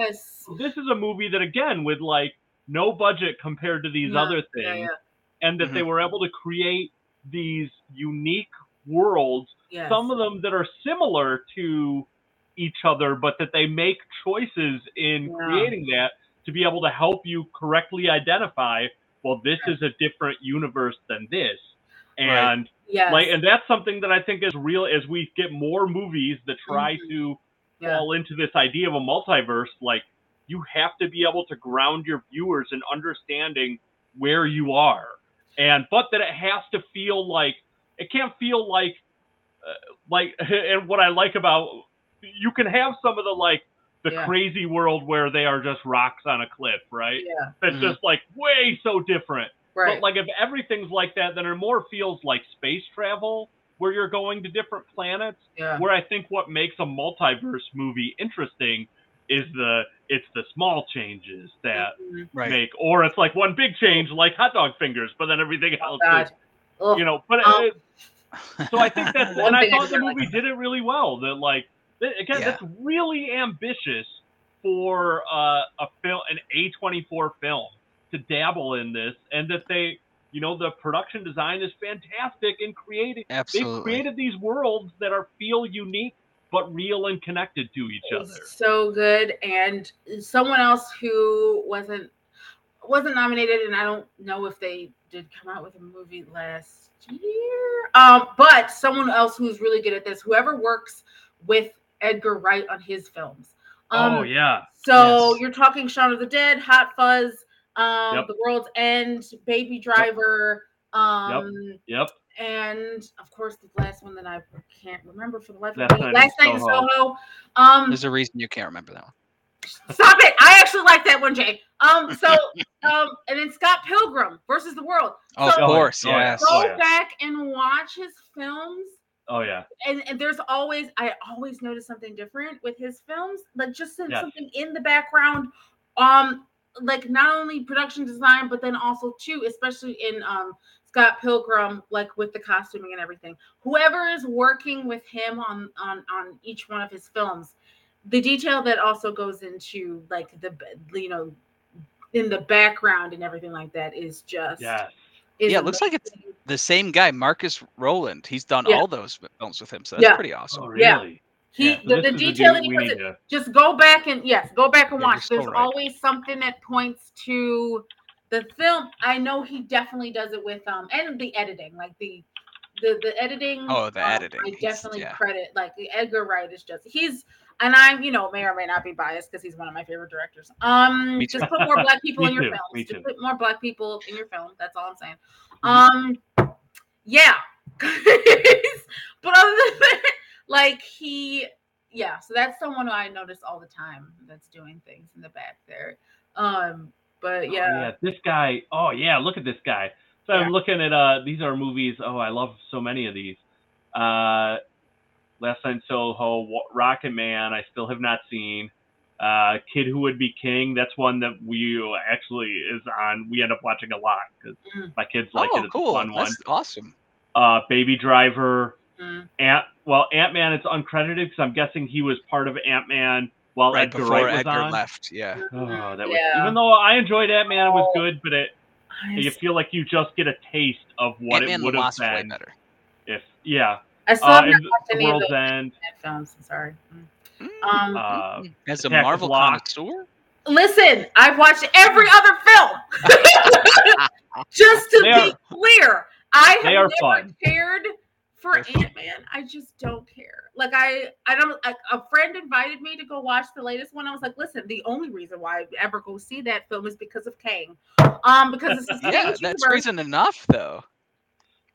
This is a movie that again with like no budget compared to these No, other things, yeah. and that they mm-hmm. were able to create these unique worlds Yes. some of them that are similar to each other, but that they make choices in Yeah. creating that to be able to help you correctly identify, well, this is a different universe than this. Right. And yes. like and that's something that I think is real as we get more movies that try Mhm. to yeah. fall into this idea of a multiverse, like you have to be able to ground your viewers in understanding where you are. And but that it has to feel like it can't feel like uh, like and what I like about you can have some of the like the Yeah. crazy world where they are just rocks on a cliff, right? Yeah. That's Mhm. just like way so different. Right. But like if everything's like that, then it more feels like space travel where you're going to different planets. yeah. Where I think what makes a multiverse movie interesting is the it's the small changes that Mhm. Right. make, or it's like one big change like hot dog fingers, but then everything Oh else God. is you know. But Um, it, so I think that's and I thought the didn't like- movie did it really well. That like that- again, Yeah. that's really ambitious for uh, a film, an A24 film, to dabble in this, and that they, you know, the production design is fantastic in creating. Absolutely, They've created these worlds that are feel unique, but real and connected to each other. So good. And someone else who wasn't wasn't nominated, and I don't know if they did come out with a movie last year. Um, but someone else who's really good at this, whoever works with Edgar Wright on his films. Um, oh yeah, So Yes. you're talking Shaun of the Dead, Hot Fuzz, um, Yep. The World's End, Baby Driver, um, yep. and of course the last one that I can't remember for the life of me. Last Night in Soho. Soho. Um, There's a reason you can't remember that one. stop it! I actually like that one, Jay. Um, so um, and then Scott Pilgrim versus the World. Oh, of course, Oh, yes. Go Oh, yeah. back and watch his films. Oh yeah, and, and there's always I always notice something different with his films, like just Yes. something in the background, um, like not only production design, but then also too, especially in um Scott Pilgrim, like with the costuming and everything. Whoever is working with him on on on each one of his films, the detail that also goes into like the you know in the background and everything like that is just yes. Is Yeah, it looks like it's- The same guy, Marcus Rowland. He's done Yeah. all those films with him, so that's Yeah. pretty awesome. Oh Yeah. he Yeah, so the, this the detail that he puts need in, to- just go back and yes, go back and Yeah, watch. There's right. always something that points to the film. I know he definitely does it with um and the editing, like the the the editing. Oh, the um, editing. I He's- definitely yeah. credit like the Edgar Wright is just he's and I'm you know may or may not be biased because he's one of my favorite directors. Um, just put more black people in your too, films. me Just too. put more black people in your film. That's all I'm saying. Mm-hmm. Um, yeah, but other than that, like he yeah so that's someone who i notice all the time that's doing things in the back there um but Oh, yeah, This guy. Oh yeah, look at this guy. So Yeah. I'm looking at uh these are movies. Oh, I love so many of these. Uh Last Night in Soho, Rocket Man, I still have not seen. Uh Kid Who Would Be King, that's one that we actually is on. We end up watching a lot because Mm. my kids like oh, it. It's cool. a fun one. That's awesome. Uh Baby Driver, Mm. Ant. Well, Ant Man, it's uncredited because I'm guessing he was part of Ant Man while right Edgar Wright was Edgar on. left. Yeah. Oh, that was even though I enjoyed Ant Man, it was Oh. good, but it I, you feel like you just get a taste of what Ant-Man it would the have Wasp way been better. if yeah. I still Uh, not watched The any of World's those End, films I'm sorry. Mm. Mm, um uh, As a Attack Marvel Block. connoisseur, listen i've watched every other film. Just to They be are- clear i have never fun. cared for ant-man. I just don't care. Like i i don't I, a friend invited me to go watch the latest one. I was like listen the only reason why i ever go see that film is because of kang. Um because this is yeah, that's reason enough, though.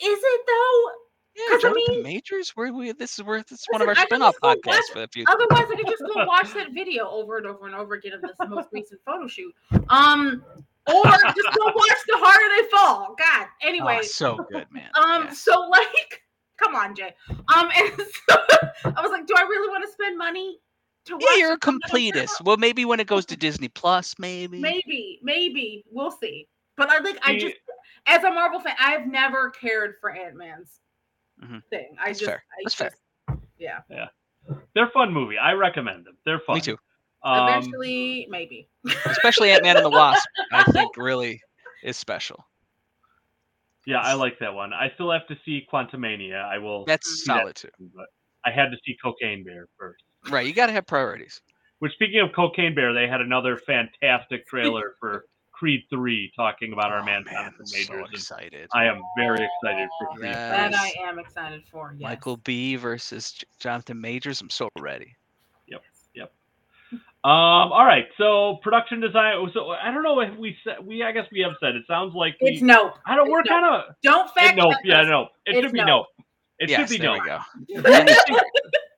is it though Yeah, 'Cause, I Majors. Where we this is where this is one of our Listen, I can spin-off podcasts watch- for the future. Otherwise, I could just go watch that video over and over and over again of this most recent photo shoot. Um, or just go watch The Harder They Fall. God. Anyway, Oh, so good, man. um, Yeah. so like, come on, Jay. Um, and so I was like, do I really want to spend money to watch? Yeah, you're a something like that? completist. Well, maybe when it goes to Disney Plus, maybe. Maybe, maybe we'll see. But I like, I just, as a Marvel fan, I've never cared for Ant Man's Mhm. thing. I That's just, fair. I That's just, fair. yeah. Yeah. they're fun movie. I recommend them. They're fun. Me too. Um, Eventually, maybe. Especially Ant Man and the Wasp. I think really is special. yeah, I like that one. I still have to see Quantumania. I will. That's see that too. soon, but I had to see Cocaine Bear first. Right, you got to have priorities. Which, speaking of Cocaine Bear, they had another fantastic trailer for Creed Three, talking about our Oh, man, man, Jonathan Majors. and excited. I am very excited for Creed. Yeah. That I am excited for. Yes. Michael B versus Jonathan Majors. I'm so ready. Yep. Yep. um. All right. So production design. So I don't know if we said we. I guess we have said. It sounds like we. It's no. I don't. We're it's kind of. Don't fact No. check Yeah. No. It It's should be no. no. It yes, should be there no. we go. Who do we think-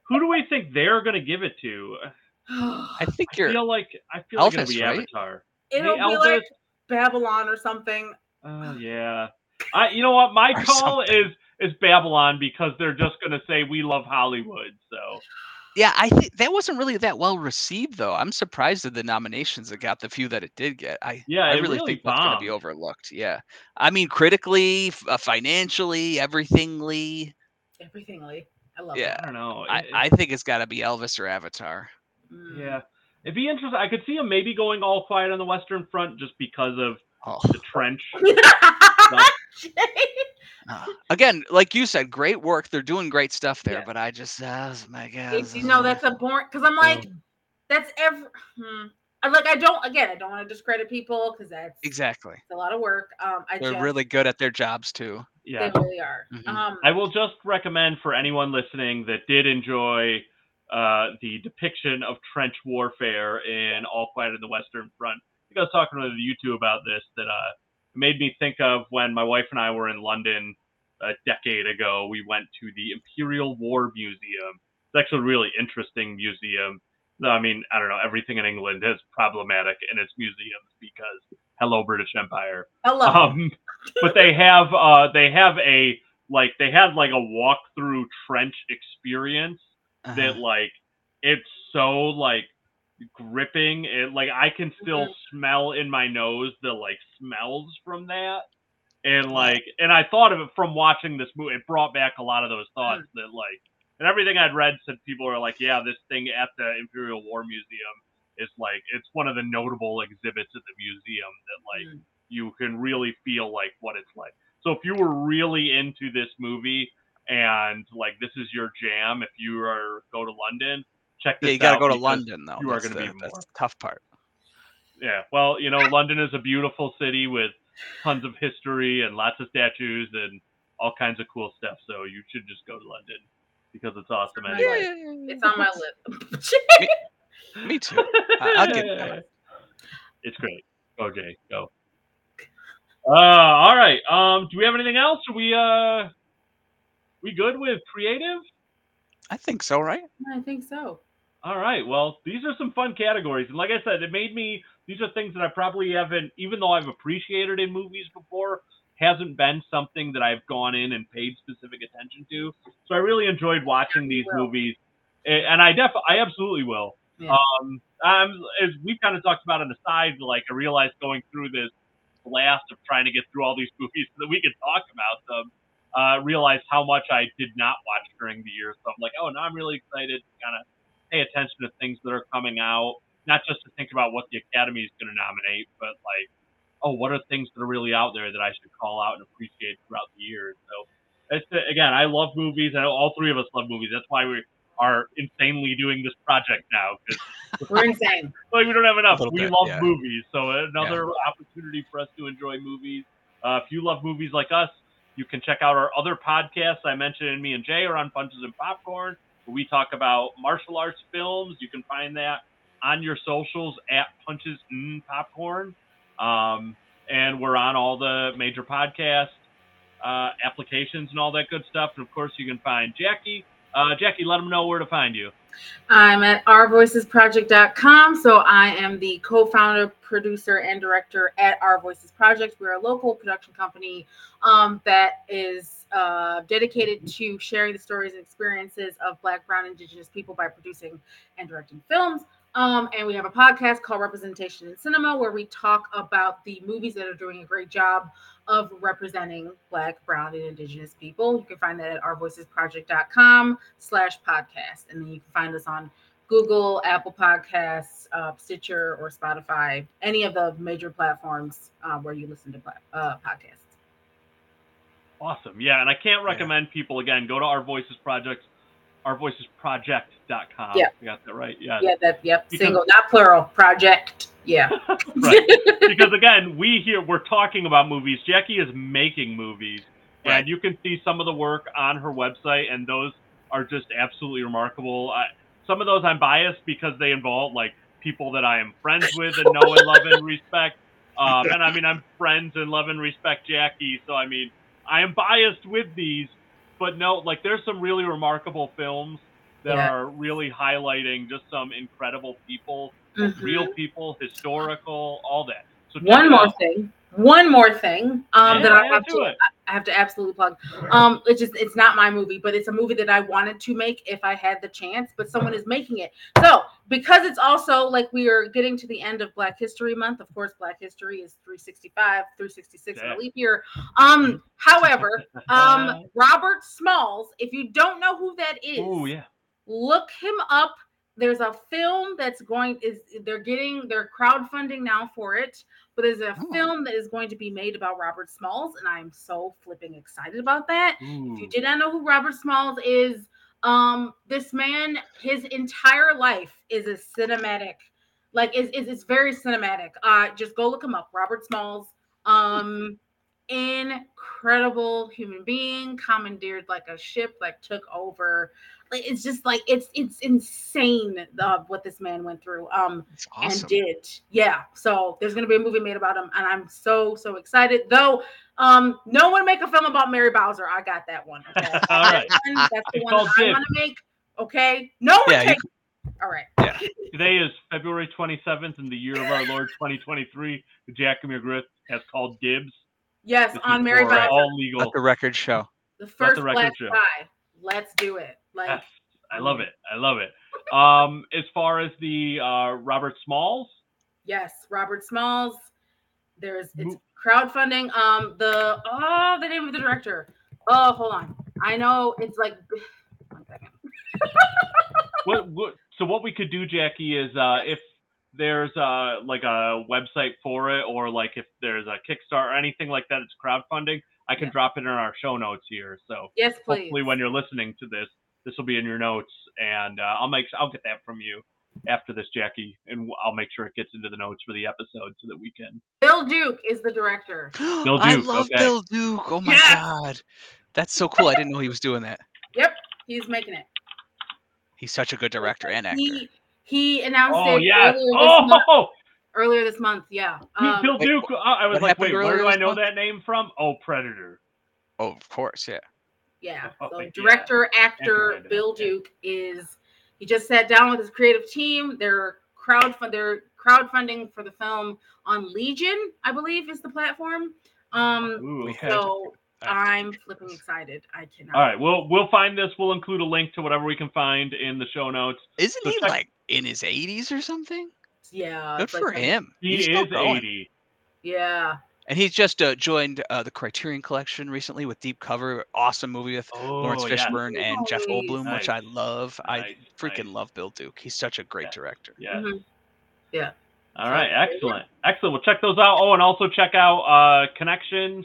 Who do we think they're gonna give it to? I think I you're. feel like I feel like it'll be right? Avatar. It'll Hey, be Elvis. like Babylon or something. Oh yeah. I. You know what? My call something. is is Babylon because they're just gonna say we love Hollywood. So Yeah, I think that wasn't really that well received, though. I'm surprised at the nominations it got, the few that it did get. I Yeah, I really, really think that's going to be overlooked. Yeah, I mean, critically, f- uh, financially, everythingly. Everythingly. I love Yeah. I don't know. I, It- I think it's got to be Elvis or Avatar. Mm. Yeah. It'd be interesting. I could see him maybe going all quiet on the Western Front just because of Oh, the trench. Jay, Uh, again, like you said, great work. They're doing great stuff there, Yeah. but I just, uh, my God. It's, you know, that's a boring because I'm like, that's every. Hmm. I like I don't again. I don't want to discredit people because that's exactly. a lot of work. Um, I They're just, really good at their jobs too. Yeah. They really are. Mhm. Um, I will just recommend for anyone listening that did enjoy uh, the depiction of trench warfare in All Quiet on the Western Front. I think I was talking to you two about this that uh, made me think of when my wife and I were in London a decade ago. We went to the Imperial War Museum. It's actually a really interesting museum. No, I mean, I don't know. Everything in England is problematic in its museums because hello, British Empire hello. um, but they have uh they have a like they had like a walkthrough trench experience Uh-huh. that like it's so like gripping it like i can still Mhm. smell in my nose the like smells from that and like and i thought of it from watching this movie it brought back a lot of those thoughts that like and everything i'd read said people are like yeah this thing at the imperial war museum is like it's one of the notable exhibits at the museum that like Mm. you can really feel like what it's like. So if you were really into this movie and like this is your jam, if you are go to London, check this yeah, you got to out go to London though. you are gonna be the- even that's more. the tough part. Yeah, well, you know, London is a beautiful city with tons of history and lots of statues and all kinds of cool stuff. So you should just go to London because it's awesome Yeah, anyway. It's on my list. Me too. I- I'll get there. It's great. Go Jay, go. Uh, all right. Um, do we have anything else? Are we uh, we good with creative? I think so, right? I think so. All right. Well, these are some fun categories, and like I said, it made me. These are things that I probably haven't, even though I've appreciated in movies before, hasn't been something that I've gone in and paid specific attention to. So I really enjoyed watching these movies, and I def I absolutely will. Yeah. Um, um, as we've kind of talked about on the side, like I realized going through this blast of trying to get through all these movies so that we could talk about them, uh, realized how much I did not watch during the year. So I'm like, oh, now I'm really excited to kind of pay attention to things that are coming out, not just to think about what the Academy is going to nominate, but like, oh, what are things that are really out there that I should call out and appreciate throughout the year. So, it's, again, I love movies. I know all three of us love movies. That's why we are insanely doing this project now because We're insane. like we don't have enough. We bit, love yeah. movies, so another opportunity for us to enjoy movies. Uh, if you love movies like us, you can check out our other podcasts. I mentioned me and Jay are on Punches and Popcorn, we talk about martial arts films. You can find that on your socials at Punches and Popcorn, um, and we're on all the major podcast uh, applications and all that good stuff. And of course, you can find Jackie. Uh, Jackie, let them know where to find you. I'm at ourvoicesproject.com. So I am the co-founder, producer, and director at Our Voices Project. We're a local production company um, that is uh, dedicated to sharing the stories and experiences of Black, Brown, Indigenous people by producing and directing films. Um, and we have a podcast called Representation in Cinema where we talk about the movies that are doing a great job of representing Black, Brown, and Indigenous people. You can find that at ourvoicesproject.com slash podcast. And then you can find us on Google, Apple Podcasts, uh, Stitcher, or Spotify, any of the major platforms uh, where you listen to uh, podcasts. Awesome. Yeah, and I can't recommend people again go to our Voices Project, ourvoicesproject.com. Yeah. I got that right. Yeah. Yeah, that, yep, Because- single, not plural, project. Yeah. right. Because again, we here we're talking about movies. Jackie is making movies, Right. and you can see some of the work on her website, and those are just absolutely remarkable. I, some of those I'm biased because they involve like people that I am friends with and know and love and respect. Um, and I mean, I'm friends and love and respect Jackie, so I mean, I am biased with these, but no, like there's some really remarkable films that Yeah. are really highlighting just some incredible people, Mhm. real people, historical, all that. So One more thing. One more thing um, Yeah, that I have to. I have to absolutely plug. Um, it's just it's not my movie, but it's a movie that I wanted to make if I had the chance, but someone is making it. So because it's also like we are getting to the end of Black History Month. Of course, Black History is 365, 366 in Yeah. a leap year. Um, however, um, Robert Smalls, if you don't know who that is, Oh yeah. look him up there's a film that's going is they're getting they're crowdfunding now for it, but there's a Oh. film that is going to be made about Robert Smalls, and I'm so flipping excited about that. If you did not know who Robert Smalls is, um, this man, his entire life is a cinematic, like is is it's very cinematic. Uh, just go look him up, Robert Smalls. Um, incredible human being, commandeered like a ship, like took over. Like it's just like it's it's insane uh, what this man went through. Um, It's and did. Yeah. So there's gonna be a movie made about him, and I'm so so excited. Though, um, no one make a film about Mary Bowser. I got that one. Okay. All right. One, that's the It's one called I Dibs. want to make. Okay. No one Yeah, you take. All right. Today is February 27th in the year of our Lord 2023. Jackie McGriff has called dibs. Yes, This on Mary for Bowser, all legal. Let the record show. the first the record black show. guy. Let's do it. Like Yes, I love it. I love it. Um, as far as the uh, Robert Smalls, yes, Robert Smalls. There's it's crowdfunding. Um, the oh, the name of the director. Oh, hold on. I know it's like. One second. what, what? So what we could do, Jackie, is uh, if there's uh, like a website for it, or like if there's a Kickstarter or anything like that, it's crowdfunding. I can Yeah. drop it in our show notes here. So Yes, please. hopefully, when you're listening to this, this will be in your notes, and uh, I'll make I'll get that from you after this, Jackie, and I'll make sure it gets into the notes for the episode so that we can. Bill Duke is the director. Bill Duke. I love okay. Bill Duke. Oh my Yes! god. That's so cool. I didn't know he was doing that. Yep, he's making it. He's such a good director and actor. He he announced Oh it yes! earlier, this month, Oh, earlier this month. Yeah. Um, Bill Duke. uh, I was like, wait, where earlier do I this know month? that name from? Oh, Predator. Oh, of course, yeah. Yeah. Oh, So yeah. director, actor Actor, Bill yeah. Duke is he just sat down with his creative team. They're crowdfund they're crowdfunding for the film on Legion, I believe is the platform. Um Ooh. We so I have to I'm flipping excited. I cannot. All right, we'll we'll find this. We'll include a link to whatever we can find in the show notes. Isn't So he check- like in his 80s or something? Yeah. Good it's like for him. He He's still is going. 80. Yeah. And he's just uh, joined uh, the Criterion Collection recently with Deep Cover. Awesome movie with Oh, Lawrence yes. Fishburne and Jeff Nice. Goldblum, which I Nice. love. I Nice, freaking nice. love Bill Duke. He's such a great Yeah. director. Yeah. Mhm. All right, So, there you excellent, excellent. We'll check those out. Oh, and also check out uh, Connections.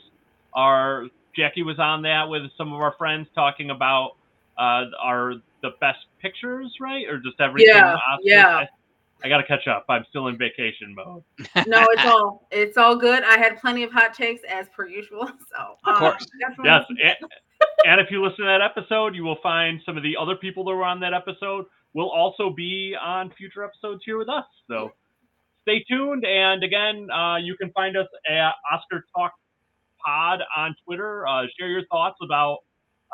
Our Jackie was on that with some of our friends talking about uh, our the best pictures, right, or just everything. Yeah, Oscars. yeah. I, I got to catch up. I'm still in vacation mode. no, it's all it's all good. I had plenty of hot takes as per usual. So Of um, course. Yes, and, and if you listen to that episode, you will find some of the other people that were on that episode will also be on future episodes here with us. So stay tuned. And again, uh, you can find us at Oscar Talk Pod on Twitter. Uh, share your thoughts about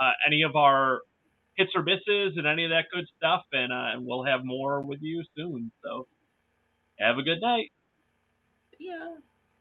uh, any of our hits or misses and any of that good stuff. And, uh, and we'll have more with you soon. So have a good night. Yeah.